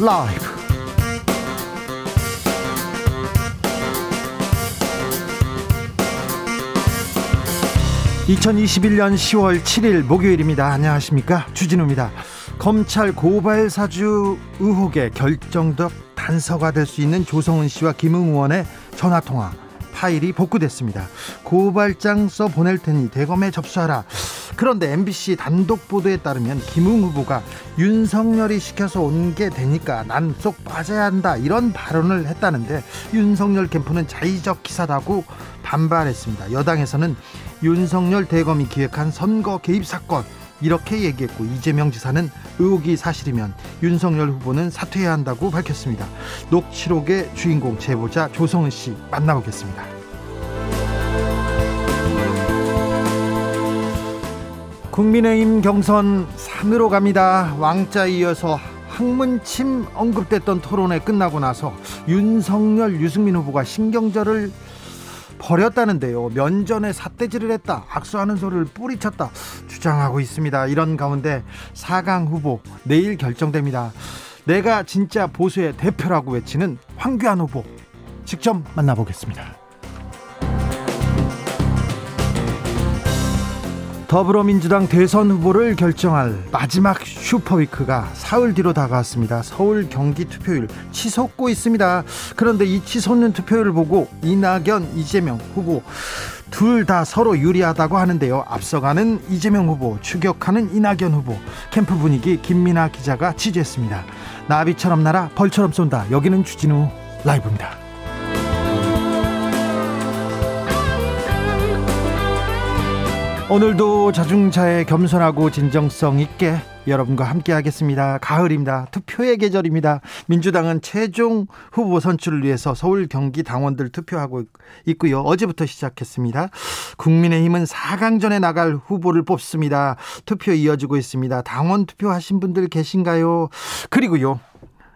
라이브. 2021년 10월 7일 목요일입니다. 안녕하십니까? 주진우입니다. 검찰 고발 사주 의혹의 결정적 단서가 될 수 있는 조성은 씨와 김웅 의원의 전화 통화 파일이 복구됐습니다. 고발장 써 보낼 테니 대검에 접수하라. 그런데 MBC 단독 보도에 따르면 김웅 후보가 윤석열이 시켜서 온 게 되니까 난 쏙 빠져야 한다 이런 발언을 했다는데 윤석열 캠프는 자의적 기사다고 반발했습니다. 여당에서는 윤석열 대검이 기획한 선거 개입 사건 이렇게 얘기했고 이재명 지사는 의혹이 사실이면 윤석열 후보는 사퇴해야 한다고 밝혔습니다. 녹취록의 주인공 제보자 조성은 씨 만나보겠습니다. 국민의힘 경선 산으로 갑니다. 왕자 이어서 학문침 언급됐던 토론회 끝나고 나서 윤석열, 유승민 후보가 신경절을 버렸다는데요. 면전에 삿대질을 했다. 악수하는 소리를 뿌리쳤다. 주장하고 있습니다. 이런 가운데 4강 후보 내일 결정됩니다. 내가 진짜 보수의 대표라고 외치는 황교안 후보 직접 만나보겠습니다. 더불어민주당 대선 후보를 결정할 마지막 슈퍼위크가 사흘 뒤로 다가왔습니다. 서울 경기 투표율 치솟고 있습니다. 그런데 이 치솟는 투표율을 보고 이낙연, 이재명 후보 둘 다 서로 유리하다고 하는데요. 앞서가는 이재명 후보, 추격하는 이낙연 후보, 캠프 분위기 김민아 기자가 취재했습니다. 나비처럼 날아 벌처럼 쏜다. 여기는 주진우 라이브입니다. 오늘도 자중차에 겸손하고 진정성 있게 여러분과 함께 하겠습니다. 가을입니다. 투표의 계절입니다. 민주당은 최종 후보 선출을 위해서 서울 경기 당원들 투표하고 있고요. 어제부터 시작했습니다. 국민의힘은 4강전에 나갈 후보를 뽑습니다. 투표 이어지고 있습니다. 당원 투표하신 분들 계신가요? 그리고요.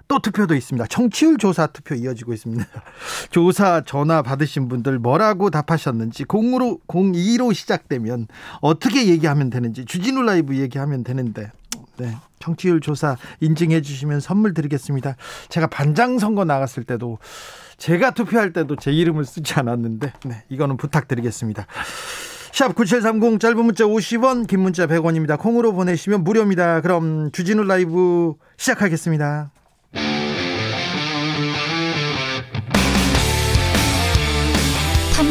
또 투표도 있습니다. 청취율 조사 투표 이어지고 있습니다. 조사 전화 받으신 분들 뭐라고 답하셨는지 0으로 02로 시작되면 어떻게 얘기하면 되는지 주진우 라이브 얘기하면 되는데 네. 청취율 조사 인증해 주시면 선물 드리겠습니다. 제가 반장 선거 나갔을 때도 제가 투표할 때도 제 이름을 쓰지 않았는데 네, 이거는 부탁드리겠습니다. 샵 9730 짧은 문자 50원 긴 문자 100원입니다. 콩으로 보내시면 무료입니다. 그럼 주진우 라이브 시작하겠습니다.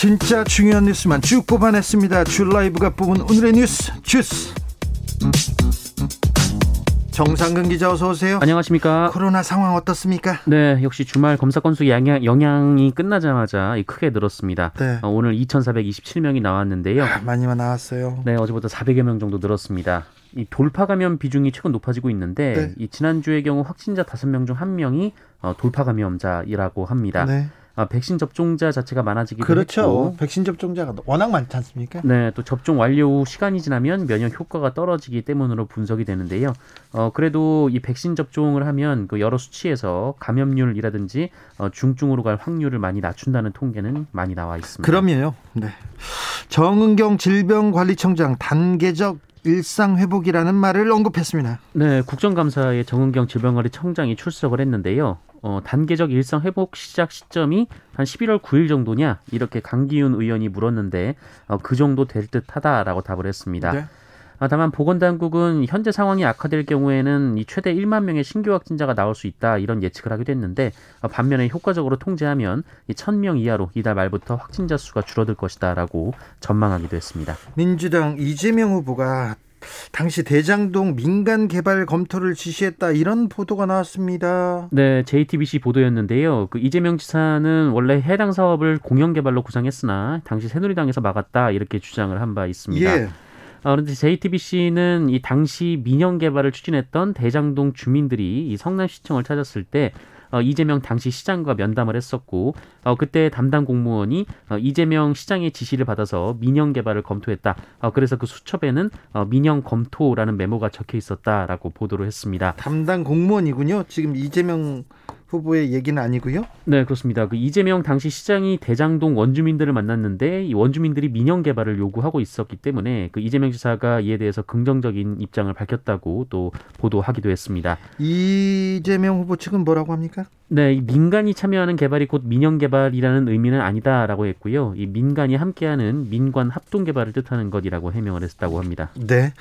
진짜 중요한 뉴스만 쭉 뽑아냈습니다. 줄 라이브가 뽑은 오늘의 뉴스 주스. 정상근 기자 어서 오세요. 안녕하십니까. 코로나 상황 어떻습니까? 네, 역시 주말 검사 건수 영향, 영향이 끝나자마자 크게 늘었습니다. 네. 어, 오늘 2,427명이 나왔는데요. 아, 많이만 나왔어요. 네, 어제보다 400여 명 정도 늘었습니다. 이 돌파 감염 비중이 최근 높아지고 있는데 네. 이 지난주의 경우 확진자 5명 중 1명이 어, 돌파 감염자이라고 합니다. 네. 아, 백신 접종자 자체가 많아지기도 그렇죠. 했고 백신 접종자가 워낙 많지 않습니까? 네, 또 접종 완료 후 시간이 지나면 면역 효과가 떨어지기 때문으로 분석이 되는데요. 어, 그래도 이 백신 접종을 하면 그 여러 수치에서 감염률이라든지 어, 중증으로 갈 확률을 많이 낮춘다는 통계는 많이 나와 있습니다. 그럼요. 네. 정은경 질병관리청장 단계적 일상 회복이라는 말을 언급했습니다. 네, 국정감사에 정은경 질병관리 청장이 출석을 했는데요. 어, 단계적 일상 회복 시작 시점이 한 11월 9일 정도냐 이렇게 강기훈 의원이 물었는데 어, 그 정도 될 듯하다라고 답을 했습니다. 네. 아, 다만 보건당국은 현재 상황이 악화될 경우에는 이 최대 1만 명의 신규 확진자가 나올 수 있다 이런 예측을 하기도 했는데 어, 반면에 효과적으로 통제하면 이 1,000명 이하로 이달 말부터 확진자 수가 줄어들 것이다라고 전망하기도 했습니다. 민주당 이재명 후보가 당시 대장동 민간 개발 검토를 지시했다 이런 보도가 나왔습니다. 네, JTBC 보도였는데요. 그 이재명 지사는 원래 해당 사업을 공영 개발로 구상했으나 당시 새누리당에서 막았다 이렇게 주장을 한 바 있습니다. 예. 어, 그런데 JTBC는 이 당시 민영 개발을 추진했던 대장동 주민들이 이 성남시청을 찾았을 때 어, 이재명 당시 시장과 면담을 했었고 어, 그때 담당 공무원이 어, 이재명 시장의 지시를 받아서 민영 개발을 검토했다. 어, 그래서 그 수첩에는 어, 민영 검토라는 메모가 적혀 있었다라고 보도를 했습니다. 담당 공무원이군요. 지금 이재명 후보의 얘기는 아니고요. 네, 그렇습니다. 그 이재명 당시 시장이 대장동 원주민들을 만났는데 이 원주민들이 민영 개발을 요구하고 있었기 때문에 그 이재명 지사가 이에 대해서 긍정적인 입장을 밝혔다고 또 보도하기도 했습니다. 이재명 후보 측은 뭐라고 합니까? 네, 이 민간이 참여하는 개발이 곧 민영 개발이라는 의미는 아니다라고 했고요. 이 민간이 함께하는 민관 합동 개발을 뜻하는 것이라고 해명을 했다고 합니다. 네.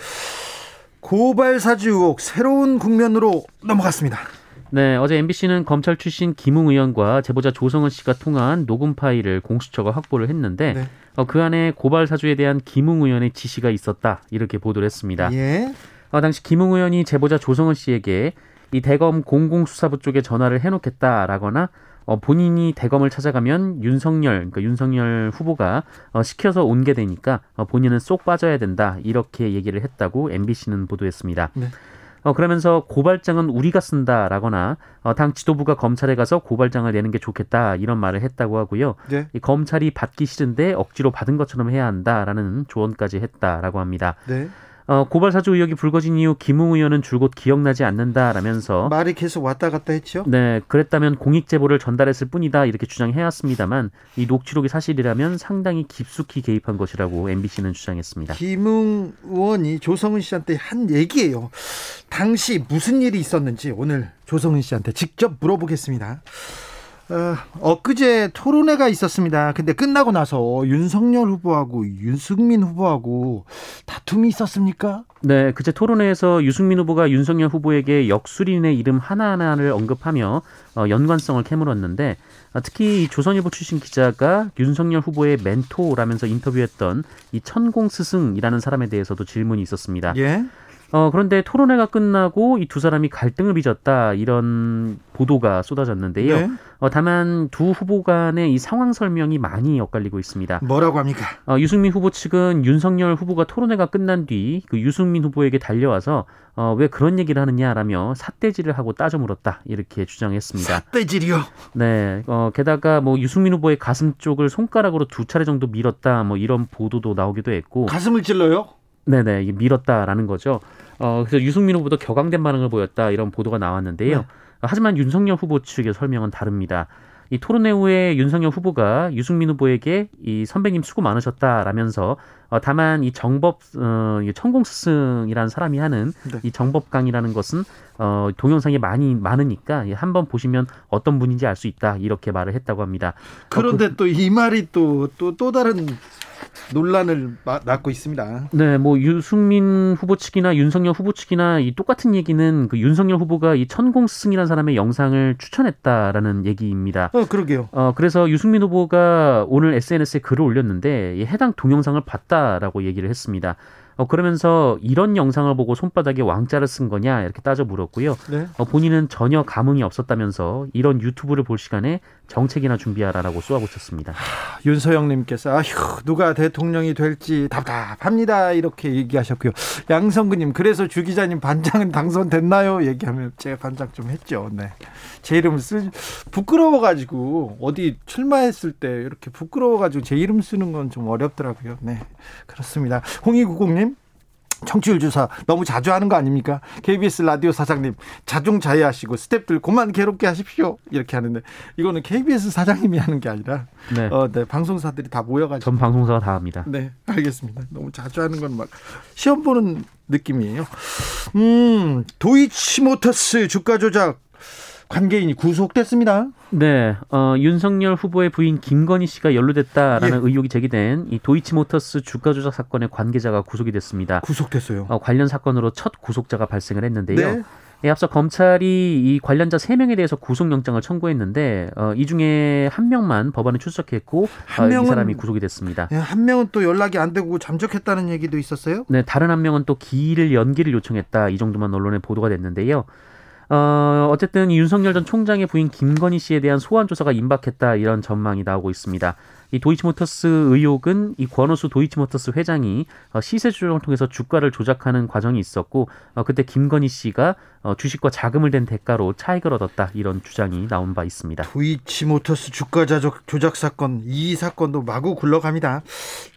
고발 사주 의혹 새로운 국면으로 넘어갔습니다. 네, 어제 MBC는 검찰 출신 김웅 의원과 제보자 조성은 씨가 통한 녹음 파일을 공수처가 확보를 했는데 네. 어, 그 안에 고발 사주에 대한 김웅 의원의 지시가 있었다 이렇게 보도를 했습니다. 예. 어, 당시 김웅 의원이 제보자 조성은 씨에게 이 대검 공공수사부 쪽에 전화를 해놓겠다라거나 어, 본인이 대검을 찾아가면 윤석열, 그러니까 윤석열 후보가 어, 시켜서 온 게 되니까 어, 본인은 쏙 빠져야 된다 이렇게 얘기를 했다고 MBC는 보도했습니다. 네. 어, 그러면서 고발장은 우리가 쓴다라거나 어, 당 지도부가 검찰에 가서 고발장을 내는 게 좋겠다 이런 말을 했다고 하고요. 네. 이 검찰이 받기 싫은데 억지로 받은 것처럼 해야 한다라는 조언까지 했다라고 합니다. 네. 어, 고발 사주 의혹이 불거진 이후 김웅 의원은 줄곧 기억나지 않는다라면서 말이 계속 왔다 갔다 했죠. 네, 그랬다면 공익 제보를 전달했을 뿐이다 이렇게 주장해왔습니다만 이 녹취록이 사실이라면 상당히 깊숙이 개입한 것이라고 MBC는 주장했습니다. 김웅 의원이 조성은 씨한테 한 얘기예요. 당시 무슨 일이 있었는지 오늘 조성은 씨한테 직접 물어보겠습니다. 어, 엊그제 토론회가 있었습니다. 근데 끝나고 나서 윤석열 후보하고 윤승민 후보하고 다툼이 있었습니까? 네, 그제 토론회에서 유승민 후보가 윤석열 후보에게 역술인의 이름 하나하나를 언급하며 어, 연관성을 캐물었는데 아, 특히 이 조선일보 출신 기자가 윤석열 후보의 멘토라면서 인터뷰했던 이 천공 스승이라는 사람에 대해서도 질문이 있었습니다. 예. 어, 그런데 토론회가 끝나고 이 두 사람이 갈등을 빚었다 이런 보도가 쏟아졌는데요. 네. 어, 다만 두 후보 간의 이 상황 설명이 많이 엇갈리고 있습니다. 뭐라고 합니까? 어, 유승민 후보 측은 윤석열 후보가 토론회가 끝난 뒤 그 유승민 후보에게 달려와서 어, 왜 그런 얘기를 하느냐라며 삿대질을 하고 따져 물었다 이렇게 주장했습니다. 떼질이요. 네, 어, 게다가 뭐 유승민 후보의 가슴 쪽을 손가락으로 두 차례 정도 밀었다 뭐 이런 보도도 나오기도 했고, 가슴을 찔러요? 네네 이게 밀었다라는 거죠. 어, 그래서 유승민 후보도 격앙된 반응을 보였다 이런 보도가 나왔는데요. 네. 하지만 윤석열 후보 측의 설명은 다릅니다. 이 토론회 후에 윤석열 후보가 유승민 후보에게 이 선배님 수고 많으셨다라면서 어, 다만 이 정법 어, 이 천공 스승이라는 사람이 하는 네. 이 정법강이라는 것은 어, 동영상이 많이 많으니까 예, 한번 보시면 어떤 분인지 알 수 있다 이렇게 말을 했다고 합니다. 그런데 또이 말이 또 또 또 다른 논란을 마- 낳고 있습니다. 네, 뭐 유승민 후보 측이나 윤석열 후보 측이나 이 똑같은 얘기는 그 윤석열 후보가 이 천공 스승이라는 사람의 영상을 추천했다라는 얘기입니다. 어, 그러게요. 어, 그래서 유승민 후보가 오늘 SNS에 글을 올렸는데 이 해당 동영상을 봤다 라고 얘기를 했습니다. 어, 그러면서 이런 영상을 보고 손바닥에 왕자를 쓴 거냐 이렇게 따져 물었고요. 네. 어, 본인은 전혀 감흥이 없었다면서 이런 유튜브를 볼 시간에 정책이나 준비하라라고 쏘아붙였습니다. 윤서영님께서 아휴 누가 대통령이 될지 답답합니다 이렇게 얘기하셨고요. 양성근님 그래서 주 기자님 반장은 당선됐나요? 얘기하면 제가 반장 좀 했죠. 네. 제 이름을 쓰 부끄러워가지고 어디 출마했을 때 이렇게 부끄러워가지고 제 이름 쓰는 건 좀 어렵더라고요. 네 그렇습니다. 홍이구공님 청취율 조사 너무 자주 하는 거 아닙니까? KBS 라디오 사장님 자중 자애하시고 스탭들 그만 괴롭게 하십시오 이렇게 하는데 이거는 KBS 사장님이 하는 게 아니라 네, 어, 네 방송사들이 다 모여가지고 전 방송사가 다 합니다. 네 알겠습니다. 너무 자주 하는 건 막 시험 보는 느낌이에요. 음 도이치모터스 주가 조작 관계인이 구속됐습니다. 네, 어, 윤석열 후보의 부인 김건희 씨가 연루됐다라는 예. 의혹이 제기된 이 도이치모터스 주가 조작 사건의 관계자가 구속이 됐습니다. 구속됐어요. 어, 관련 사건으로 첫 구속자가 발생을 했는데요. 네. 예, 앞서 검찰이 이 관련자 3명에 대해서 구속영장을 청구했는데 어, 이 중에 한 명만 법원에 출석했고 한 어, 이 명은- 사람이 구속이 됐습니다. 예, 한 명은 또 연락이 안 되고 잠적했다는 얘기도 있었어요. 네, 다른 한 명은 또 기일 연기를 요청했다. 이 정도만 언론에 보도가 됐는데요. 어, 어쨌든 이 윤석열 전 총장의 부인 김건희 씨에 대한 소환 조사가 임박했다 이런 전망이 나오고 있습니다. 이 도이치모터스 의혹은 이 권오수 도이치모터스 회장이 어, 시세 조정을 통해서 주가를 조작하는 과정이 있었고 어, 그때 김건희 씨가 어, 주식과 자금을 댄 대가로 차익을 얻었다 이런 주장이 나온 바 있습니다. 도이치모터스 주가 조작, 조작 사건 이 사건도 마구 굴러갑니다.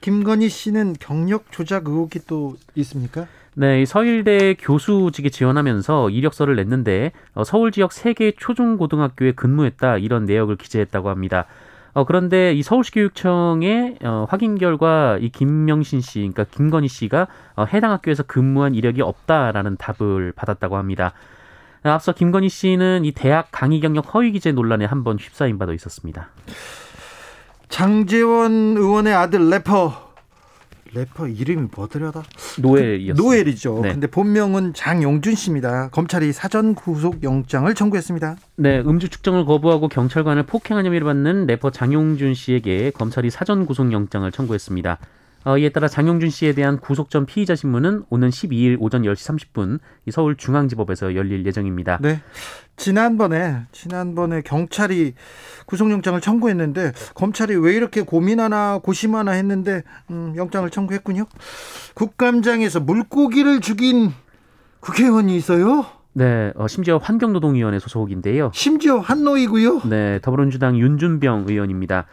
김건희 씨는 경력 조작 의혹이 또 있습니까? 네, 서울대 교수직에 지원하면서 이력서를 냈는데 어, 서울 지역 3개 초중고등학교에 근무했다 이런 내역을 기재했다고 합니다. 어, 그런데 이 서울시 교육청의 어, 확인 결과 이 김명신 씨, 그러니까 김건희 씨가 어, 해당 학교에서 근무한 이력이 없다라는 답을 받았다고 합니다. 앞서 김건희 씨는 이 대학 강의 경력 허위 기재 논란에 한 번 휩싸인 바도 있었습니다. 장재원 의원의 아들 래퍼 래퍼 이름이 뭐더라다? 노엘이었습니다. 노엘이죠. 네. 근데 본명은 장용준 씨입니다. 검찰이 사전 구속 영장을 청구했습니다. 네, 음주 측정을 거부하고 경찰관을 폭행한 혐의를 받는 래퍼 장용준 씨에게 검찰이 사전 구속 영장을 청구했습니다. 어, 이에 따라 장용준 씨에 대한 구속 전 피의자 신문은 오는 12일 오전 10시 30분 이 서울중앙지법에서 열릴 예정입니다. 네. 지난번에 지난번에 경찰이 구속영장을 청구했는데 검찰이 왜 이렇게 고민하나 고심하나 했는데 음, 영장을 청구했군요. 국감장에서 물고기를 죽인 국회의원이 있어요. 네, 어, 심지어 환경노동위원회 소속인데요. 심지어 한노이고요. 네, 더불어민주당 윤준병 의원입니다.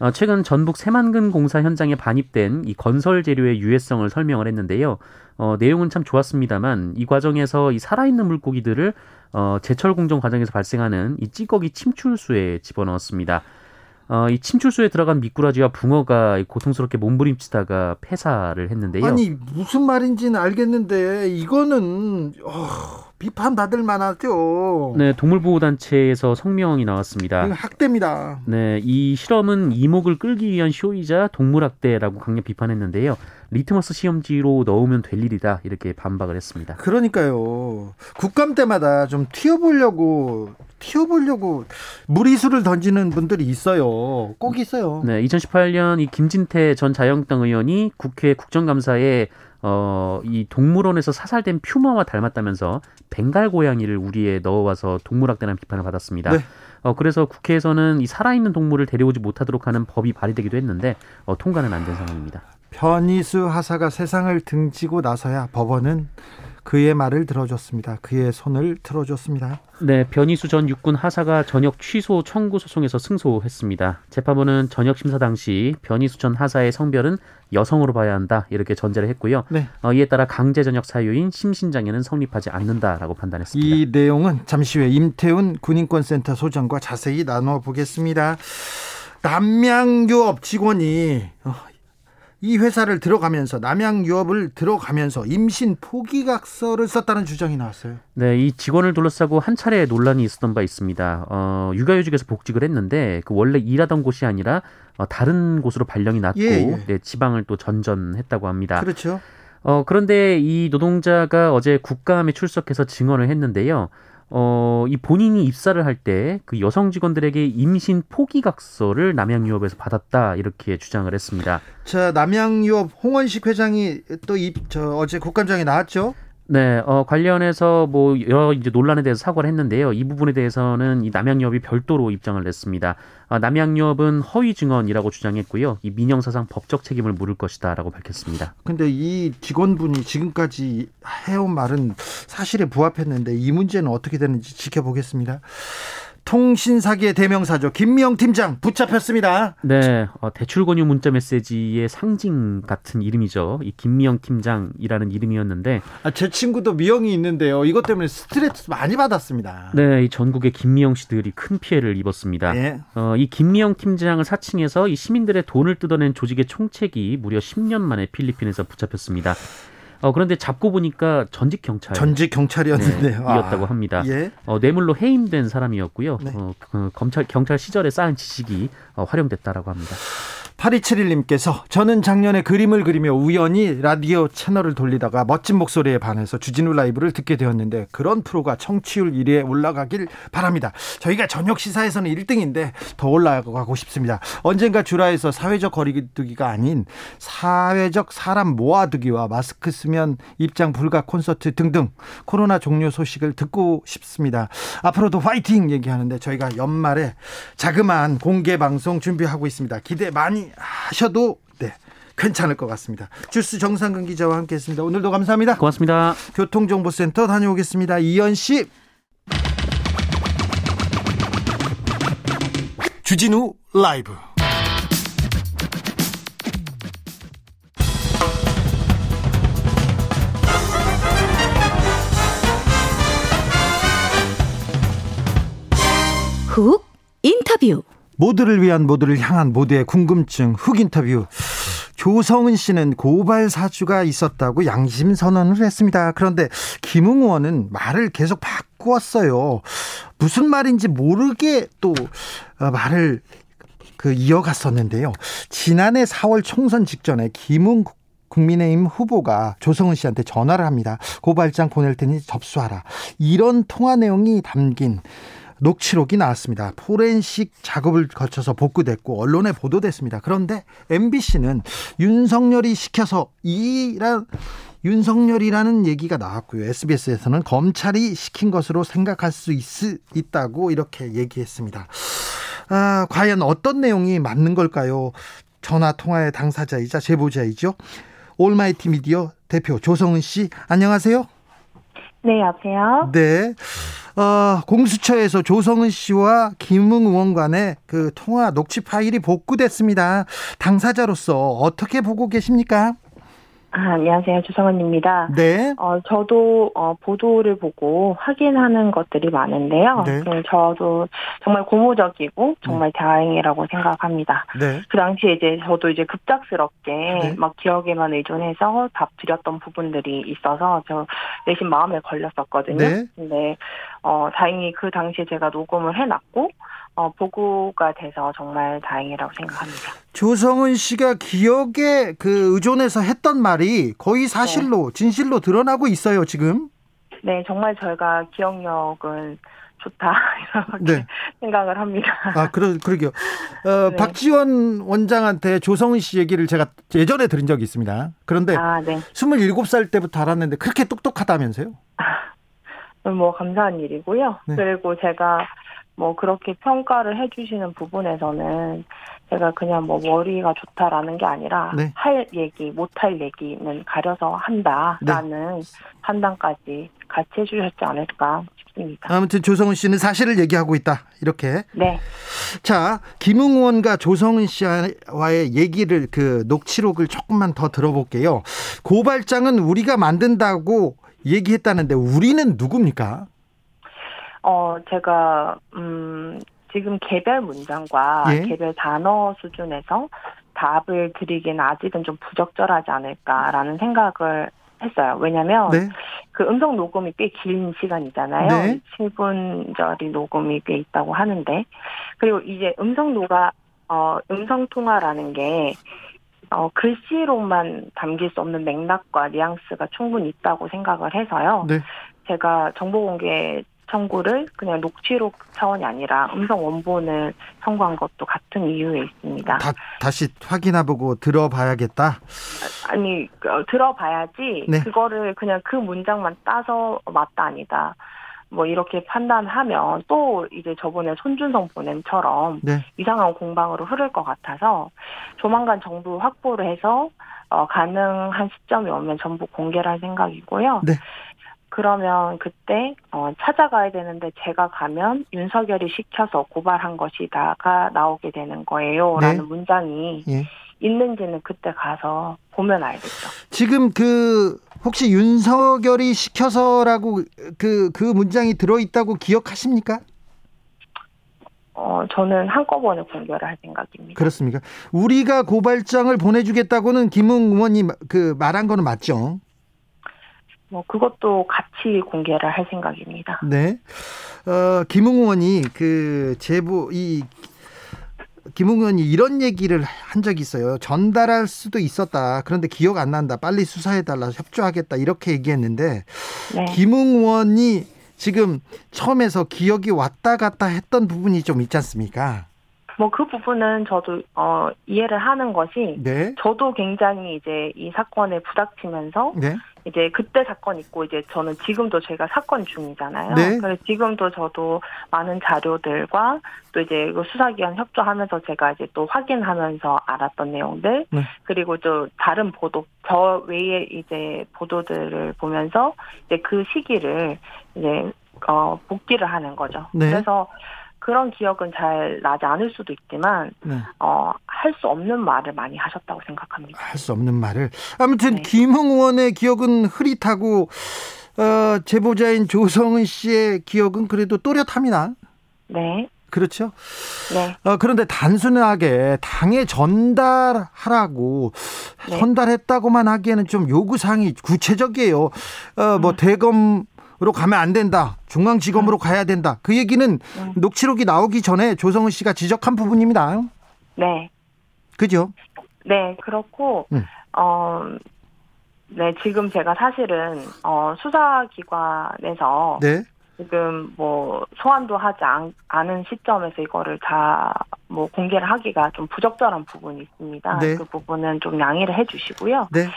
어, 최근 전북 새만금 공사 현장에 반입된 이 건설 재료의 유해성을 설명을 했는데요. 어, 내용은 참 좋았습니다만 이 과정에서 이 살아있는 물고기들을 어, 제철 공정 과정에서 발생하는 이 찌꺼기 침출수에 집어넣었습니다. 어, 이 침출수에 들어간 미꾸라지와 붕어가 고통스럽게 몸부림치다가 폐사를 했는데요. 아니 무슨 말인지는 알겠는데 이거는 어, 비판받을 만하죠. 네, 동물보호단체에서 성명이 나왔습니다. 학대입니다. 네, 이 실험은 이목을 끌기 위한 쇼이자 동물학대라고 강력 비판했는데요. 리트머스 시험지로 넣으면 될 일이다 이렇게 반박을 했습니다. 그러니까요. 국감 때마다 좀 튀어보려고 튀어보려고 무리수를 던지는 분들이 있어요. 꼭 있어요. 네, 2018년 이 김진태 전 자유한국당 의원이 국회 국정감사에 어, 이 동물원에서 사살된 퓨마와 닮았다면서 벵갈 고양이를 우리에 넣어와서 동물학대라는 비판을 받았습니다. 네. 어, 그래서 국회에서는 이 살아있는 동물을 데려오지 못하도록 하는 법이 발의되기도 했는데 어, 통과는 안 된 상황입니다. 변희수 하사가 세상을 등지고 나서야 법원은 그의 말을 들어줬습니다. 그의 손을 틀어줬습니다. 네, 변희수 전 육군 하사가 전역 취소 청구 소송에서 승소했습니다. 재판부는 전역 심사 당시 변희수 전 하사의 성별은 여성으로 봐야 한다 이렇게 전제를 했고요. 네. 어, 이에 따라 강제 전역 사유인 심신장애는 성립하지 않는다라고 판단했습니다. 이 내용은 잠시 후에 임태훈 군인권센터 소장과 자세히 나눠 보겠습니다. 남양유업 직원이 어, 이 회사를 들어가면서 남양 유업을 들어가면서 임신 포기각서를 썼다는 주장이 나왔어요. 네, 이 직원을 둘러싸고 한 차례 논란이 있었던 바 있습니다. 어, 육아휴직에서 복직을 했는데 그 원래 일하던 곳이 아니라 어, 다른 곳으로 발령이 났고 예, 예. 네, 지방을 또 전전했다고 합니다. 그렇죠. 어, 그런데 이 노동자가 어제 국감에 출석해서 증언을 했는데요. 어, 이 본인이 입사를 할 때 그 여성 직원들에게 임신 포기각서를 남양유업에서 받았다 이렇게 주장을 했습니다. 자 남양유업 홍원식 회장이 또이저 어제 국감장에 나왔죠. 네, 어, 관련해서 뭐 여러 이제 논란에 대해서 사과를 했는데요. 이 부분에 대해서는 이 남양유업이 별도로 입장을 냈습니다. 아, 남양유업은 허위 증언이라고 주장했고요. 이 민영사상 법적 책임을 물을 것이다라고 밝혔습니다. 근데 이 직원분이 지금까지 해온 말은 사실에 부합했는데 이 문제는 어떻게 되는지 지켜보겠습니다. 통신 사기의 대명사죠. 김미영 팀장 붙잡혔습니다. 네, 어, 대출 권유 문자 메시지의 상징 같은 이름이죠. 이 김미영 팀장이라는 이름이었는데, 아, 제 친구도 미영이 있는데요. 이것 때문에 스트레스 많이 받았습니다. 네, 이 전국의 김미영 씨들이 큰 피해를 입었습니다. 예. 어, 이 김미영 팀장을 사칭해서 이 시민들의 돈을 뜯어낸 조직의 총책이 무려 10년 만에 필리핀에서 붙잡혔습니다. 어, 그런데 잡고 보니까 전직 경찰 전직 경찰이었는데요. 네, 이었다고 합니다. 예. 어, 뇌물로 해임된 사람이었고요. 네. 어, 그 검찰 경찰 시절에 쌓은 지식이 어, 활용됐다라고 합니다. 8271님께서 저는 작년에 그림을 그리며 우연히 라디오 채널을 돌리다가 멋진 목소리에 반해서 주진우 라이브를 듣게 되었는데 그런 프로가 청취율 1위에 올라가길 바랍니다. 저희가 저녁 시사에서는 1등인데 더 올라가고 싶습니다. 언젠가 주라에서 사회적 거리두기가 아닌 사회적 사람 모아두기와 마스크 쓰면 입장 불가 콘서트 등등 코로나 종료 소식을 듣고 싶습니다. 앞으로도 화이팅 얘기하는데 저희가 연말에 자그마한 공개 방송 준비하고 있습니다. 기대 많이 하셔도 네. 괜찮을 것 같습니다. 주스 정상근 기자와 함께했습니다. 오늘도 감사합니다. 고맙습니다. 교통정보센터 다녀오겠습니다. 이현 씨. 주진우 라이브. 훅 인터뷰. 모두를 위한 모두를 향한 모두의 궁금증 흑 인터뷰. 조성은 씨는 고발 사주가 있었다고 양심 선언을 했습니다. 그런데 김웅 의원은 말을 계속 바꾸었어요. 무슨 말인지 모르게 또 어, 말을 그 이어갔었는데요. 지난해 4월 총선 직전에 김웅 국민의힘 후보가 조성은 씨한테 전화를 합니다. 고발장 보낼 테니 접수하라. 이런 통화 내용이 담긴 녹취록이 나왔습니다. 포렌식 작업을 거쳐서 복구됐고 언론에 보도됐습니다. 그런데 MBC는 윤석열이 시켜서 이란 윤석열이라는 얘기가 나왔고요. SBS에서는 검찰이 시킨 것으로 생각할 수 있, 있다고 이렇게 얘기했습니다. 아, 과연 어떤 내용이 맞는 걸까요? 전화 통화의 당사자이자 제보자이죠. 올마이티 미디어 대표 조성은 씨, 안녕하세요. 네, 여보세요. 네. 어, 공수처에서 조성은 씨와 김웅 의원 간의 그 통화 녹취 파일이 복구됐습니다. 당사자로서 어떻게 보고 계십니까? 아, 안녕하세요. 주성원입니다. 네. 어, 저도, 어, 보도를 보고 확인하는 것들이 많은데요. 네. 네, 저도 정말 고무적이고 정말 다행이라고 생각합니다. 네. 그 당시에 이제 저도 이제 급작스럽게 네. 막 기억에만 의존해서 답 드렸던 부분들이 있어서 저 내심 마음에 걸렸었거든요. 네. 근데, 어, 다행히 그 당시에 제가 녹음을 해놨고, 어, 보고가 돼서 정말 다행이라고 생각합니다. 조성은 씨가 기억에 그 의존해서 했던 말이 거의 사실로 진실로 드러나고 있어요, 지금. 네, 정말 저희가 기억력은 좋다 이렇게 네. 생각을 합니다. 아, 그러, 그러게요. 어, 네. 박지원 원장한테 조성은 씨 얘기를 제가 예전에 들은 적이 있습니다. 그런데 아, 네. 27살 때부터 알았는데 그렇게 똑똑하다면서요? 뭐 감사한 일이고요. 네. 그리고 제가 뭐 그렇게 평가를 해주시는 부분에서는 제가 그냥 뭐 머리가 좋다라는 게 아니라 네. 할 얘기, 못 할 얘기는 가려서 한다라는 판단까지 같이 해주셨지 않을까 싶습니다. 아무튼 조성은 씨는 사실을 얘기하고 있다. 이렇게. 네. 자, 김웅 의원과 조성은 씨와의 얘기를 그 녹취록을 조금만 더 들어볼게요. 고발장은 우리가 만든다고 얘기했다는데 우리는 누굽니까? 어, 제가, 음, 지금 개별 문장과 예. 개별 단어 수준에서 답을 드리기는 아직은 좀 부적절하지 않을까라는 생각을 했어요. 왜냐면, 네. 그 음성 녹음이 꽤 긴 시간이잖아요. 네. 7분짜리 녹음이 꽤 있다고 하는데. 그리고 이제 음성 녹화, 어, 음성 통화라는 게, 어, 글씨로만 담길 수 없는 맥락과 뉘앙스가 충분히 있다고 생각을 해서요. 네. 제가 정보 공개 청구를 그냥 녹취록 차원이 아니라 음성 원본을 청구한 것도 같은 이유에 있습니다. 다, 다시 확인해보고 들어봐야겠다. 아니 어, 들어봐야지 네. 그거를 그냥 그 문장만 따서 맞다 아니다 뭐 이렇게 판단하면 또 이제 저번에 손준성 보냄처럼 네. 이상한 공방으로 흐를 것 같아서 조만간 정부 확보를 해서 어, 가능한 시점이 오면 전부 공개를 할 생각이고요. 네. 그러면 그때 어, 찾아가야 되는데 제가 가면 윤석열이 시켜서 고발한 것이다가 나오게 되는 거예요라는 네. 문장이 예. 있는지는 그때 가서 보면 알겠죠. 지금 그 혹시 윤석열이 시켜서라고 그, 그 문장이 들어 있다고 기억하십니까? 어, 저는 한꺼번에 공개를 할 생각입니다. 그렇습니까? 우리가 고발장을 보내주겠다고는 김웅 의원이 그 말한 거는 맞죠? 뭐 그것도 같이 공개를 할 생각입니다. 네. 어, 김웅 의원이 그 제보 이 김웅 의원이 이런 얘기를 한 적이 있어요. 전달할 수도 있었다. 그런데 기억 안 난다. 빨리 수사해달라. 협조하겠다. 이렇게 얘기했는데 네. 김웅 의원이 지금 처음에서 기억이 왔다 갔다 했던 부분이 좀 있지 않습니까? 뭐 그 부분은 저도 어 이해를 하는 것이 네. 저도 굉장히 이제 이 사건에 부닥치면서 네. 이제 그때 사건 있고 이제 저는 지금도 저희가 사건 중이잖아요. 네. 그래서 지금도 저도 많은 자료들과 또 이제 그 수사기관 협조하면서 제가 이제 또 확인하면서 알았던 내용들 네. 그리고 또 다른 보도 저 외에 이제 보도들을 보면서 이제 그 시기를 이제 어 복기를 하는 거죠. 네. 그래서 그런 기억은 잘 나지 않을 수도 있지만 네. 어할 수 없는 말을 많이 하셨다고 생각합니다. 할 수 없는 말을. 아무튼 네. 김웅 의원의 기억은 흐릿하고 어, 제보자인 조성은 씨의 기억은 그래도 또렷합니다. 네, 그렇죠? 네, 어, 그런데 단순하게 당에 전달하라고 네. 전달했다고만 하기에는 좀 요구사항이 구체적이에요. 어, 뭐 음. 대검으 로 가면 안 된다. 중앙지검으로 가야 된다. 그 얘기는 음. 녹취록이 나오기 전에 조성은 씨가 지적한 부분입니다. 네. 그죠? 네, 그렇고, 음. 어, 네, 지금 제가 사실은, 어, 수사 기관에서 네. 지금 뭐, 소환도 하지 않, 않은 시점에서 이거를 다 뭐 공개를 하기가 좀 부적절한 부분이 있습니다. 네. 그 부분은 좀 양해를 해 주시고요. 네.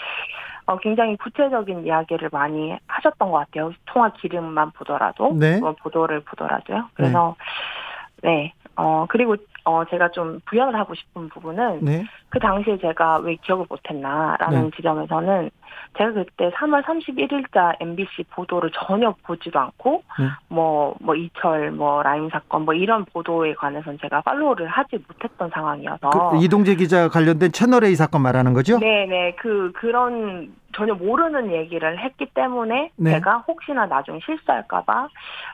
어, 굉장히 구체적인 이야기를 많이 하셨던 것 같아요. 통화 기름만 보더라도, 네. 뭐 보도를 보더라도요. 그래서, 네. 어, 그리고, 어, 제가 좀 부연을 하고 싶은 부분은, 네. 그 당시에 제가 왜 기억을 못했나라는 네. 지점에서는 제가 그때 3월 31일자 MBC 보도를 전혀 보지도 않고 네. 뭐뭐 이철 뭐 라임 사건 뭐 이런 보도에 관해서는 제가 팔로우를 하지 못했던 상황이어서 그 이동재 기자 관련된 채널 A 사건 말하는 거죠? 네네 그 그런 전혀 모르는 얘기를 했기 때문에 네. 제가 혹시나 나중에 실수할까봐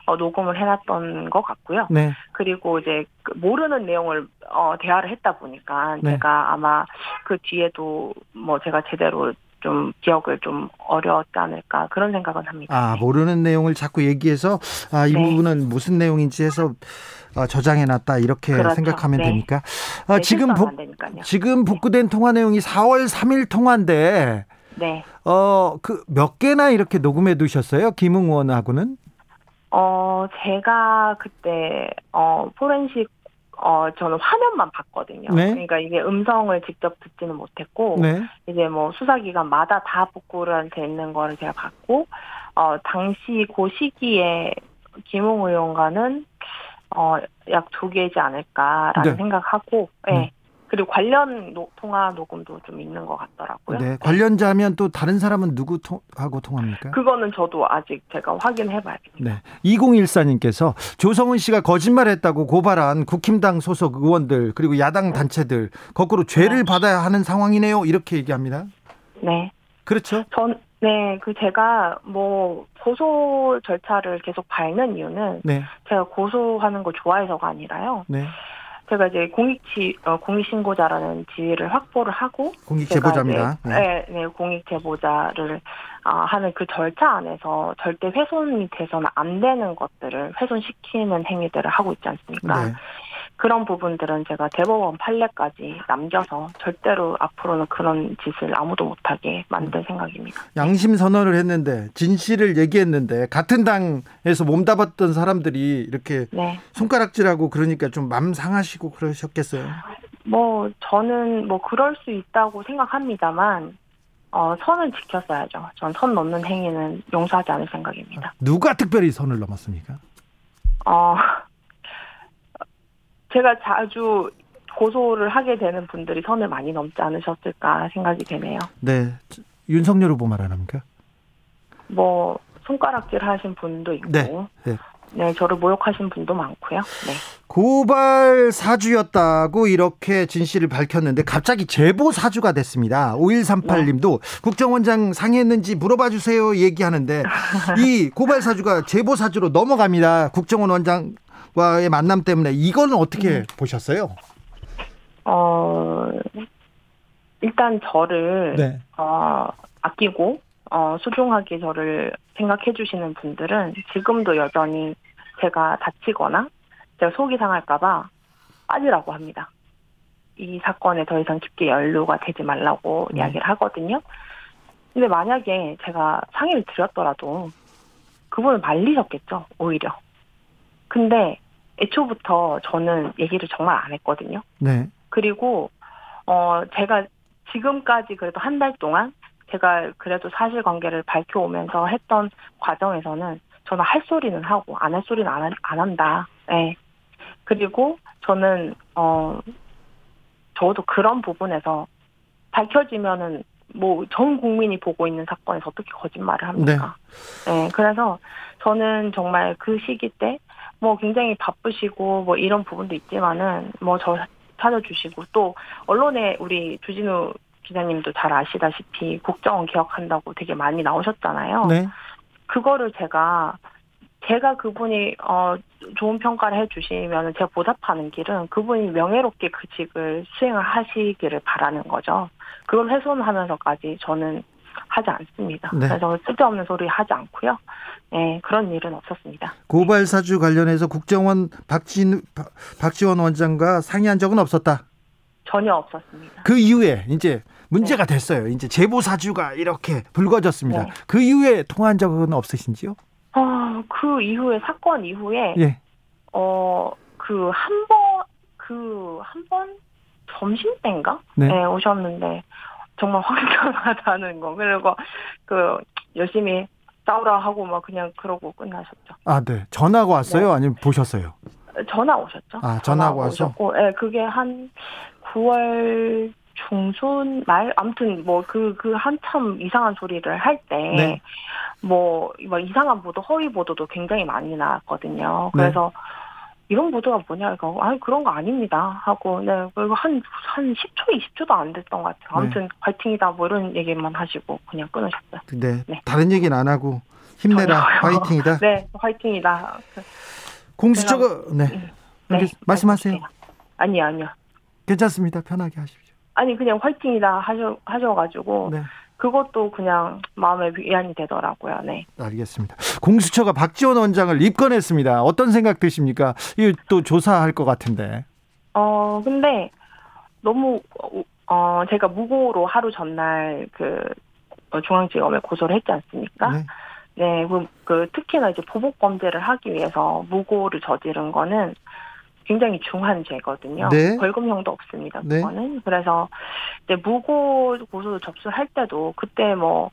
어, 녹음을 해놨던 것 같고요. 네. 그리고 이제 그 모르는 내용을 어 대화를 했다 보니까 네. 제가 아마 그 뒤에도 뭐 제가 제대로 좀 기억을 좀 어려웠지 않을까 그런 생각은 합니다. 아, 모르는 내용을 자꾸 얘기해서 아, 이 네. 부분은 무슨 내용인지 해서 어, 저장해 놨다 이렇게 그렇죠. 생각하면 네. 됩니까? 아, 네, 지금 복. 지금 복구된 통화 내용이 4월 3일 통화인데 네. 어, 그 몇 개나 이렇게 녹음해 두셨어요? 김웅 의원하고는? 어 제가 그때 어 포렌식 어 저는 화면만 봤거든요. 네. 그러니까 이게 음성을 직접 듣지는 못했고 네. 이제 뭐 수사기관마다 다 복구를 돼 있는 거를 제가 봤고 어 당시 그 시기에 김웅 의원과는 어 약 두 개이지 않을까라는 네. 생각하고 예. 네. 그리고 관련 노- 통화 녹음도 좀 있는 것 같더라고요. 네. 관련자면 또 다른 사람은 누구 통, 하고 통합니까? 그거는 저도 아직 제가 확인해 봐야겠네요. 네. 2014님께서 조성은 씨가 거짓말했다고 고발한 국힘당 소속 의원들 그리고 야당 단체들 거꾸로 죄를 네. 받아야 하는 상황이네요. 이렇게 얘기합니다. 네. 그렇죠? 전, 네, 그 제가 뭐 고소 절차를 계속 밟는 이유는 네. 제가 고소하는 거 좋아해서가 아니라요. 네. 제가 이제 공익지, 어, 공익신고자라는 지위를 확보를 하고. 공익 제보자입니다. 이제, 네, 네, 공익 제보자를 아, 하는 그 절차 안에서 절대 훼손이 돼서는 안 되는 것들을 훼손시키는 행위들을 하고 있지 않습니까? 네. 그런 부분들은 제가 대법원 판례까지 남겨서 절대로 앞으로는 그런 짓을 아무도 못하게 만들 생각입니다. 양심 선언을 했는데 진실을 얘기했는데 같은 당에서 몸담았던 사람들이 이렇게 네. 손가락질하고 그러니까 좀 맘 상하시고 그러셨겠어요. 뭐 저는 뭐 그럴 수 있다고 생각합니다만 어 선을 지켰어야죠. 전 선 넘는 행위는 용서하지 않을 생각입니다. 누가 특별히 선을 넘었습니까? 어 제가 자주 고소를 하게 되는 분들이 선을 많이 넘지 않으셨을까 생각이 되네요. 네. 윤석열 후보 말하랍니까? 뭐 손가락질 하신 분도 있고 네, 네, 네. 저를 모욕하신 분도 많고요. 네. 고발 사주였다고 이렇게 진실을 밝혔는데 갑자기 제보 사주가 됐습니다. 5138님도 국정원장 상의했는지 물어봐 주세요 얘기하는데 이 고발 사주가 제보 사주로 넘어갑니다. 국정원 원장 과의 만남 때문에 이거는 어떻게 음. 보셨어요? 어 일단 저를 네. 어, 아끼고 어, 소중하게 저를 생각해 주시는 분들은 지금도 여전히 제가 다치거나 제가 속이 상할까봐 빠지라고 합니다. 이 사건에 더 이상 깊게 연루가 되지 말라고 네. 이야기를 하거든요. 근데 만약에 제가 상의를 드렸더라도 그분을 말리셨겠죠, 오히려. 근데 애초부터 저는 얘기를 정말 안 했거든요. 네. 그리고 어 제가 지금까지 그래도 한 달 동안 제가 그래도 사실관계를 밝혀오면서 했던 과정에서는 저는 할 소리는 하고 안 할 소리는 안, 한- 안 한다. 예. 그리고 저는 어 저도 그런 부분에서 밝혀지면은 뭐 전 국민이 보고 있는 사건에서 어떻게 거짓말을 합니까? 네. 그래서 저는 정말 그 시기 때 뭐 굉장히 바쁘시고 뭐 이런 부분도 있지만은 뭐 저 찾아주시고 또 언론에 우리 주진우 기자님도 잘 아시다시피 국정원 개혁한다고 되게 많이 나오셨잖아요. 네. 그거를 제가 제가 그분이 어 좋은 평가를 해주시면 제가 보답하는 길은 그분이 명예롭게 그 직을 수행을 하시기를 바라는 거죠. 그걸 훼손하면서까지 저는 하지 않습니다. 네. 그래서 쓸데없는 소리 하지 않고요. 예, 그런 일은 없었습니다. 고발 사주 관련해서 국정원 박진 박- 박지원 원장과 상의한 적은 없었다. 전혀 없었습니다. 그 이후에 이제 문제가 됐어요. 이제 제보 사주가 이렇게 불거졌습니다. 네. 그 이후에 통화한 적은 없으신지요? 어, 그 이후에 사건 이후에 예. 어, 그 한 번, 그 한 번 점심 때인가? 네. 네. 오셨는데 정말 황당하다는 거. 그리고 그 열심히 싸우라 하고 막 그냥 그러고 끝나셨죠. 아, 네. 전화가 왔어요? 아니면 보셨어요? 전화 오셨죠? 아, 전화가 와서? 오셨고, 예, 그게 한 9월 중순 말 아무튼 뭐 그 그 한참 이상한 소리를 할때 네. 뭐, 뭐 이상한 보도, 허위 보도도 굉장히 많이 나왔거든요. 네. 그래서 이런 보도가 뭐냐, 이거, 아니, 그런 거 아닙니다. 하고, 네, 그리고 한, 한 10초, 20초도 안 됐던 것 같아요. 아무튼, 화이팅이다, 뭐 이런 얘기만 하시고, 그냥 끊으셨어요. 네. 네. 다른 얘기는 안 하고 힘내라. 화이팅이다. 네, 화이팅이다. 공수처가 네. 네, 알겠- 말씀하세요. 말씀하세요. 아니요, 아니요. 괜찮습니다. 편하게 하십시오. 아니, 그냥 화이팅이다 하셔, 하셔가지고, 네. 그것도 그냥 마음에 위안이 되더라고요, 네. 알겠습니다. 공수처가 박지원 원장을 입건했습니다. 어떤 생각 드십니까? 이거 또 조사할 것 같은데. 어, 근데 너무, 어, 제가 무고로 하루 전날 그, 어, 중앙지검에 고소를 했지 않습니까? 네. 네, 그, 그 특히나 이제 보복 범죄를 하기 위해서 무고를 저지른 거는 굉장히 중한 죄거든요. 네. 벌금형도 없습니다. 네. 그거는 그래서 이제 무고 고소 접수할 때도 그때 뭐.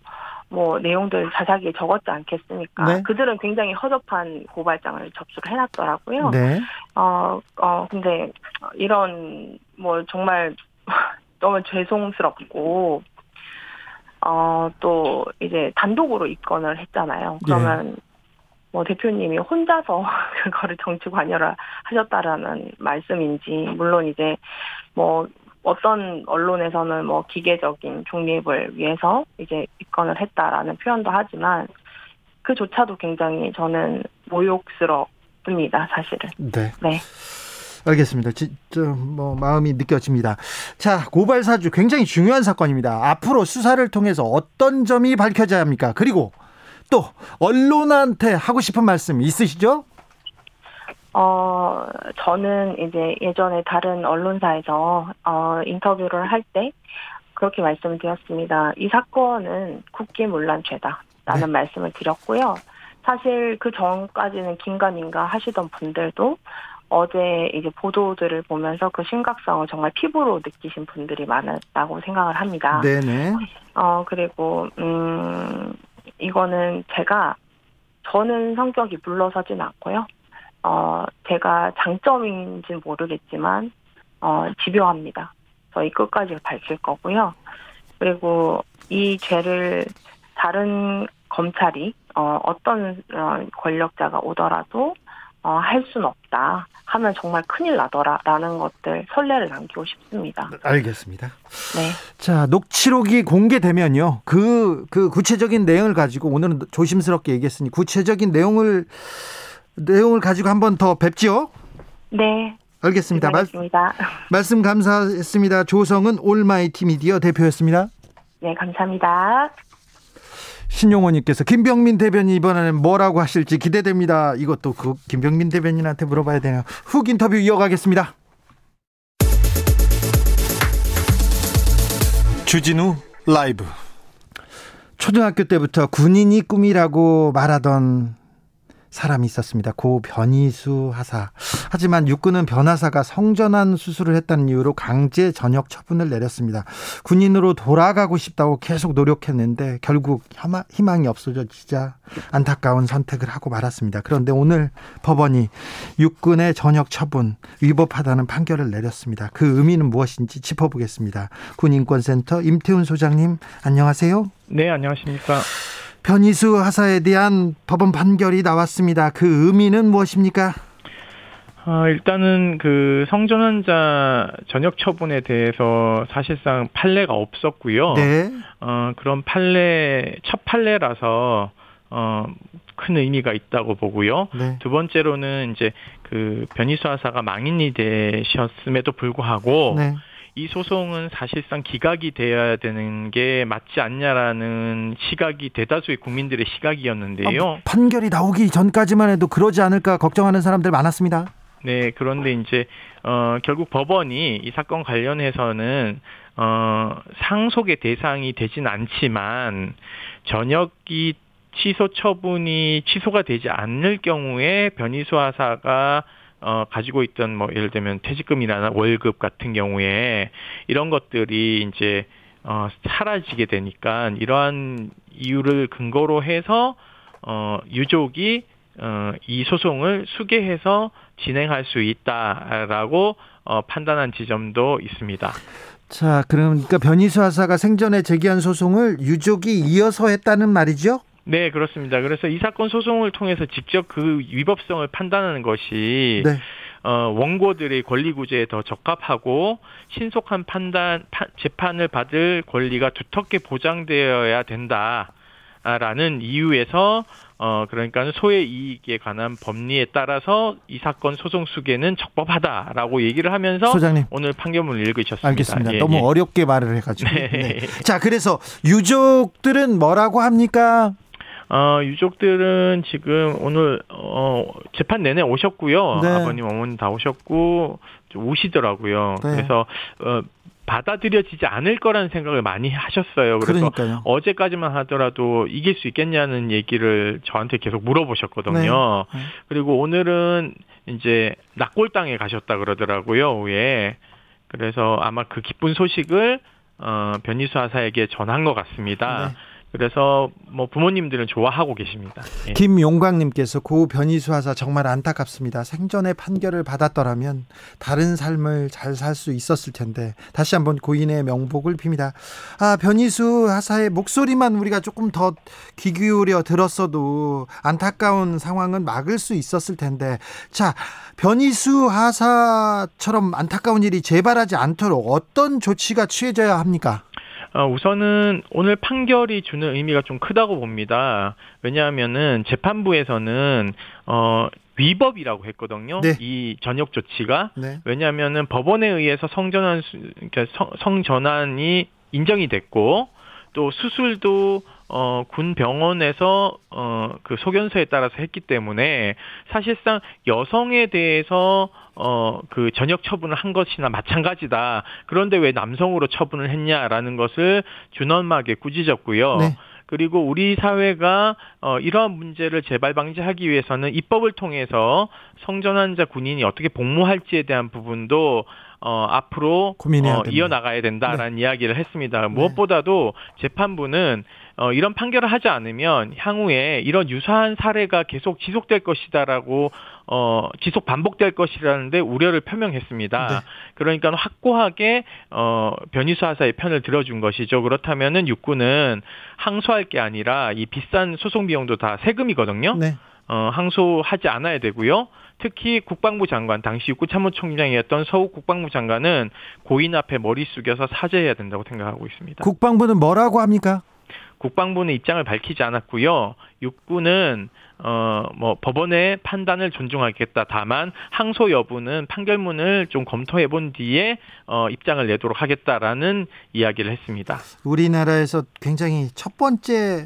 뭐 내용들 자세하게 적었지 않겠습니까? 네. 그들은 굉장히 허접한 고발장을 접수를 해놨더라고요. 네. 어, 어, 근데 이런 뭐 정말 너무 죄송스럽고 어, 또 이제 단독으로 입건을 했잖아요. 그러면 뭐 대표님이 혼자서 그거를 정치 관여를 하셨다라는 말씀인지 물론 이제 뭐 어떤 언론에서는 뭐 기계적인 중립을 위해서 이제 입건을 했다라는 표현도 하지만 그조차도 굉장히 저는 모욕스럽습니다, 사실은. 네. 네. 알겠습니다. 진짜 뭐 마음이 느껴집니다. 자, 고발 사주 굉장히 중요한 사건입니다. 앞으로 수사를 통해서 어떤 점이 밝혀져야 합니까? 그리고 또 언론한테 하고 싶은 말씀 있으시죠? 어, 저는 이제 예전에 다른 언론사에서, 어, 인터뷰를 할 때 그렇게 말씀을 드렸습니다. 이 사건은 국기 문란죄다. 라는 네. 말씀을 드렸고요. 사실 그 전까지는 긴가민가 하시던 분들도 어제 이제 보도들을 보면서 그 심각성을 정말 피부로 느끼신 분들이 많았다고 생각을 합니다. 네네. 어, 그리고, 음, 이거는 제가, 저는 성격이 물러서진 않고요. 어, 제가 장점인지는 모르겠지만, 어, 집요합니다. 저희 끝까지 밝힐 거고요. 그리고 이 죄를 다른 검찰이, 어, 어떤, 어, 권력자가 오더라도, 어, 할 수는 없다. 하면 정말 큰일 나더라라는 것들 선례를 남기고 싶습니다. 알겠습니다. 네. 자, 녹취록이 공개되면요. 그, 그 구체적인 내용을 가지고 오늘은 조심스럽게 얘기했으니 구체적인 내용을, 내용을 가지고 한 번 더 뵙지요? 네. 알겠습니다. 말. 말씀 감사했습니다. 조성은 올마이티 미디어 대표였습니다. 네, 감사합니다. 신용호님께서 김병민 대변인 이번에는 뭐라고 하실지 기대됩니다. 이것도 그 김병민 대변인한테 물어봐야 되나요? 훅 인터뷰 이어가겠습니다. 주진우 라이브 초등학교 때부터 군인이 꿈이라고 말하던 사람이 있었습니다. 고 변희수 하사. 하지만 육군은 변하사가 성전환 수술을 했다는 이유로 강제 전역 처분을 내렸습니다. 군인으로 돌아가고 싶다고 계속 노력했는데 결국 희망이 없어져지자 안타까운 선택을 하고 말았습니다. 그런데 오늘 법원이 육군의 전역 처분 위법하다는 판결을 내렸습니다. 그 의미는 무엇인지 짚어보겠습니다. 군인권센터 임태훈 소장님 안녕하세요. 네, 안녕하십니까. 변희수 하사에 대한 법원 판결이 나왔습니다. 그 의미는 무엇입니까? 아, 일단은 그 성전환자 전역 처분에 대해서 사실상 판례가 없었고요. 네. 어, 그런 판례 첫 판례라서 어, 큰 의미가 있다고 보고요. 네. 두 번째로는 이제 그 변희수 하사가 망인이 되셨음에도 불구하고 네. 이 소송은 사실상 기각이 돼야 되는 게 맞지 않냐라는 시각이 대다수의 국민들의 시각이었는데요. 아, 판결이 나오기 전까지만 해도 그러지 않을까 걱정하는 사람들 많았습니다. 네, 그런데 이제 어 결국 법원이 이 사건 관련해서는 어 상속의 대상이 되진 않지만 전역이 취소 처분이 취소가 되지 않을 경우에 변희수 하사가 어, 가지고 있던 뭐 예를 들면 퇴직금이나 월급 같은 경우에 이런 것들이 이제 어, 사라지게 되니까 이러한 이유를 근거로 해서 어, 유족이 어, 이 소송을 수개해서 진행할 수 있다라고 어, 판단한 지점도 있습니다. 자, 그러니까 변희수 하사가 생전에 제기한 소송을 유족이 이어서 했다는 말이죠? 네, 그렇습니다. 그래서 이 사건 소송을 통해서 직접 그 위법성을 판단하는 것이 네. 어, 원고들의 권리 구제에 더 적합하고 신속한 판단 파, 재판을 받을 권리가 두텁게 보장되어야 된다라는 이유에서 어 그러니까 소의 이익에 관한 법리에 따라서 이 사건 소송 수계는 적법하다라고 얘기를 하면서 소장님. 오늘 판결문을 읽으셨습니다. 알겠습니다. 예, 너무 예. 어렵게 말을 해가지고. 네. 네. 자 그래서 유족들은 뭐라고 합니까? 어, 유족들은 지금 오늘 어, 재판 내내 오셨고요. 네. 아버님, 어머님 다 오셨고 오시더라고요. 네. 그래서 어, 받아들여지지 않을 거라는 생각을 많이 하셨어요. 그래서 그러니까요. 어제까지만 하더라도 이길 수 있겠냐는 얘기를 저한테 계속 물어보셨거든요. 네. 네. 그리고 오늘은 이제 낙골당에 가셨다 그러더라고요. 오후에. 그래서 아마 그 기쁜 소식을 어, 변희수 하사에게 전한 것 같습니다. 네. 그래서 뭐 부모님들은 좋아하고 계십니다. 예. 김용광님께서 고 변희수 하사 정말 안타깝습니다. 생전에 판결을 받았더라면 다른 삶을 잘 살 수 있었을 텐데 다시 한번 고인의 명복을 빕니다. 아 변희수 하사의 목소리만 우리가 조금 더 귀 기울여 들었어도 안타까운 상황은 막을 수 있었을 텐데 자 변희수 하사처럼 안타까운 일이 재발하지 않도록 어떤 조치가 취해져야 합니까? 어, 우선은 오늘 판결이 주는 의미가 좀 크다고 봅니다. 왜냐하면은 재판부에서는 어 위법이라고 했거든요. 네. 이 전역 조치가 네. 왜냐하면은 법원에 의해서 성전환 그러니까 성, 성전환이 인정이 됐고 또 수술도 어, 군 병원에서 어, 그 소견서에 따라서 했기 때문에 사실상 여성에 대해서 어, 그 전역 처분을 한 것이나 마찬가지다. 그런데 왜 남성으로 처분을 했냐라는 것을 준엄하게 꾸짖었고요. 네. 그리고 우리 사회가 어, 이러한 문제를 재발 방지하기 위해서는 입법을 통해서 성전환자 군인이 어떻게 복무할지에 대한 부분도 어, 앞으로 어, 이어나가야 된다라는 네. 이야기를 했습니다. 무엇보다도 재판부는 어, 이런 판결을 하지 않으면 향후에 이런 유사한 사례가 계속 지속될 것이다라고 어, 지속 반복될 것이라는데 우려를 표명했습니다. 네. 그러니까 확고하게 어, 변희수 하사의 편을 들어준 것이죠. 그렇다면은 육군은 항소할 게 아니라 이 비싼 소송 비용도 다 세금이거든요. 네. 어, 항소하지 않아야 되고요. 특히 국방부 장관 당시 육군 참모총장이었던 서욱 국방부 장관은 고인 앞에 머리 숙여서 사죄해야 된다고 생각하고 있습니다. 국방부는 뭐라고 합니까? 국방부는 입장을 밝히지 않았고요. 육군은 어 뭐 법원의 판단을 존중하겠다. 다만 항소 여부는 판결문을 좀 검토해 본 뒤에 어 입장을 내도록 하겠다라는 이야기를 했습니다. 우리나라에서 굉장히 첫 번째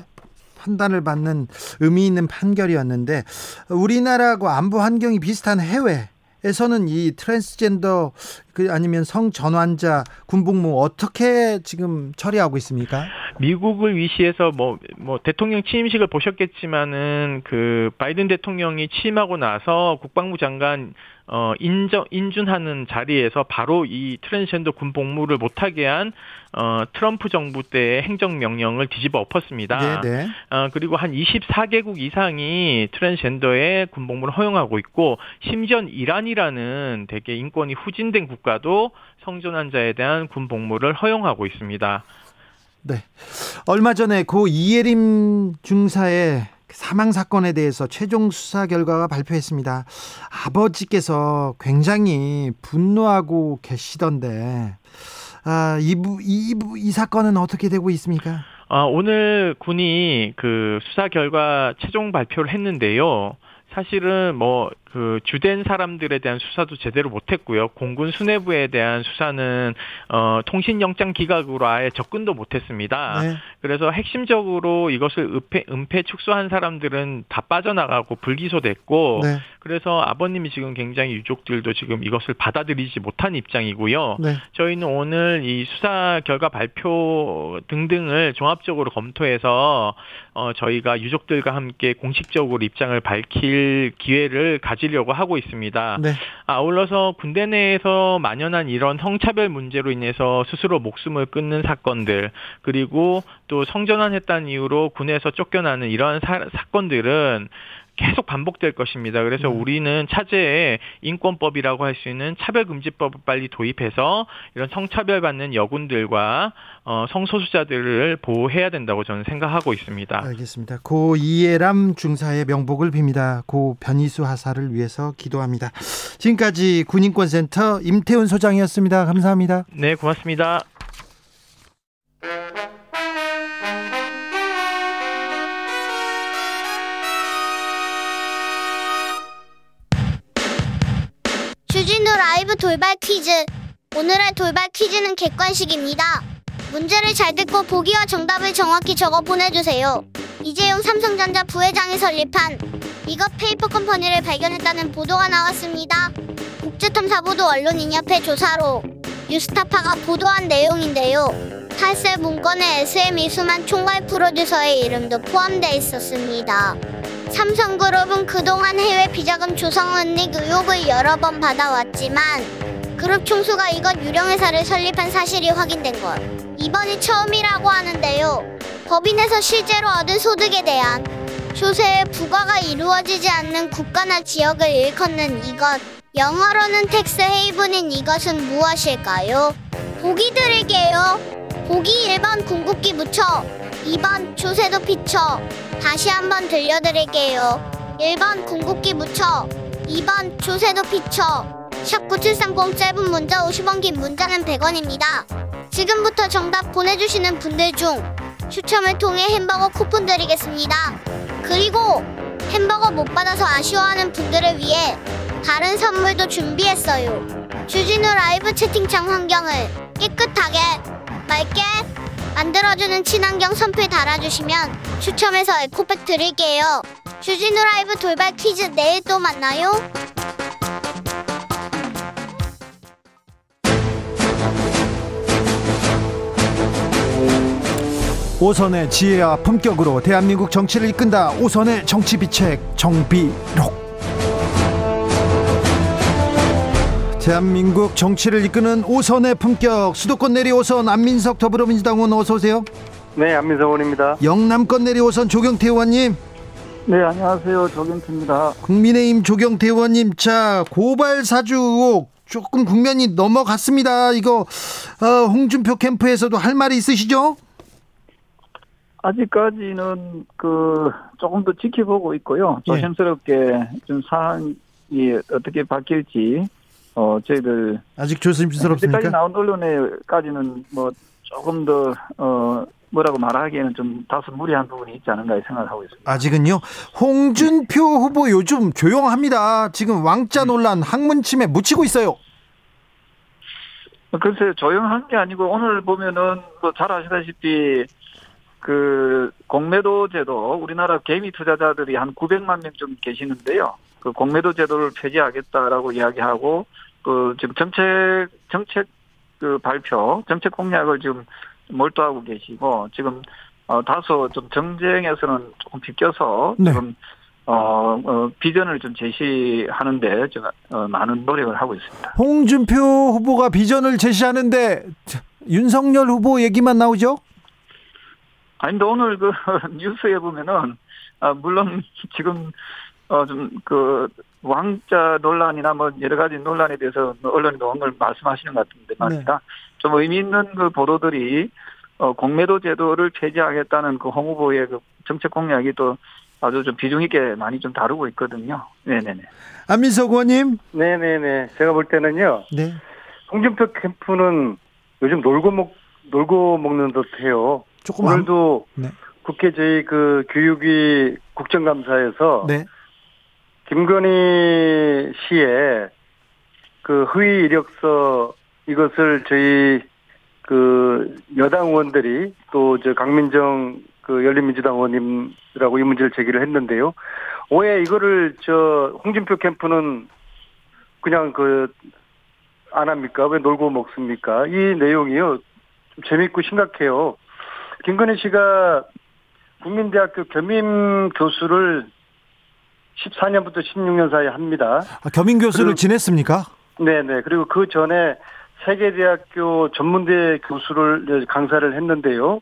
판단을 받는 의미 있는 판결이었는데 우리나라하고 안보 환경이 비슷한 해외 에서는 이 트랜스젠더 그 아니면 성전환자 군복무 어떻게 지금 처리하고 있습니까? 미국을 위시해서 뭐, 뭐, 대통령 취임식을 보셨겠지만은 그 바이든 대통령이 취임하고 나서 국방부 장관 어, 인정, 인준하는 자리에서 바로 이 트랜스젠더 군 복무를 못하게 한, 어, 트럼프 정부 때의 행정명령을 뒤집어 엎었습니다. 네네. 네. 어, 그리고 한 24개국 이상이 트랜스젠더의 군 복무를 허용하고 있고, 심지어 이란이라는 되게 인권이 후진된 국가도 성전환자에 대한 군 복무를 허용하고 있습니다. 네. 얼마 전에 고 이예람 중사의 사망 사건에 대해서 최종 수사 결과가 발표했습니다. 아버지께서 굉장히 분노하고 계시던데, 아, 이, 이, 이 사건은 어떻게 되고 있습니까? 아, 오늘 군이 그 수사 결과 최종 발표를 했는데요. 사실은 뭐 그 주된 사람들에 대한 수사도 제대로 못했고요. 공군 수뇌부에 대한 수사는 어, 통신영장 기각으로 아예 접근도 못했습니다. 네. 그래서 핵심적으로 이것을 은폐, 은폐 축소한 사람들은 다 빠져나가고 불기소됐고 네. 그래서 아버님이 지금 굉장히 유족들도 지금 이것을 받아들이지 못한 입장이고요. 네. 저희는 오늘 이 수사 결과 발표 등등을 종합적으로 검토해서 어, 저희가 유족들과 함께 공식적으로 입장을 밝힐 기회를 가지 가지려고 하고 있습니다. 네. 아울러서 군대 내에서 만연한 이런 성차별 문제로 인해서 스스로 목숨을 끊는 사건들 그리고 또 성전환했다는 이유로 군에서 쫓겨나는 이러한 사, 사건들은 계속 반복될 것입니다. 그래서 네. 우리는 차제에 인권법이라고 할 수 있는 차별금지법을 빨리 도입해서 이런 성차별 받는 여군들과 어, 성소수자들을 보호해야 된다고 저는 생각하고 있습니다. 알겠습니다. 고 이해람 중사의 명복을 빕니다. 고 변희수 하사를 위해서 기도합니다. 지금까지 군인권센터 임태훈 소장이었습니다. 감사합니다. 네, 고맙습니다. 라이브 돌발 퀴즈. 오늘의 돌발 퀴즈는 객관식입니다. 문제를 잘 듣고 보기와 정답을 정확히 적어 보내주세요. 이재용 삼성전자 부회장이 설립한 이것 페이퍼 컴퍼니를 발견했다는 보도가 나왔습니다. 국제탐사보도 언론인협회 조사로 뉴스타파가 보도한 내용인데요. 탈세 문건에 SM 이수만 총괄 프로듀서의 이름도 포함되어 있었습니다. 삼성그룹은 그동안 해외 비자금 조성 은닉 의혹을 여러 번 받아왔지만 그룹 총수가 이것 유령회사를 설립한 사실이 확인된 것 이번이 처음이라고 하는데요. 법인에서 실제로 얻은 소득에 대한 조세의 부과가 이루어지지 않는 국가나 지역을 일컫는 이것 영어로는 tax haven인 이것은 무엇일까요? 보기 드릴게요. 보기 1번 궁극기 묻혀 2번 조세도 피쳐 다시 한번 들려드릴게요. 1번 궁극기 묻혀 2번 조세도 피쳐 샵9730 짧은 문자 50원 긴 문자는 100원입니다. 지금부터 정답 보내주시는 분들 중 추첨을 통해 햄버거 쿠폰 드리겠습니다. 그리고 햄버거 못 받아서 아쉬워하는 분들을 위해 다른 선물도 준비했어요. 주진우 라이브 채팅창 환경을 깨끗하게 맑게 만들어주는 친환경 선풀 달아주시면 추첨해서 에코백 드릴게요. 주진우 라이브 돌발 퀴즈 내일 또 만나요. 오선의 지혜와 품격으로 대한민국 정치를 이끈다. 오선의 정치 비책 정비록. 대한민국 정치를 이끄는 오선의 품격 수도권 내리 오선 안민석 더불어민주당 의원 어서 오세요. 네, 안민석 의원입니다. 영남권 내리 오선 조경태 의원님. 네, 안녕하세요. 조경태입니다. 국민의힘 조경태 의원님, 자 고발 사주 의혹 조금 국면이 넘어갔습니다. 이거 어, 홍준표 캠프에서도 할 말이 있으시죠? 아직까지는 그 조금 더 지켜보고 있고요. 예. 조심스럽게 예. 좀 사안이 어떻게 바뀔지 어 저희들 아직 조심스럽습니까? 까지 나온 언론에까지는 뭐 조금 더 어 뭐라고 말하기에는 좀 다소 무리한 부분이 있지 않은가 생각하고 있습니다. 아직은요. 홍준표 후보 요즘 조용합니다. 지금 왕자 논란 학문침에 묻히고 있어요. 글쎄 조용한 게 아니고 오늘 보면은 뭐잘 아시다시피 그 공매도 제도 우리나라 개미 투자자들이 한 900만 명 좀 계시는데요. 그 공매도 제도를 폐지하겠다라고 이야기하고 그 지금 정책 정책 그 발표 정책 공약을 지금 몰두하고 계시고 지금 어 다소 좀 정쟁에서는 조금 비껴서 네. 지금 어, 어, 비전을 좀 제시하는데 제가 어, 많은 노력을 하고 있습니다. 홍준표 후보가 비전을 제시하는데 윤석열 후보 얘기만 나오죠? 아니, 근데 오늘 그 뉴스에 보면은 아, 물론 지금 어 좀 그 왕자 논란이나 뭐 여러 가지 논란에 대해서 언론이 너무 걸 말씀하시는 것 같은데 말입니다. 네. 좀 의미 있는 그 보도들이 어 공매도 제도를 폐지하겠다는 그 홍 후보의 그 정책 공약이 또 아주 좀 비중 있게 많이 좀 다루고 있거든요. 네네네. 안민석 의원님. 네네네. 제가 볼 때는요. 네. 홍준표 캠프는 요즘 놀고 먹 놀고 먹는 듯해요. 조금 오늘도 네. 국회 저희 그 교육위 국정감사에서 네. 김건희 씨의 그 허위 이력서 이것을 저희 그 여당 의원들이 또 저 강민정 그 열린민주당 의원님이라고 이 문제를 제기를 했는데요. 왜 이거를 저 홍준표 캠프는 그냥 그 안 합니까? 왜 놀고 먹습니까? 이 내용이요. 좀 재밌고 심각해요. 김건희 씨가 국민대학교 겸임 교수를 14년부터 16년 사이에 합니다. 아, 겸임 교수를 그리고, 지냈습니까? 네네. 그리고 그 전에 세계대학교 전문대 교수를 강사를 했는데요.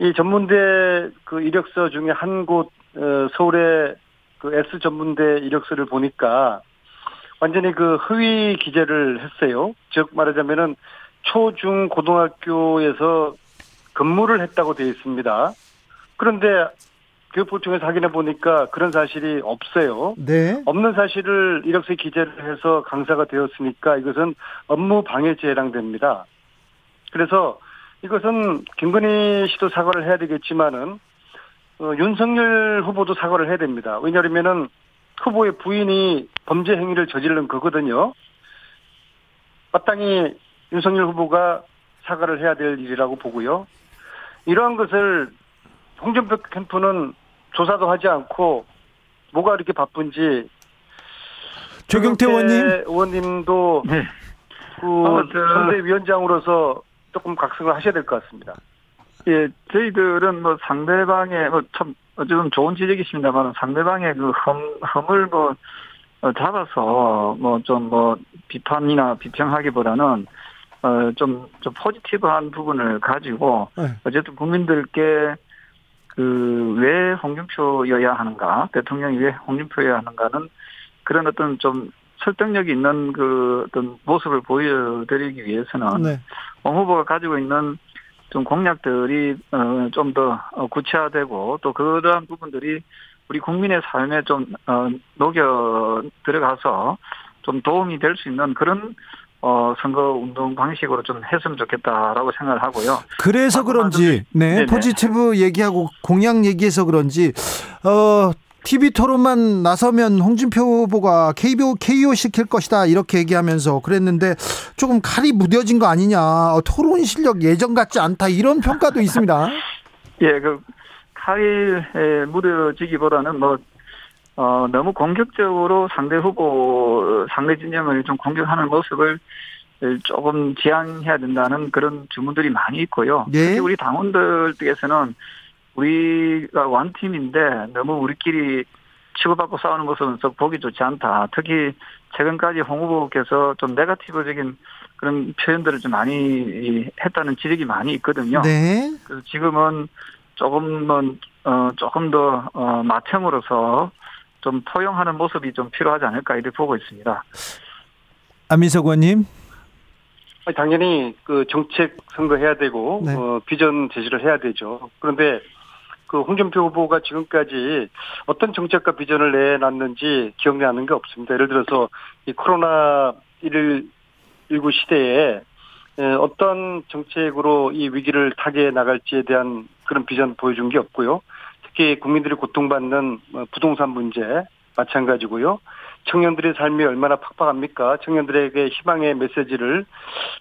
이 전문대 그 이력서 중에 한 곳, 어, 서울의 그 S 전문대 이력서를 보니까 완전히 그 허위 기재를 했어요. 즉 말하자면은 초중 고등학교에서 근무를 했다고 되어 있습니다. 그런데 교육부총에서 확인해 보니까 그런 사실이 없어요. 네. 없는 사실을 이력서에 기재를 해서 강사가 되었으니까 이것은 업무 방해죄에 해당됩니다. 그래서 이것은 김건희 씨도 사과를 해야 되겠지만은 어, 윤석열 후보도 사과를 해야 됩니다. 왜냐하면은 후보의 부인이 범죄 행위를 저지른 거거든요. 마땅히 윤석열 후보가 사과를 해야 될 일이라고 보고요. 이러한 것을 홍준표 캠프는 조사도 하지 않고 뭐가 이렇게 바쁜지 조경태 의원님 의원님도 네. 그. 선대위원장으로서 조금 각성을 하셔야 될 것 같습니다. 예, 저희들은 뭐 상대방의 뭐참 어쨌든 좋은 지적이십니다만 상대방의 그 험, 험을 뭐 어, 잡아서 뭐 좀뭐 뭐 비판이나 비평하기보다는 어좀 좀 포지티브한 부분을 가지고 네. 어쨌든 국민들께 그 왜 홍준표여야 하는가 대통령이 왜 홍준표여야 하는가는 그런 어떤 좀 설득력 있는 그 어떤 모습을 보여드리기 위해서는 네. 홍 후보가 가지고 있는 좀 공약들이 어, 좀더 어, 구체화되고 또 그러한 부분들이 우리 국민의 삶에 좀 어, 녹여 들어가서 좀 도움이 될 수 있는 그런 어, 선거 운동 방식으로 좀 했으면 좋겠다라고 생각을 하고요. 그래서 그런지, 네, 네네. 포지티브 얘기하고 공약 얘기해서 그런지, 어, TV 토론만 나서면 홍준표 후보가 KO, KO 시킬 것이다 이렇게 얘기하면서 그랬는데 조금 칼이 무뎌진 거 아니냐 어, 토론 실력 예전 같지 않다 이런 평가도 있습니다. 예, 그 칼이 무뎌지기보다는 뭐 어, 너무 공격적으로 상대 후보 상대 진영을 좀 공격하는 모습을 조금 지양해야 된다는 그런 주문들이 많이 있고요. 네. 특히 우리 당원들 쪽에서는 우리가 원팀인데 너무 우리끼리 치고받고 싸우는 모습은 썩 보기 좋지 않다. 특히 최근까지 홍 후보께서 좀 네가티브적인 그런 표현들을 좀 많이 했다는 지적이 많이 있거든요. 네. 그래서 지금은 조금은 어 조금 더 어, 마청으로서 좀 포용하는 모습이 좀 필요하지 않을까 이렇게 보고 있습니다. 안민석 의원님. 당연히 그 정책 선거해야 되고 네. 어, 비전 제시를 해야 되죠. 그런데 그 홍준표 후보가 지금까지 어떤 정책과 비전을 내놨는지 기억나는 게 없습니다. 예를 들어서 이 코로나 19 시대에 어떤 정책으로 이 위기를 타개 나갈지에 대한 그런 비전 보여준 게 없고요. 특히 국민들이 고통받는 뭐 부동산 문제 마찬가지고요. 청년들의 삶이 얼마나 팍팍합니까? 청년들에게 희망의 메시지를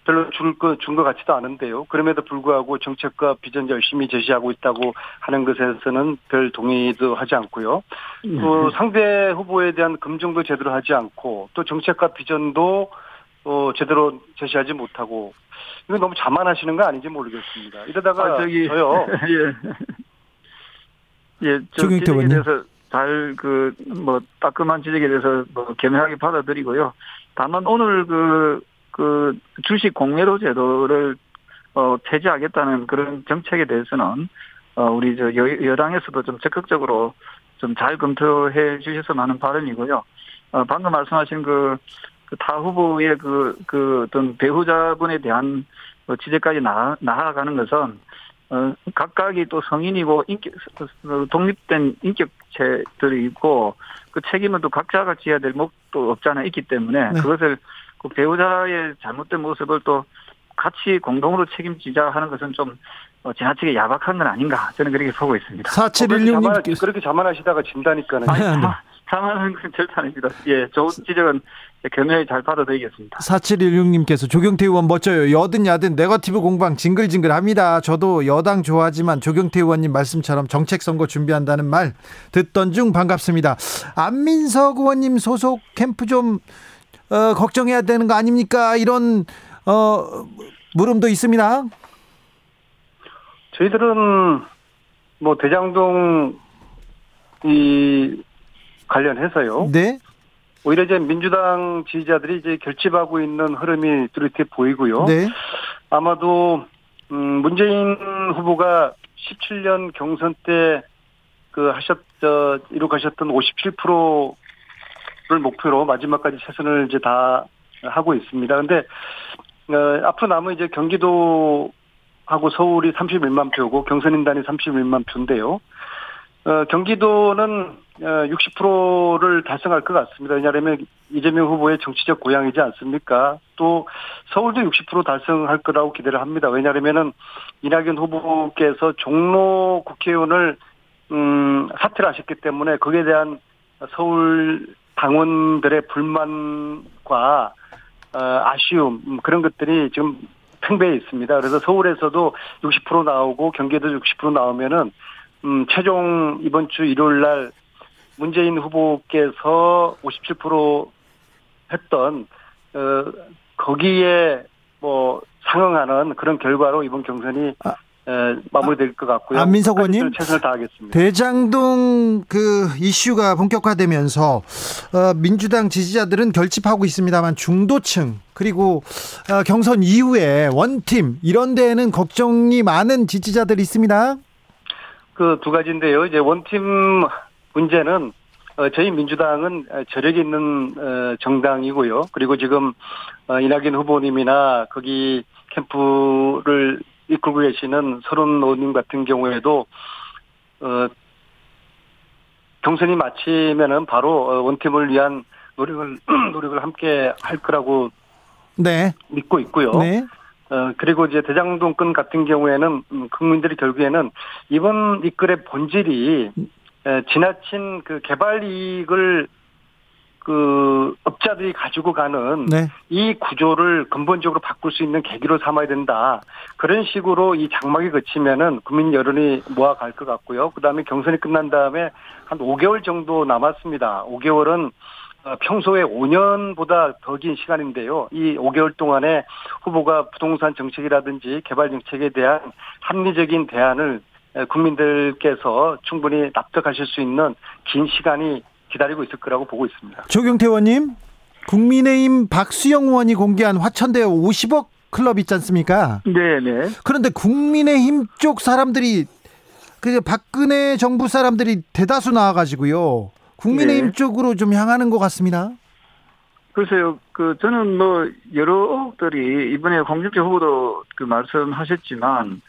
별로 줄것 준 것 같지도 않은데요. 그럼에도 불구하고 정책과 비전 열심히 제시하고 있다고 하는 것에서는 별 동의도 하지 않고요. 네. 또 상대 후보에 대한 검증도 제대로 하지 않고 또 정책과 비전도 어, 제대로 제시하지 못하고 이거 너무 자만하시는 거 아닌지 모르겠습니다. 이러다가 아, 저기, 저요. 예. 예, 저 지적에 대해서 잘 그 뭐 따끔한 지적에 대해서 뭐 겸허하게 받아들이고요. 다만 오늘 그, 그 주식 공매도 제도를 어, 폐지하겠다는 그런 정책에 대해서는 어, 우리 저 여, 여당에서도 좀 적극적으로 좀 잘 검토해 주셨으면 하는 바람이고요. 어, 방금 말씀하신 그, 그타 후보의 그, 그 어떤 배우자분에 대한 그 지적까지 나, 나아가는 것은 어, 각각이 또 성인이고 인격, 독립된 인격체들이 있고 그 책임은 또 각자가 지어야 될 목도 없잖아 있기 때문에 네. 그것을 그 배우자의 잘못된 모습을 또 같이 공동으로 책임지자 하는 것은 좀 어, 지나치게 야박한 건 아닌가 저는 그렇게 보고 있습니다. 4716님 어, 그렇게 자만하시다가 진다니까는. 아니, 네. 자만은 절대 아닙니다. 예, 좋은 지적은 겸허히 잘 받아들이겠습니다. 4716님께서 조경태 의원 멋져요. 여든 야든 네거티브 공방 징글징글합니다. 저도 여당 좋아하지만 조경태 의원님 말씀처럼 정책 선거 준비한다는 말 듣던 중 반갑습니다. 안민석 의원님 소속 캠프 좀 어, 걱정해야 되는 거 아닙니까? 이런 어, 물음도 있습니다. 저희들은 뭐 대장동 이 관련해서요. 네. 오히려 이제 민주당 지지자들이 이제 결집하고 있는 흐름이 뚜렷해 보이고요. 네. 아마도 음 문재인 후보가 17년 경선 때 그 하셨 저 이룩하셨던 57%를 목표로 마지막까지 최선을 이제 다 하고 있습니다. 근데 어, 앞으로 남은 이제 경기도 하고 서울이 31만 표고 경선인단이 31만 표인데요. 어, 경기도는 어, 60%를 달성할 것 같습니다. 왜냐하면 이재명 후보의 정치적 고향이지 않습니까? 또 서울도 60% 달성할 거라고 기대를 합니다. 왜냐하면은 이낙연 후보께서 종로 국회의원을 음, 사퇴를 하셨기 때문에 거기에 대한 서울 당원들의 불만과 어, 아쉬움 음, 그런 것들이 지금 팽배해 있습니다. 그래서 서울에서도 60% 나오고 경기도 60% 나오면은 음, 최종 이번 주 일요일 날 문재인 후보께서 57% 했던 어, 거기에 뭐 상응하는 그런 결과로 이번 경선이 아, 마무리될 것 같고요. 안민석 의원님 최선을 다하겠습니다. 대장동 그 이슈가 본격화되면서 어, 민주당 지지자들은 결집하고 있습니다만 중도층 그리고 어, 경선 이후에 원팀 이런 데에는 걱정이 많은 지지자들이 있습니다. 그 두 가지인데요. 이제 원팀 문제는 어, 저희 민주당은 저력이 있는 어, 정당이고요. 그리고 지금 어, 이낙연 후보님이나 거기 캠프를 이끌고 계시는 서른 의원님 같은 경우에도 어 경선이 마치면은 바로 어, 원팀을 위한 노력을 노력을 함께 할 거라고 네. 믿고 있고요. 네. 어 그리고 이제 대장동권 같은 경우에는 음, 국민들이 결국에는 이번 이끌의 본질이 에, 지나친 그 개발 이익을 그 업자들이 가지고 가는 네. 이 구조를 근본적으로 바꿀 수 있는 계기로 삼아야 된다. 그런 식으로 이 장막이 거치면은 국민 여론이 모아갈 것 같고요. 그다음에 경선이 끝난 다음에 한 5개월 정도 남았습니다. 5개월은 어, 평소에 5년보다 더 긴 시간인데요. 이 5개월 동안에 후보가 부동산 정책이라든지 개발 정책에 대한 합리적인 대안을 국민들께서 충분히 납득하실 수 있는 긴 시간이 기다리고 있을 거라고 보고 있습니다. 조경태 의원님, 국민의힘 박수영 의원이 공개한 화천대 50억 클럽 있지 않습니까? 네, 네. 그런데 국민의힘 쪽 사람들이 그 박근혜 정부 사람들이 대다수 나와가지고요. 국민의힘 네. 쪽으로 좀 향하는 것 같습니다. 글쎄요, 그 저는 뭐 여러 의혹들이 이번에 홍준표 후보도 그 말씀하셨지만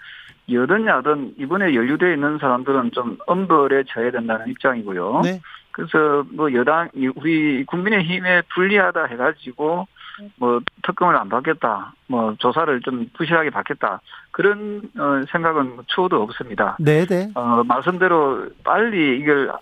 여든 야든 이번에 연루되어 있는 사람들은 좀 엄벌에 처해야 된다는 입장이고요. 네. 그래서 뭐 여당 우리 국민의힘에 불리하다 해가지고 뭐 특검을 안 받겠다, 뭐 조사를 좀 부실하게 받겠다 그런 어, 생각은 추호도 없습니다. 네네. 네. 어 말씀대로 빨리 이걸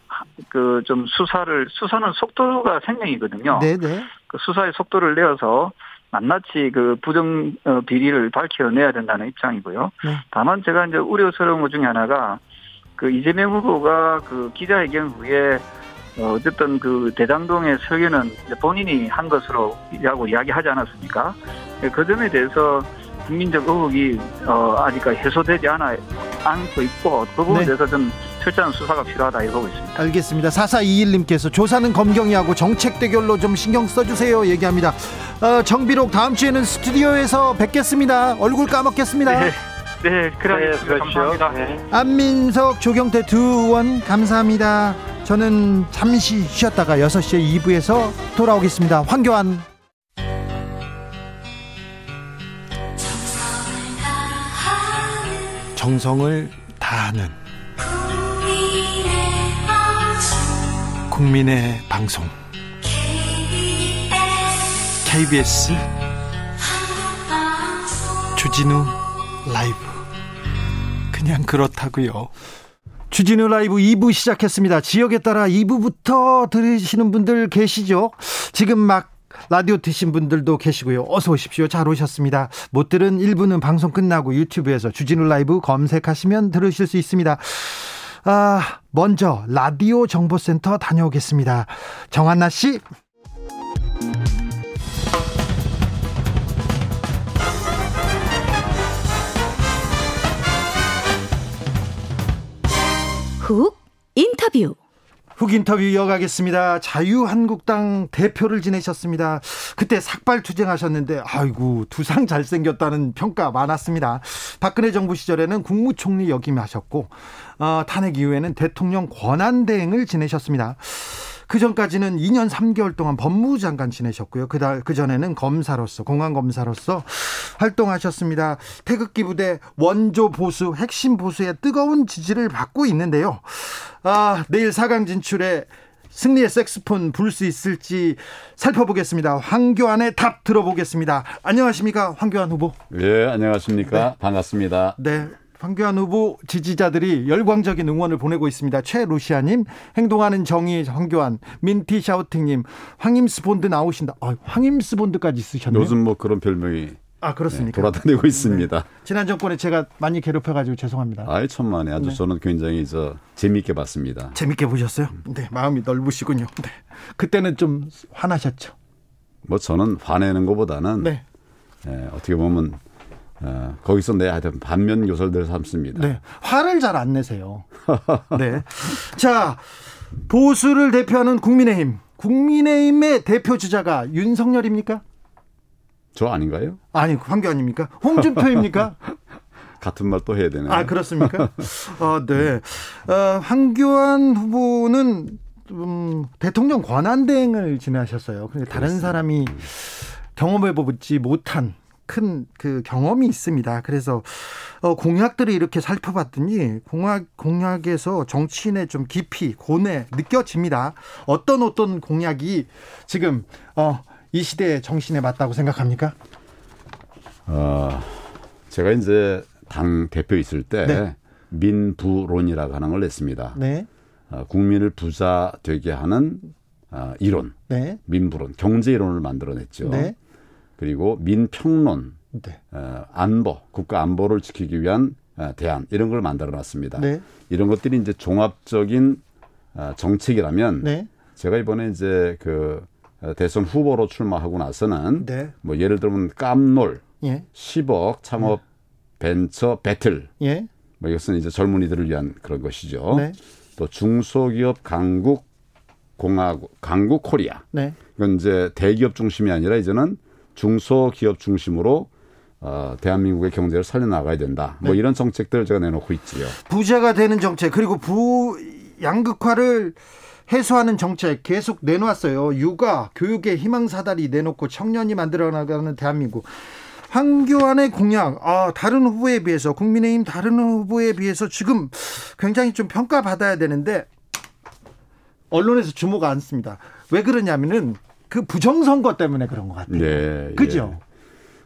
그 좀 수사를 수사는 속도가 생명이거든요. 네네. 네. 그 수사의 속도를 내어서 낱낱이 그 부정 어, 비리를 밝혀내야 된다는 입장이고요. 네. 다만 제가 이제 우려스러운 것 중에 하나가 그 이재명 후보가 그 기자회견 후에 어쨌든 그 대장동의 설계는 본인이 한 것으로 라고 이야기하지 않았습니까? 예, 그 점에 대해서 국민적 의혹이 어, 아직까지 해소되지 않아 않고 있고 그 부분에 네. 대해서 좀 철저한 수사가 필요하다 이러고 있습니다. 알겠습니다. 4421님께서 조사는 검경이 하고 정책 대결로 좀 신경 써주세요 얘기합니다. 어, 정비록 다음 주에는 스튜디오에서 뵙겠습니다. 얼굴 까먹겠습니다. 네. 네, 그래 네, 감사합니다. 네. 안민석, 조경태 두 의원 감사합니다. 저는 잠시 쉬었다가 6시에 2부에서 돌아오겠습니다. 황교안 정성을 다하는 국민의 방송 KBS 주진우 라이브 그냥 그렇다고요. 주진우 라이브 2부 시작했습니다. 지역에 따라 2부부터 들으시는 분들 계시죠? 지금 막 라디오 드신 분들도 계시고요. 어서 오십시오. 잘 오셨습니다. 못 들은 1부는 방송 끝나고 유튜브에서 주진우 라이브 검색하시면 들으실 수 있습니다. 아, 먼저 라디오 정보센터 다녀오겠습니다. 정한나 씨. 훅 인터뷰. 훅 인터뷰 이어가겠습니다. 자유한국당 대표를 지내셨습니다. 그때 삭발 투쟁하셨는데 아이고 두상 잘생겼다는 평가 많았습니다. 박근혜 정부 시절에는 국무총리 역임하셨고 어, 탄핵 이후에는 대통령 권한 대행을 지내셨습니다. 그 전까지는 2년 3개월 동안 법무부 장관 지내셨고요. 그달 그 전에는 검사로서 공안 검사로서 활동하셨습니다. 태극기 부대 원조 보수 핵심 보수의 뜨거운 지지를 받고 있는데요. 아, 내일 4강 진출에 승리의 색소폰 불 수 있을지 살펴보겠습니다. 황교안의 답 들어보겠습니다. 안녕하십니까, 황교안 후보? 예, 안녕하십니까? 네. 반갑습니다. 네. 황교안 후보 지지자들이 열광적인 응원을 보내고 있습니다. 최루시아님, 행동하는 정의 황교안, 민티 샤우팅님, 황임스 본드 나오신다. 아, 황임스 본드까지 쓰셨네요. 요즘 뭐 그런 별명이 아 그렇습니까? 네, 돌아다니고 있습니다. 네. 지난 정권에 제가 많이 괴롭혀가지고 죄송합니다. 아이 천만에 아주 네. 저는 굉장히 저 재미있게 봤습니다. 재미있게 보셨어요? 네, 마음이 넓으시군요. 네, 그때는 좀 화나셨죠? 뭐 저는 화내는 것보다는 네. 예, 어떻게 보면 어, 거기서 내 하여튼 반면 교설들 삼습니다. 네. 화를 잘 안 내세요. 네. 자, 보수를 대표하는 국민의힘. 국민의힘의 대표 주자가 윤석열입니까? 저 아닌가요? 아니, 황교안입니까? 홍준표입니까? 같은 말 또 해야 되나요? 아, 그렇습니까? 어, 네. 어, 황교안 후보는 음, 대통령 권한대행을 지내셨어요. 그러니까 다른 사람이 경험해보지 못한 큰 그 경험이 있습니다. 그래서 어 공약들을 이렇게 살펴봤더니 공약 공약에서 정치인의 좀 깊이 고뇌 느껴집니다. 어떤 어떤 공약이 지금 어 이 시대의 정신에 맞다고 생각합니까? 어 제가 이제 당 대표 있을 때 네. 민부론이라고 하는 걸 냈습니다. 네. 어, 국민을 부자 되게 하는 어, 이론, 네. 민부론, 경제 이론을 만들어냈죠. 네. 그리고 민평론, 네. 어, 안보, 국가 안보를 지키기 위한 어, 대안 이런 걸 만들어 놨습니다. 네. 이런 것들이 이제 종합적인 어, 정책이라면 네. 제가 이번에 이제 그 어, 대선 후보로 출마하고 나서는 네. 뭐 예를 들면 깜놀, 예. 10억 창업 벤처 배틀, 예. 뭐 이것은 이제 젊은이들을 위한 그런 것이죠. 네. 또 중소기업 강국 공화국 강국 코리아. 네. 이건 이제 대기업 중심이 아니라 이제는 중소기업 중심으로 어, 대한민국의 경제를 살려나가야 된다. 뭐 네. 이런 정책들을 제가 내놓고 있지요. 부자가 되는 정책 그리고 부 양극화를 해소하는 정책 계속 내놓았어요. 육아, 교육의 희망 사다리 내놓고 청년이 만들어 나가는 대한민국. 황교안의 공약, 아, 다른 후보에 비해서, 국민의힘 다른 후보에 비해서 지금 굉장히 좀 평가받아야 되는데, 언론에서 주목 안 씁니다. 왜 그러냐면은 그 부정선거 때문에 그런 것 같아요. 네, 그죠? 예.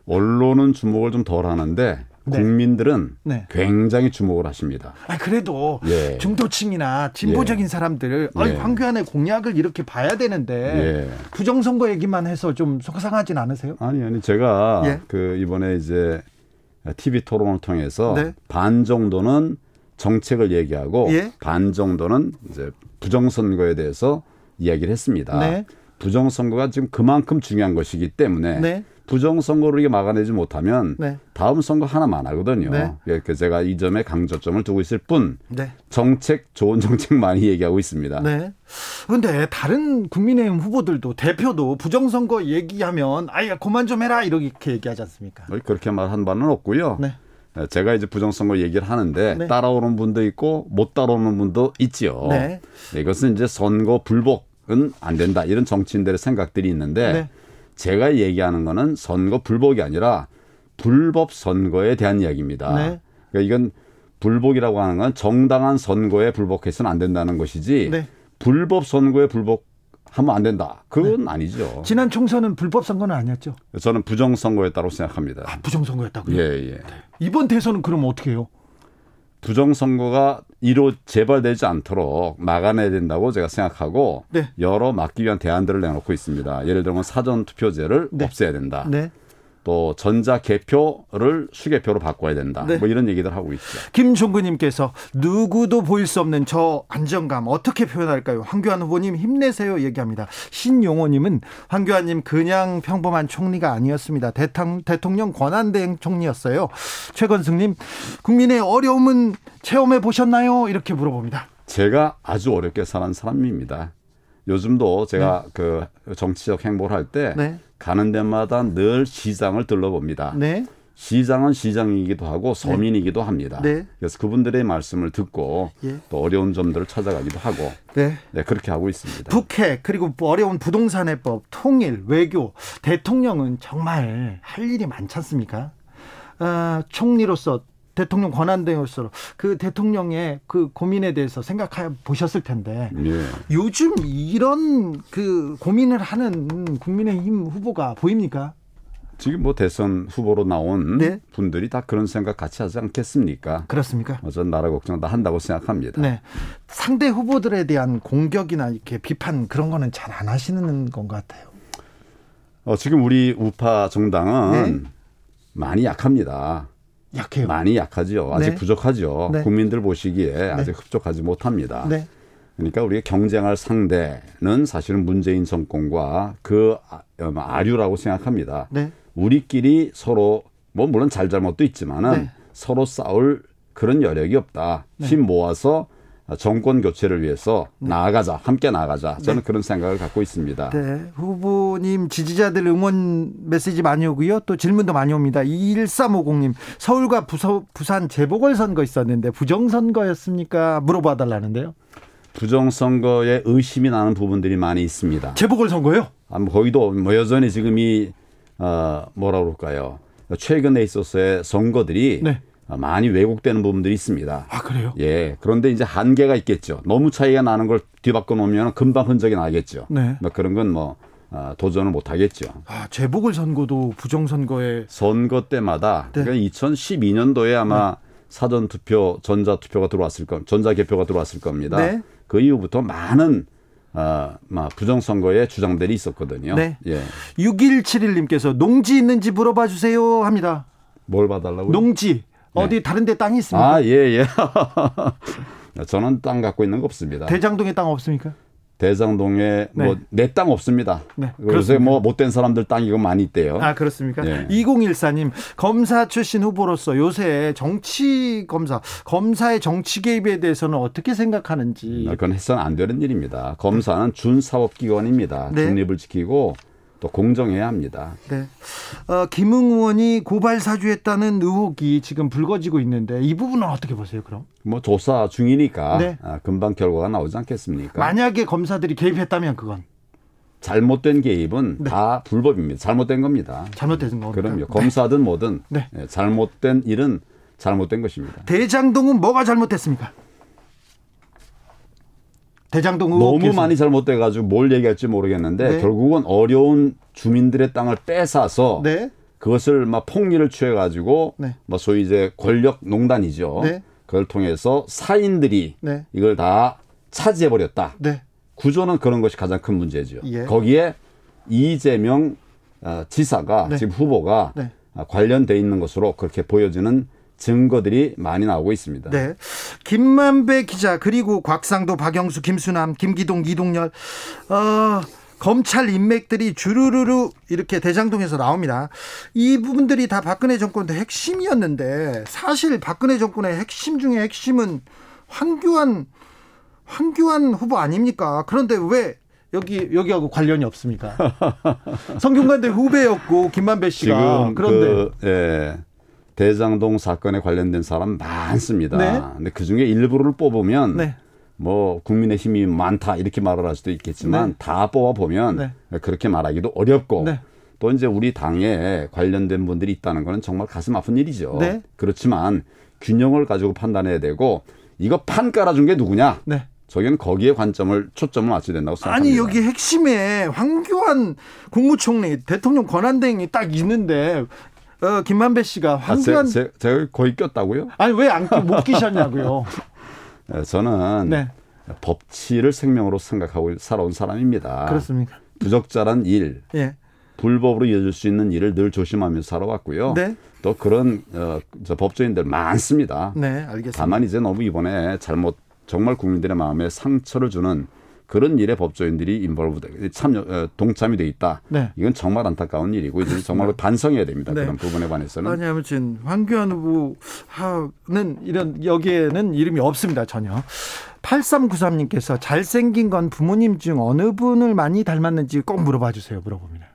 언론은 주목을 좀 덜 하는데 네. 국민들은 네. 굉장히 주목을 하십니다. 아 그래도 예. 중도층이나 진보적인 예. 사람들 예. 황교안의 공약을 이렇게 봐야 되는데 예. 부정선거 얘기만 해서 좀 속상하진 않으세요? 아니 아니 제가 예. 그 이번에 이제 TV 토론을 통해서 네. 반 정도는 정책을 얘기하고 예. 반 정도는 이제 부정선거에 대해서 이야기를 했습니다. 네. 부정선거가 지금 그만큼 중요한 것이기 때문에 네. 부정선거로 이게 막아내지 못하면 네. 다음 선거 하나만 하거든요. 네. 그 제가 이 점에 강조점을 두고 있을 뿐 네. 정책 좋은 정책 많이 얘기하고 있습니다. 네. 그런데 다른 국민의힘 후보들도 대표도 부정선거 얘기하면 아예 그만 좀 해라 이렇게 얘기하지 않습니까? 그렇게 말한 바는 없고요. 네. 네. 제가 이제 부정선거 얘기를 하는데 네. 따라오는 분도 있고 못 따라오는 분도 있지요. 네. 이것은 이제 선거 불복은 안 된다 이런 정치인들의 생각들이 있는데 제가 얘기하는 거는 선거 불복이 아니라 불법 선거에 대한 이야기입니다. 네. 그러니까 이건 불복이라고 하는 건 정당한 선거에 불복해서는 안 된다는 것이지 네. 불법 선거에 불복하면 안 된다. 그건 네. 아니죠. 지난 총선은 불법 선거는 아니었죠. 저는 부정 선거였다고 생각합니다. 아, 부정 선거였다고요? 예, 예. 네. 이번 대선은 그럼 어떻게 해요? 부정선거가 이로 재발되지 않도록 막아내야 된다고 제가 생각하고 네. 여러 막기 위한 대안들을 내놓고 있습니다. 예를 들면 사전 투표제를 네. 없애야 된다. 네. 또 전자 개표를 수개표로 바꿔야 된다. 네. 뭐 이런 얘기들 하고 있죠. 김종근님께서 누구도 보일 수 없는 저 안정감 어떻게 표현할까요? 황교안 후보님 힘내세요 얘기합니다. 신용호님은 황교안님 그냥 평범한 총리가 아니었습니다. 대탕, 대통령 권한대행 총리였어요. 최건승님 국민의 어려움은 체험해 보셨나요? 이렇게 물어봅니다. 제가 아주 어렵게 사는 사람입니다. 요즘도 제가 네. 그 정치적 행보를 할때 네. 가는 데마다 늘 시장을 들러봅니다. 네. 시장은 시장이기도 하고 서민이기도 합니다. 네. 그래서 그분들의 말씀을 듣고 예. 또 어려운 점들을 찾아가기도 하고 네. 네. 그렇게 하고 있습니다. 북핵 그리고 어려운 부동산 해법, 통일, 외교, 대통령은 정말 할 일이 많지 않습니까? 아, 총리로서 대통령 권한대행으로서 그 대통령의 그 고민에 대해서 생각해 보셨을 텐데 예. 요즘 이런 그 고민을 하는 국민의힘 후보가 보입니까? 지금 뭐 대선 후보로 나온 네. 분들이 다 그런 생각 같이 하지 않겠습니까? 그렇습니까? 전 나라 걱정 다 한다고 생각합니다. 네. 상대 후보들에 대한 공격이나 이렇게 비판 그런 거는 잘 안 하시는 건것 같아요. 어, 지금 우리 우파 정당은 네. 많이 약합니다. 약해요. 많이 약하죠. 아직 네. 부족하죠. 네. 국민들 보시기에 네. 아직 흡족하지 못합니다. 네. 그러니까 우리가 경쟁할 상대는 사실은 문재인 정권과 그 아, 아류라고 생각합니다. 네. 우리끼리 서로 뭐 물론 잘잘못도 있지만은 네. 서로 싸울 그런 여력이 없다. 힘 모아서 정권 교체를 위해서 네. 나아가자, 함께 나아가자. 저는 네. 그런 생각을 갖고 있습니다. 네. 후보님 지지자들 응원 메시지 많이 오고요. 또 질문도 많이 옵니다. 2350님, 서울과 부서, 부산 재보궐선거 있었는데 부정선거였습니까? 물어봐 달라는데요. 부정선거에 의심이 나는 부분들이 많이 있습니다. 재보궐선거요? 아, 뭐 거기도 뭐 여전히 지금 이, 어, 뭐라 그럴까요. 최근에 있어서의 선거들이 네. 많이 왜곡되는 부분들이 있습니다. 아 그래요? 예. 그런데 이제 한계가 있겠죠. 너무 차이가 나는 걸 뒤바꿔 놓으면 금방 흔적이 나겠죠. 네. 뭐 그런 건뭐 어, 도전을 못 하겠죠. 아, 재보궐 선거도 부정 선거에 선거 때마다 네. 그러니까 2012년도에 아마 네. 사전 투표, 전자 투표가 들어왔을 겁, 전자 개표가 들어왔을 겁니다. 네. 그 이후부터 많은 아, 막 부정 선거에 주장들이 있었거든요. 네. 예. 6171님께서 농지 있는지 물어봐 주세요 합니다. 뭘 봐달라고요? 농지. 어디 네. 다른 데 땅이 있습니까? 아, 예, 예. 저는 땅 갖고 있는 거 없습니다. 대장동에 땅 없습니까? 대장동에 네. 뭐내 땅 없습니다. 네, 그래서 뭐 못된 사람들 땅 이 거 많이 있대요. 아 그렇습니까? 네. 2014님 검사 출신 후보로서 요새 정치 검사 검사의 정치 개입에 대해서는 어떻게 생각하는지? 아, 그건 해서는 안 되는 일입니다. 검사는 준사법기관입니다. 네. 중립을 지키고 또 공정해야 합니다. 네. 어, 김웅 의원이 고발 사주했다는 의혹이 지금 불거지고 있는데 이 부분은 어떻게 보세요, 그럼? 뭐 조사 중이니까 네. 아, 금방 결과가 나오지 않겠습니까? 만약에 검사들이 개입했다면 그건 잘못된 개입은 네. 다 불법입니다. 잘못된 겁니다. 잘못된 겁니다. 그럼요. 검사든 뭐든 네. 예, 잘못된 일은 잘못된 것입니다. 대장동은 뭐가 잘못됐습니까? 대장동 의혹 너무 많이 잘못돼 가지고 뭘 얘기할지 모르겠는데 네. 결국은 어려운 주민들의 땅을 뺏어서 네. 그것을 막 폭리를 취해 가지고 네. 뭐 소위 이제 권력 농단이죠. 네. 그걸 통해서 사인들이 네. 이걸 다 차지해 버렸다. 네. 구조는 그런 것이 가장 큰 문제죠. 예. 거기에 이재명 어, 지사가 지금 후보가 관련돼 있는 것으로 그렇게 보여지는 증거들이 많이 나오고 있습니다. 네. 김만배 기자 그리고 곽상도, 박영수, 김수남, 김기동, 이동열 어, 검찰 인맥들이 주르르르 이렇게 대장동에서 나옵니다. 이 부분들이 다 박근혜 정권의 핵심이었는데 사실 박근혜 정권의 핵심 중에 핵심은 황교안 황교안 후보 아닙니까? 그런데 왜 여기 여기하고 관련이 없습니까? 성균관대 후배였고 김만배 씨가 지금 그런데 그, 예. 대장동 사건에 관련된 사람 많습니다. 네. 근데 그 중에 일부를 뽑으면 네. 뭐 국민의 힘이 많다 이렇게 말을 할 수도 있겠지만 네. 다 뽑아 보면 네. 그렇게 말하기도 어렵고 네. 또 이제 우리 당에 관련된 분들이 있다는 거는 정말 가슴 아픈 일이죠. 네. 그렇지만 균형을 가지고 판단해야 되고 이거 판 깔아준 게 누구냐? 네. 저기는 거기에 관점을 초점을 맞춰야 된다고 생각합니다. 아니 여기 핵심에 황교안 국무총리 대통령 권한대행이 딱 있는데 어, 김만배 씨가 황교안 아, 제, 제, 제 가 거의 꼈다고요? 아니 왜 안 못 끼셨냐고요? 네, 저는 네. 법치를 생명으로 생각하고 살아온 사람입니다. 그렇습니까? 부적절한 일, 예. 불법으로 이어질 수 있는 일을 늘 조심하면서 살아왔고요. 네. 또 그런 어, 저 법조인들 많습니다. 네, 알겠습니다. 다만 이제 너무 이번에 잘못 정말 국민들의 마음에 상처를 주는 그런 일에 법조인들이 인벌브 참 어, 동참이 돼 있다. 네. 이건 정말 안타까운 일이고 이제 정말 반성해야 됩니다. 네. 그런 부분에 관해서는. 아니 아무튼 황교안 후보는 이런 여기에는 이름이 없습니다 전혀. 8393님께서 잘생긴 건 부모님 중 어느 분을 많이 닮았는지 꼭 물어봐 주세요. 물어봅니다.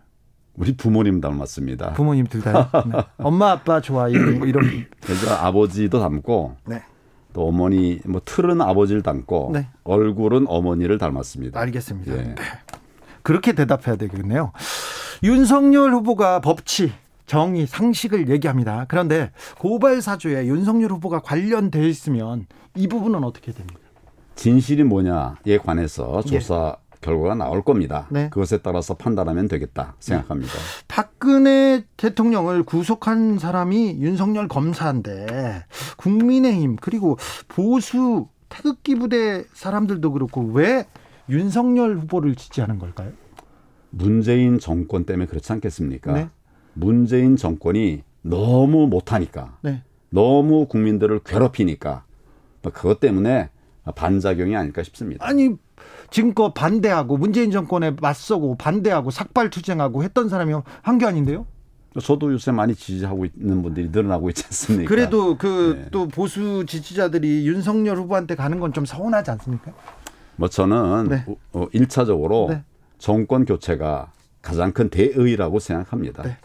우리 부모님 닮았습니다. 부모님 둘 다. 네. 엄마 아빠 좋아 이런 이런. 그래서 아버지도 닮고. 네. 또 어머니 뭐 틀은 아버지를 닮고 네. 얼굴은 어머니를 닮았습니다. 알겠습니다. 예. 네. 그렇게 대답해야 되겠네요. 윤석열 후보가 법치 정의, 상식을 얘기합니다. 그런데 고발 사주에 윤석열 후보가 관련돼 있으면 이 부분은 어떻게 됩니까? 진실이 뭐냐에 관해서 조사 예. 결과가 나올 겁니다. 네. 그것에 따라서 판단하면 되겠다 생각합니다. 네. 박근혜 대통령을 구속한 사람이 윤석열 검사인데 국민의힘 그리고 보수 태극기 부대 사람들도 그렇고 왜 윤석열 후보를 지지하는 걸까요? 문재인 정권 때문에 그렇지 않겠습니까? 네. 문재인 정권이 너무 못하니까, 네. 너무 국민들을 괴롭히니까 그것 때문에 반작용이 아닐까 싶습니다. 아니 지금껏 반대하고 문재인 정권에 맞서고 반대하고 삭발 투쟁하고 했던 사람이 황교안인데요? 저도 요새 많이 지지하고 있는 분들이 늘어나고 있지 않습니까? 그래도 그또 네. 보수 지지자들이 윤석열 후보한테 가는 건 좀 서운하지 않습니까? 뭐 저는 네. 어, 1차적으로 네. 정권 교체가 가장 큰 대의라고 생각합니다. 네.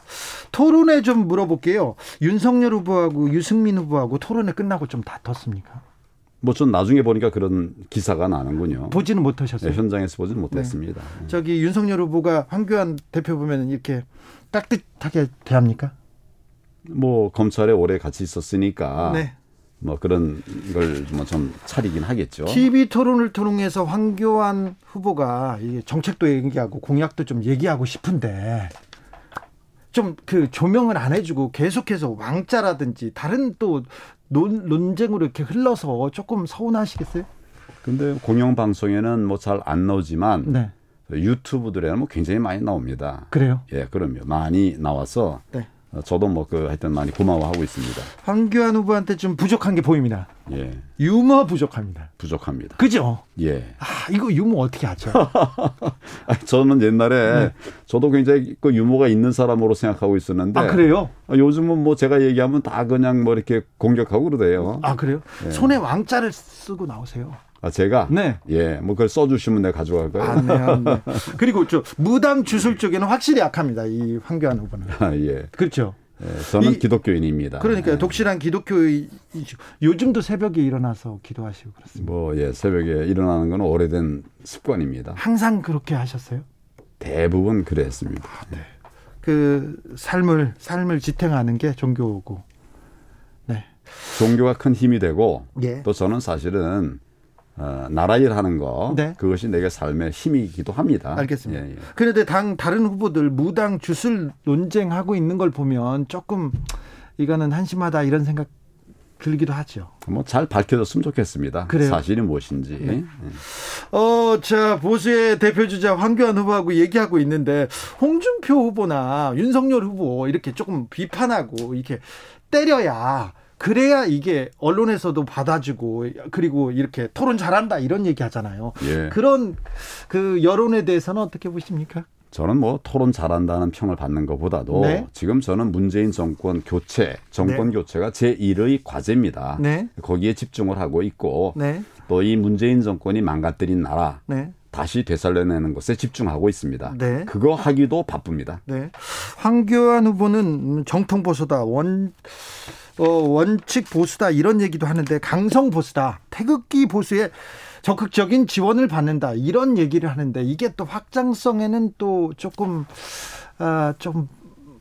토론회 좀 물어볼게요. 윤석열 후보하고 유승민 후보하고 토론회 끝나고 좀 다퉜습니까? 뭐 전 나중에 보니까 그런 기사가 나는군요. 보지는 못하셨어요. 네, 현장에서 보지는 못했습니다. 네. 저기 윤석열 후보가 황교안 대표 보면 이렇게 따뜻하게 대합니까? 뭐 검찰에 오래 같이 있었으니까 네. 뭐 그런 걸 뭐 좀 차리긴 하겠죠. TV 토론을 통해서 황교안 후보가 정책도 얘기하고 공약도 좀 얘기하고 싶은데 좀 그 조명을 안 해주고 계속해서 왕자라든지 다른 또 논, 논쟁으로 이렇게 흘러서 조금 서운하시겠어요? 근데 공영 방송에는 뭐 잘 안 나오지만 네. 유튜브들에는 뭐 굉장히 많이 나옵니다. 그래요? 예, 그럼요. 많이 나와서 네. 어, 저도 뭐 그 하여튼 많이 고마워하고 있습니다. 황교안 후보한테 좀 부족한 게 보입니다. 예. 유머 부족합니다. 부족합니다. 그죠? 예. 아, 이거 유머 어떻게 하죠? 저는 옛날에 네. 저도 굉장히 그 유머가 있는 사람으로 생각하고 있었는데. 아, 그래요? 아, 요즘은 뭐 제가 얘기하면 다 그냥 뭐 이렇게 공격하고 그러대요. 아, 그래요? 예. 손에 왕자를 쓰고 나오세요. 아, 제가? 네. 예, 뭐 그걸 써 주시면 내가 가져갈 거예요. 아, 네, 아, 네. 그리고 저 무당 주술 쪽에는 확실히 약합니다. 이 황교안 후보는. 아, 예. 그렇죠. 예, 저는 이, 기독교인입니다. 그러니까 예. 독실한 기독교 요즘도 새벽에 일어나서 기도하시고 그렇습니다. 뭐 예, 새벽에 일어나는 건 오래된 습관입니다. 항상 그렇게 하셨어요? 대부분 그랬습니다. 아, 네. 그 삶을 삶을 지탱하는 게 종교고. 네. 종교가 큰 힘이 되고 예. 또 저는 사실은 어, 나라 일하는 거 네. 그것이 내게 삶의 힘이기도 합니다. 알겠습니다. 예, 예. 그런데 당 다른 후보들 무당 주술 논쟁하고 있는 걸 보면 조금 이거는 한심하다 이런 생각 들기도 하죠. 뭐 잘 밝혀졌으면 좋겠습니다. 그래요? 사실이 무엇인지. 네. 네. 어, 자 보수의 대표 주자 황교안 후보하고 얘기하고 있는데 홍준표 후보나 윤석열 후보 이렇게 조금 비판하고 이렇게 때려야 그래야 이게 언론에서도 받아주고 그리고 이렇게 토론 잘한다 이런 얘기 하잖아요. 예. 그런 그 여론에 대해서는 어떻게 보십니까? 저는 뭐 토론 잘한다는 평을 받는 것보다도 네. 지금 저는 문재인 정권 교체, 정권 네. 교체가 제1의 과제입니다. 네. 거기에 집중을 하고 있고 네. 또이 문재인 정권이 망가뜨린 나라 네. 다시 되살려내는 것에 집중하고 있습니다. 네. 그거 하기도 바쁩니다. 네. 황교안 후보는 정통 보수다, 원, 어, 원칙 보수다 이런 얘기도 하는데 강성 보수다, 태극기 보수에 적극적인 지원을 받는다 이런 얘기를 하는데 이게 또 확장성에는 또 조금 아, 좀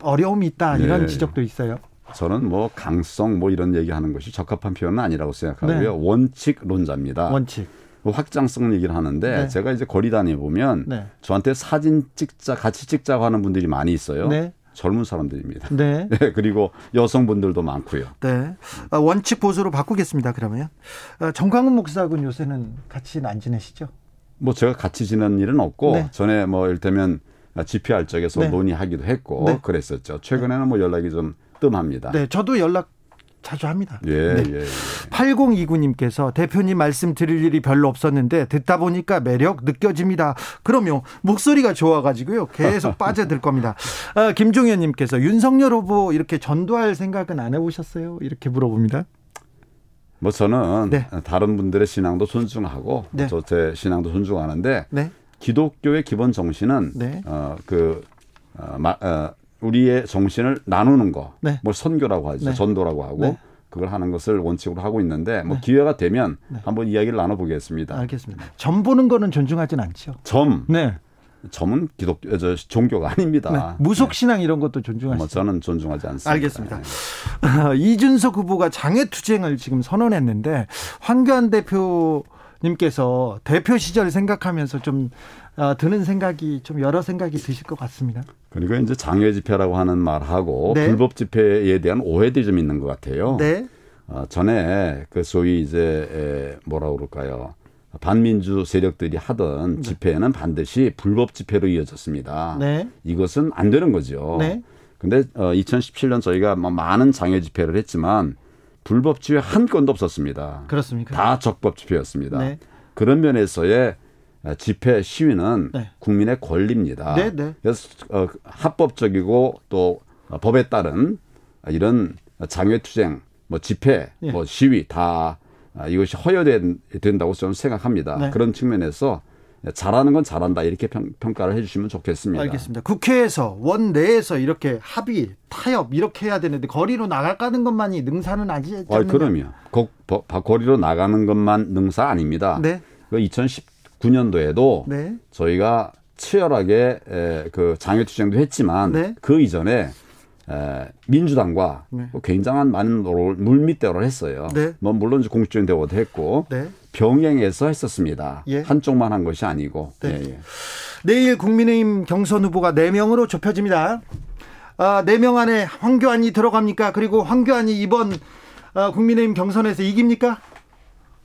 어려움이 있다 이런 네. 지적도 있어요. 저는 뭐 강성 뭐 이런 얘기하는 것이 적합한 표현은 아니라고 생각하고요. 네. 원칙론자입니다. 원칙. 뭐 확장성 얘기를 하는데 네. 제가 이제 거리 다니 보면 네. 저한테 사진 찍자 같이 찍자고 하는 분들이 많이 있어요. 네. 젊은 사람들입니다. 네. 네. 그리고 여성분들도 많고요. 네. 아, 원칙 보수로 바꾸겠습니다. 그러면 아, 정광훈 목사하고는 요새는 같이 안 지내시죠? 뭐 제가 같이 지낸 일은 없고 네. 전에 뭐 일테면 집회할 적에서 네. 논의하기도 했고 네. 그랬었죠. 최근에는 뭐 연락이 좀 뜸합니다. 네, 저도 연락 자주 합니다. 예, 네. 예, 예. 8029님께서 대표님 말씀 드릴 일이 별로 없었는데 듣다 보니까 매력 느껴집니다. 그럼요. 목소리가 좋아가지고요. 계속 빠져들 겁니다. 아, 김종현님께서 윤석열 후보 이렇게 전도할 생각은 안 해보셨어요? 이렇게 물어봅니다. 뭐 저는 네. 다른 분들의 신앙도 존중하고 네. 저제 신앙도 존중하는데 네. 기독교의 기본 정신은 네. 어그 어, 어, 우리의 정신을 나누는 거, 네. 뭐 선교라고 하죠, 네. 전도라고 하고 네. 그걸 하는 것을 원칙으로 하고 있는데 뭐 네. 기회가 되면 네. 한번 이야기를 나눠보겠습니다. 알겠습니다. 점 보는 거는 존중하진 않죠. 점. 네. 점은 기독교 저 종교가 아닙니다. 네. 무속 신앙 이런 것도 존중하시죠. 뭐 저는 존중하지 않습니다. 알겠습니다. 이준석 후보가 장애 투쟁을 지금 선언했는데 황교안 대표 님께서 대표 시절 생각하면서 좀 어, 드는 생각이 좀 여러 생각이 드실 것 같습니다. 그리고 이제 장외 집회라고 하는 말하고 네. 불법 집회에 대한 오해들이 좀 있는 것 같아요. 네. 어, 전에 그 소위 이제 에, 뭐라 그럴까요? 반민주 세력들이 하던 네. 집회는 반드시 불법 집회로 이어졌습니다. 네. 이것은 안 되는 거죠. 네. 근데 어, 2017년 저희가 뭐 많은 장외 집회를 했지만 불법 집회 한 건도 없었습니다. 그렇습니까? 다 적법 집회였습니다. 네. 그런 면에서의 아, 집회 시위는 네. 국민의 권리입니다. 네, 네. 그래서 어, 합법적이고 또 법에 따른 이런 장외투쟁, 뭐 집회, 네. 뭐 시위 다 아, 이것이 허여된다고 저는 생각합니다. 네. 그런 측면에서 잘하는 건 잘한다 이렇게 평, 가를 해주시면 좋겠습니다. 알겠습니다. 국회에서 원 내에서 이렇게 합의, 타협 이렇게 해야 되는데 거리로 나가는 것만이 능사는 아니지 않나요? 아, 그럼요. 거, 거리로 나가는 것만 능사 아닙니다. 네. 그 2010 2009년도에도 네. 저희가 치열하게 에, 그 장외투쟁도 했지만 네. 그 이전에 에, 민주당과 네. 굉장한 많은 노를 물밑대화를 했어요. 네. 뭐 물론 공식적인 대화도 했고 네. 병행해서 했었습니다. 예. 한쪽만 한 것이 아니고. 네. 예, 예. 내일 국민의힘 경선 후보가 4명으로 좁혀집니다. 아, 4명 안에 황교안이 들어갑니까? 그리고 황교안이 이번 아, 국민의힘 경선에서 이깁니까?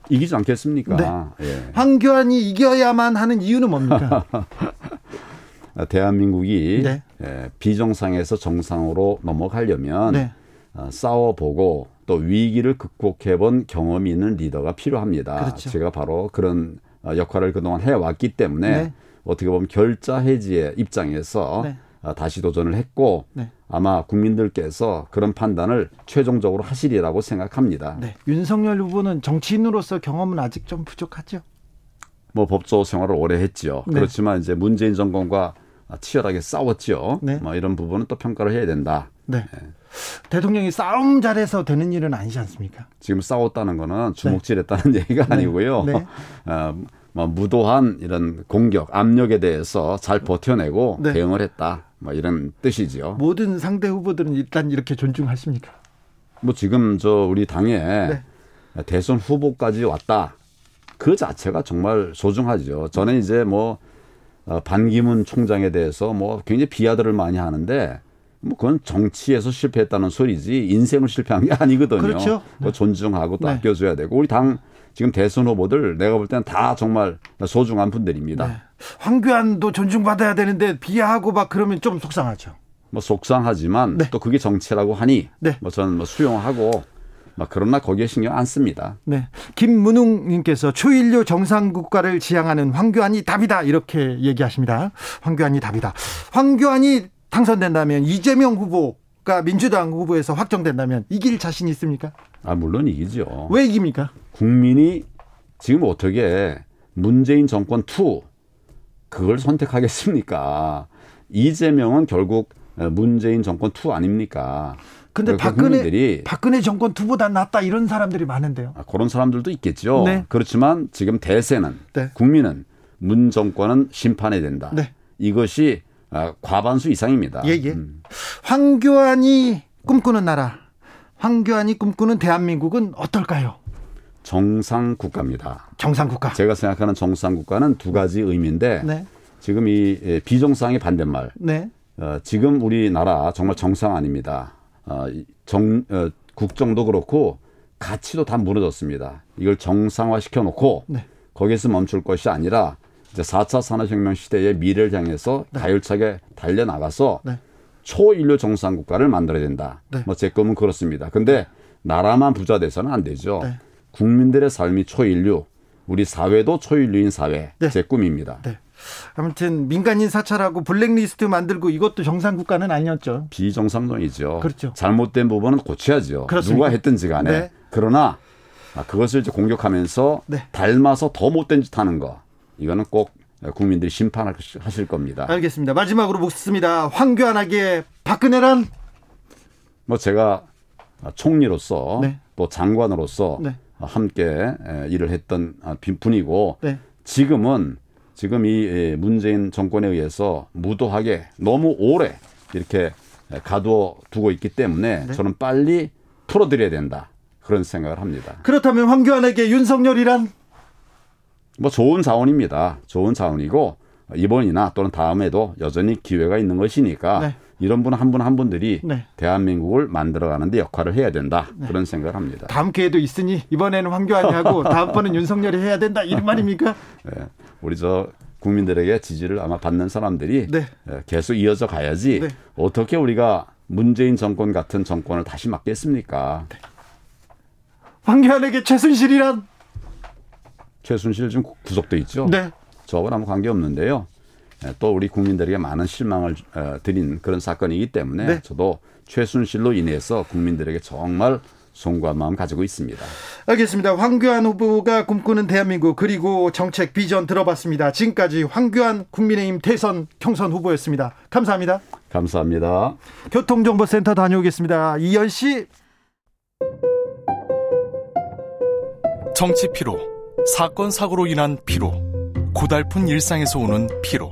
이기지 않겠습니까? 네. 예. 황교안이 이겨야만 하는 이유는 뭡니까? 대한민국이 네. 예, 비정상에서 정상으로 넘어가려면 네. 어, 싸워보고 또 위기를 극복해본 경험이 있는 리더가 필요합니다. 그렇죠. 제가 바로 그런 어, 역할을 그동안 해왔기 때문에 네. 어떻게 보면 결자 해지의 입장에서 네. 어, 다시 도전을 했고 네. 아마 국민들께서 그런 판단을 최종적으로 하시리라고 생각합니다. 네. 윤석열 후보는 정치인으로서 경험은 아직 좀 부족하죠. 뭐 법조 생활을 오래 했지요. 네. 그렇지만 이제 문재인 정권과 치열하게 싸웠지요. 네. 뭐 이런 부분은 또 평가를 해야 된다. 네. 네. 대통령이 싸움 잘해서 되는 일은 아니지 않습니까? 지금 싸웠다는 거는 주먹질했다는 네. 얘기가 아니고요. 네. 어, 뭐 무도한 이런 공격, 압력에 대해서 잘 버텨내고 네. 대응을 했다. 뭐 이런 뜻이지요. 모든 상대 후보들은 일단 이렇게 존중하십니까? 뭐 지금 저 우리 당에 네. 대선 후보까지 왔다. 그 자체가 정말 소중하죠. 저는 이제 뭐 어, 반기문 총장에 대해서 뭐 굉장히 비하들을 많이 하는데 뭐 그건 정치에서 실패했다는 소리지 인생을 실패한 게 아니거든요. 그렇죠. 뭐 존중하고 또 네. 아껴줘야 되고 우리 당 지금 대선 후보들 내가 볼 때는 다 정말 소중한 분들입니다. 네. 황교안도 존중받아야 되는데 비하하고 막 그러면 좀 속상하죠. 뭐 속상하지만 네. 또 그게 정치라고 하니 네. 뭐 저는 뭐 수용하고 막 그러나 거기에 신경 안 씁니다. 네. 김문웅님께서 초일류 정상국가를 지향하는 황교안이 답이다 이렇게 얘기하십니다. 황교안이 답이다. 황교안이 당선된다면 이재명 후보가 민주당 후보에서 확정된다면 이길 자신 있습니까? 아 물론 이기죠. 왜 이깁니까? 국민이 지금 어떻게 문재인 정권 2 그걸 선택하겠습니까? 이재명은 결국 문재인 정권 2 아닙니까? 근데 박근혜 국민들이 박근혜 정권 투보다 낫다 이런 사람들이 많은데요. 아, 그런 사람들도 있겠죠. 네. 그렇지만 지금 대세는 네. 국민은 문 정권은 심판해야 된다. 네. 이것이 아, 과반수 이상입니다. 예, 예. 음. 황교안이 꿈꾸는 나라, 황교안이 꿈꾸는 대한민국은 어떨까요? 정상 국가입니다. 정상 국가. 제가 생각하는 정상 국가는 두 가지 의미인데 네. 지금 이 예, 비정상의 반대말. 네. 어, 지금 우리나라 정말 정상 아닙니다. 어, 정, 어, 국정도 그렇고 가치도 다 무너졌습니다. 이걸 정상화 시켜놓고 네. 거기서 멈출 것이 아니라 이제 4차 산업혁명 시대의 미래를 향해서 네. 가열차게 달려나가서 네. 초인류 정상 국가를 만들어야 된다. 네. 뭐제 꿈은 그렇습니다. 근데 나라만 부자 돼서는 안 되죠. 네. 국민들의 삶이 초인류, 우리 사회도 초인류인 사회, 네. 제 꿈입니다. 네. 아무튼 민간인 사찰하고 블랙리스트 만들고 이것도 정상 국가는 아니었죠. 비정상적이죠. 그렇죠. 잘못된 부분은 고쳐야죠. 그렇습니다. 누가 했든지 간에. 네. 그러나 그것을 이제 공격하면서 네. 닮아서 더 못된 짓 하는 거. 이거는 꼭 국민들이 심판하실 겁니다. 알겠습니다. 마지막으로 묻습니다. 황교안에게 박근혜란? 뭐 제가 총리로서 네. 또 장관으로서 네. 함께 일을 했던 분이고 네. 지금은 지금 이 문재인 정권에 의해서 무도하게 너무 오래 이렇게 가두어 두고 있기 때문에 네. 저는 빨리 풀어드려야 된다. 그런 생각을 합니다. 그렇다면 황교안에게 윤석열이란? 뭐 좋은 자원입니다. 좋은 자원이고 이번이나 또는 다음에도 여전히 기회가 있는 것이니까 네. 이런 분 한 분 한 분들이 네. 대한민국을 만들어가는데 역할을 해야 된다 네. 그런 생각을 합니다. 다음 기회도 있으니 이번에는 황교안이 하고 다음번은 윤석열이 해야 된다 이런 말입니까? 네. 우리 저 국민들에게 지지를 아마 받는 사람들이 네. 예, 계속 이어져 가야지 네. 어떻게 우리가 문재인 정권 같은 정권을 다시 맡겠습니까? 네. 황교안에게 최순실이란 최순실 좀 구속돼 있죠. 네. 저하고는 아무 관계 없는데요. 예, 또 우리 국민들에게 많은 실망을 어, 드린 그런 사건이기 때문에 네. 저도 최순실로 인해서 국민들에게 정말 송구한 마음 가지고 있습니다. 알겠습니다. 황교안 후보가 꿈꾸는 대한민국 그리고 정책 비전 들어봤습니다. 지금까지 황교안 국민의힘 대선 경선 후보였습니다. 감사합니다. 감사합니다. 교통정보센터 다녀오겠습니다. 이현 씨. 정치 피로, 사건 사고로 인한 피로, 고달픈 일상에서 오는 피로.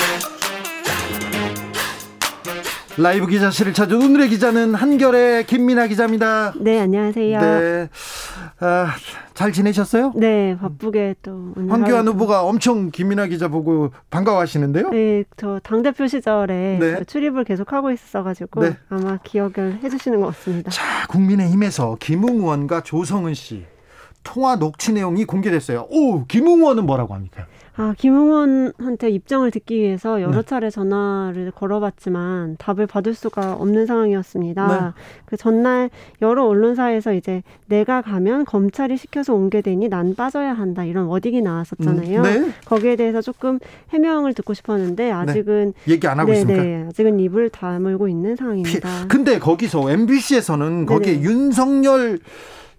라이브 기자실을 찾은 오늘의 기자는 한결의 김민아 기자입니다. 네, 안녕하세요. 네. 아, 잘 지내셨어요? 네, 바쁘게 또 황교안 후보가 엄청 김민아 기자 보고 반가워하시는데요? 네, 저 당대표 시절에 네. 출입을 계속 하고 있어가지고 네. 아마 기억을 해주시는 것 같습니다. 자, 국민의힘에서 김웅 의원과 조성은 씨 통화 녹취 내용이 공개됐어요. 오, 김웅 의원은 뭐라고 합니까? 아, 김웅원한테 입장을 듣기 위해서 여러 네. 차례 전화를 걸어봤지만 답을 받을 수가 없는 상황이었습니다. 네. 그 전날 여러 언론사에서 이제 내가 가면 검찰이 시켜서 옮게 되니 난 빠져야 한다 이런 워딩이 나왔었잖아요. 음, 네. 거기에 대해서 조금 해명을 듣고 싶었는데 네. 아직은 얘기 안 하고 있습니까? 네, 아직은 입을 다물고 있는 상황입니다. 피, 근데 거기서 MBC에서는 거기에 윤석열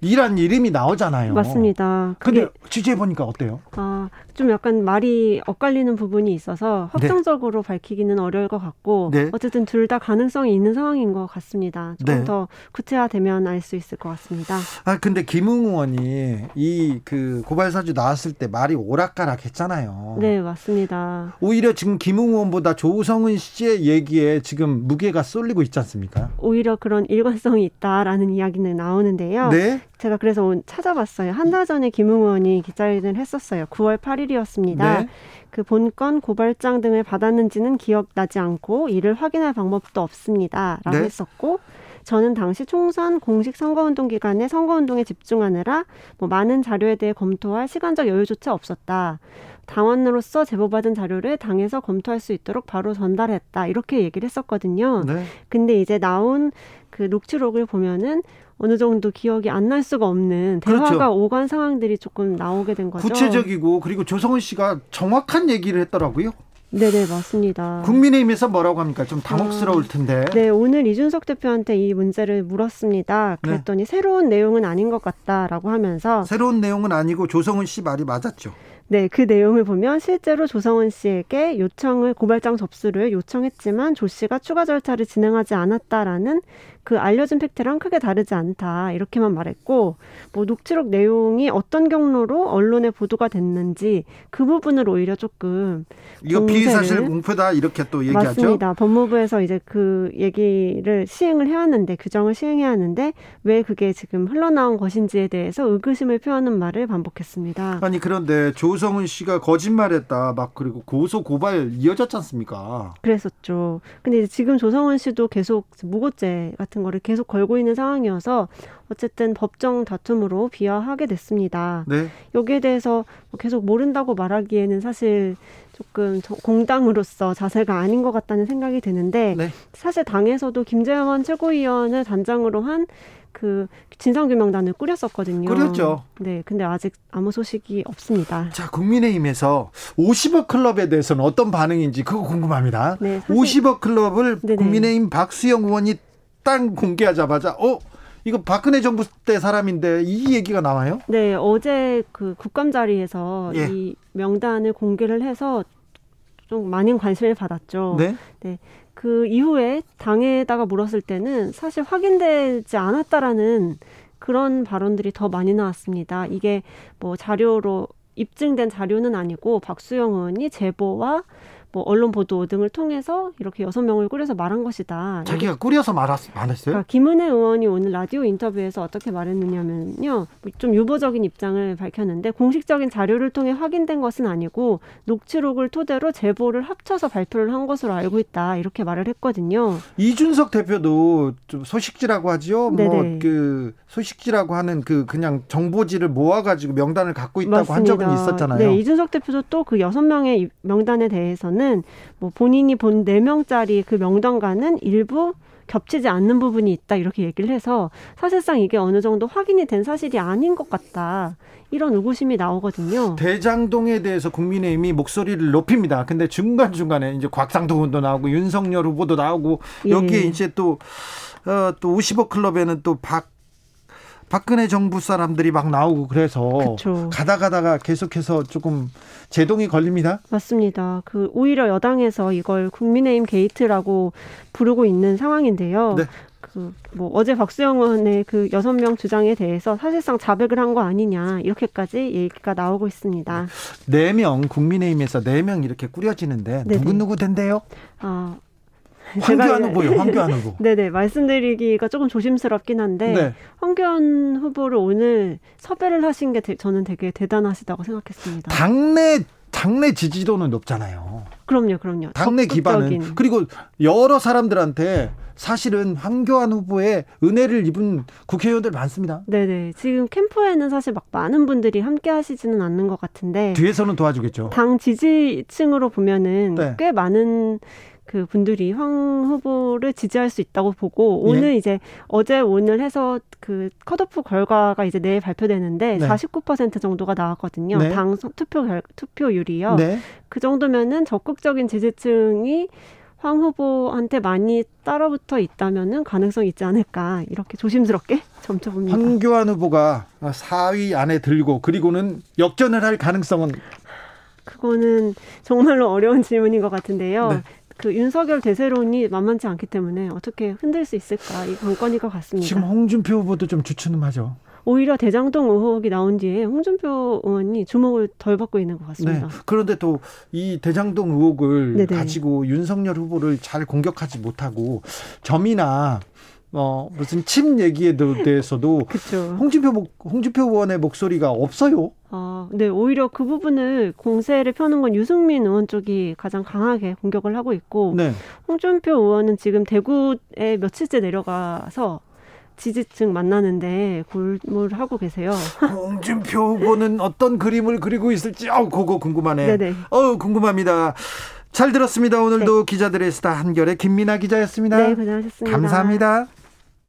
이란 이름이 나오잖아요. 맞습니다. 근데 취재해 보니까 어때요? 아, 좀 약간 말이 엇갈리는 부분이 있어서 네. 확정적으로 네. 밝히기는 어려울 것 같고 네. 어쨌든 둘 다 가능성이 있는 상황인 것 같습니다. 조금 네. 더 구체화되면 알 수 있을 것 같습니다. 아, 근데 김웅 의원이 이 그 고발 사주 나왔을 때 말이 오락가락 했잖아요. 네, 맞습니다. 오히려 지금 김웅 의원보다 조성은 씨의 얘기에 지금 무게가 쏠리고 있지 않습니까? 오히려 그런 일관성이 있다라는 이야기는 나오는데요. 네. 제가 그래서 찾아봤어요. 한 달 전에 김웅 의원이 기자회견을 했었어요. 9월 8일이었습니다. 네. 그 본건 고발장 등을 받았는지는 기억나지 않고 이를 확인할 방법도 없습니다. 라고 네. 했었고 저는 당시 총선 공식 선거운동 기간에 선거운동에 집중하느라 뭐 많은 자료에 대해 검토할 시간적 여유조차 없었다. 당원으로서 제보받은 자료를 당에서 검토할 수 있도록 바로 전달했다. 이렇게 얘기를 했었거든요. 네. 근데 이제 나온 그 녹취록을 보면은 어느 정도 기억이 안 날 수가 없는 대화가 그렇죠. 오간 상황들이 조금 나오게 된 거죠. 구체적이고 그리고 조성은 씨가 정확한 얘기를 했더라고요. 네네 맞습니다. 국민의힘에서 뭐라고 합니까? 좀 당혹스러울 아, 텐데. 네 오늘 이준석 대표한테 이 문제를 물었습니다. 네. 그랬더니 네. 새로운 내용은 아닌 것 같다라고 하면서 새로운 내용은 아니고 조성은 씨 말이 맞았죠. 네, 그 내용을 보면 실제로 조성은 씨에게 요청을 고발장 접수를 요청했지만 조 씨가 추가 절차를 진행하지 않았다라는 그 알려진 팩트랑 크게 다르지 않다 이렇게만 말했고 뭐 녹취록 내용이 어떤 경로로 언론에 보도가 됐는지 그 부분을 오히려 조금 이거 비사실 공표다 이렇게 또 얘기하죠. 맞습니다. 법무부에서 이제 그 얘기를 시행을 해왔는데 규정을 시행해야 하는데 왜 그게 지금 흘러나온 것인지에 대해서 의구심을 표하는 말을 반복했습니다. 아니 그런데 조성은 씨가 거짓말했다 막 그리고 고소 고발 이어졌지 않습니까? 그랬었죠. 근데 지금 조성은 씨도 계속 무고죄 같은 같은 거를 계속 걸고 있는 상황이어서 어쨌든 법정 다툼으로 비화하게 됐습니다. 네. 여기에 대해서 뭐 계속 모른다고 말하기에는 사실 조금 공당으로서 자세가 아닌 것 같다는 생각이 드는데 네. 사실 당에서도 김재원 최고위원을 단장으로 한 그 진상규명단을 꾸렸었거든요. 꾸렸죠. 네, 근데 아직 아무 소식이 없습니다. 자, 국민의힘에서 50억 클럽에 대해서는 어떤 반응인지 그거 궁금합니다. 네, 사실... 50억 클럽을 네네. 국민의힘 박수영 의원이 딱 공개하자마자 어 이거 박근혜 정부 때 사람인데 이 얘기가 나와요? 네, 어제 그 국감 자리에서 예. 이 명단을 공개를 해서 좀 많은 관심을 받았죠. 네. 네. 그 이후에 당에다가 물었을 때는 사실 확인되지 않았다라는 그런 발언들이 더 많이 나왔습니다. 이게 뭐 자료로 입증된 자료는 아니고 박수영 의원이 제보와 뭐 언론 보도 등을 통해서 이렇게 여섯 명을 꾸려서 말한 것이다. 자기가 꾸려서 말았, 말했어요? 그러니까 김은혜 의원이 오늘 라디오 인터뷰에서 어떻게 말했느냐면요. 좀 유보적인 입장을 밝혔는데 공식적인 자료를 통해 확인된 것은 아니고 녹취록을 토대로 제보를 합쳐서 발표를 한 것으로 알고 있다. 이렇게 말을 했거든요. 이준석 대표도 좀 소식지라고 하죠. 뭐그 소식지라고 하는 그 그냥 정보지를 모아가지고 명단을 갖고 있다고 맞습니다. 한 적은 있었잖아요. 네, 이준석 대표도 또 그 여섯 명의 명단에 대해서는 보면은 뭐 본인이 본 네명짜리그 명단과는 일부 겹치지 않는 부분이 있다 이렇게 얘기를 해서 사실상 이게 어느 정도 확인이 된 사실이 아닌 것 같다. 이런 의구심이 나오거든요. 대장동에 대해서 국민의힘이 목소리를 높입니다. 근데 중간 중간에 이제 곽상도 의원도 나오고 윤석열 후보도 나오고 여기에 예. 이제 또, 어, 또 50억 클럽에는 또 박 박근혜 정부 사람들이 막 나오고 그래서 그쵸. 가다 가다가 계속해서 조금 제동이 걸립니다. 맞습니다. 그 오히려 여당에서 이걸 국민의힘 게이트라고 부르고 있는 상황인데요. 네. 그뭐 어제 박수영 의원의 그 여섯 명 주장에 대해서 사실상 자백을 한 거 아니냐 이렇게까지 얘기가 나오고 있습니다. 네 명 국민의힘에서 네 명 이렇게 꾸려지는데 누구 누구 된대요? 아 황교안 후보요, 황교안 후보. 네네, 말씀드리기가 조금 조심스럽긴 한데, 네. 황교안 후보를 오늘 섭외를 하신 게 되, 저는 되게 대단하시다고 생각했습니다. 당내, 당내 지지도는 높잖아요. 그럼요, 그럼요. 당내 적극적인. 기반은. 그리고 여러 사람들한테 사실은 황교안 후보의 은혜를 입은 국회의원들 많습니다. 네네. 지금 캠프에는 사실 막 많은 분들이 함께 하시지는 않는 것 같은데. 뒤에서는 도와주겠죠. 당 지지층으로 보면은 네. 꽤 많은 그 분들이 황 후보를 지지할 수 있다고 보고 오늘 예. 이제 어제 오늘 해서 그 컷오프 결과가 이제 내일 발표되는데 네. 49% 정도가 나왔거든요. 네. 당 투표 투표율이요. 네. 그 정도면은 적극적인 지지층이 황 후보한테 많이 따라붙어 있다면은 가능성이 있지 않을까 이렇게 조심스럽게 점쳐봅니다. 황교안 후보가 4위 안에 들고 그리고는 역전을 할 가능성은 그거는 정말로 어려운 질문인 것 같은데요. 네. 그 윤석열 대세론이 만만치 않기 때문에 어떻게 흔들 수 있을까 이 관건일 것 같습니다. 지금 홍준표 후보도 좀 주춤하죠. 오히려 대장동 의혹이 나온 뒤에 홍준표 의원이 주목을 덜 받고 있는 것 같습니다. 네. 그런데 또 이 대장동 의혹을 네네. 가지고 윤석열 후보를 잘 공격하지 못하고 점이나 어 무슨 침 얘기에 대해서도 홍준표 홍준표 의원의 목소리가 없어요. 아, 네, 오히려 그 부분을 공세를 펴는 건 유승민 의원 쪽이 가장 강하게 공격을 하고 있고 네. 홍준표 의원은 지금 대구에 며칠째 내려가서 지지층 만나는데 골몰 하고 계세요. 홍준표 후보는 어떤 그림을 그리고 있을지 어 그거 궁금하네. 네네. 어 궁금합니다. 잘 들었습니다. 오늘도 네. 기자들의 스타 한겨레 김민아 기자였습니다. 네, 고생하셨습니다. 감사합니다.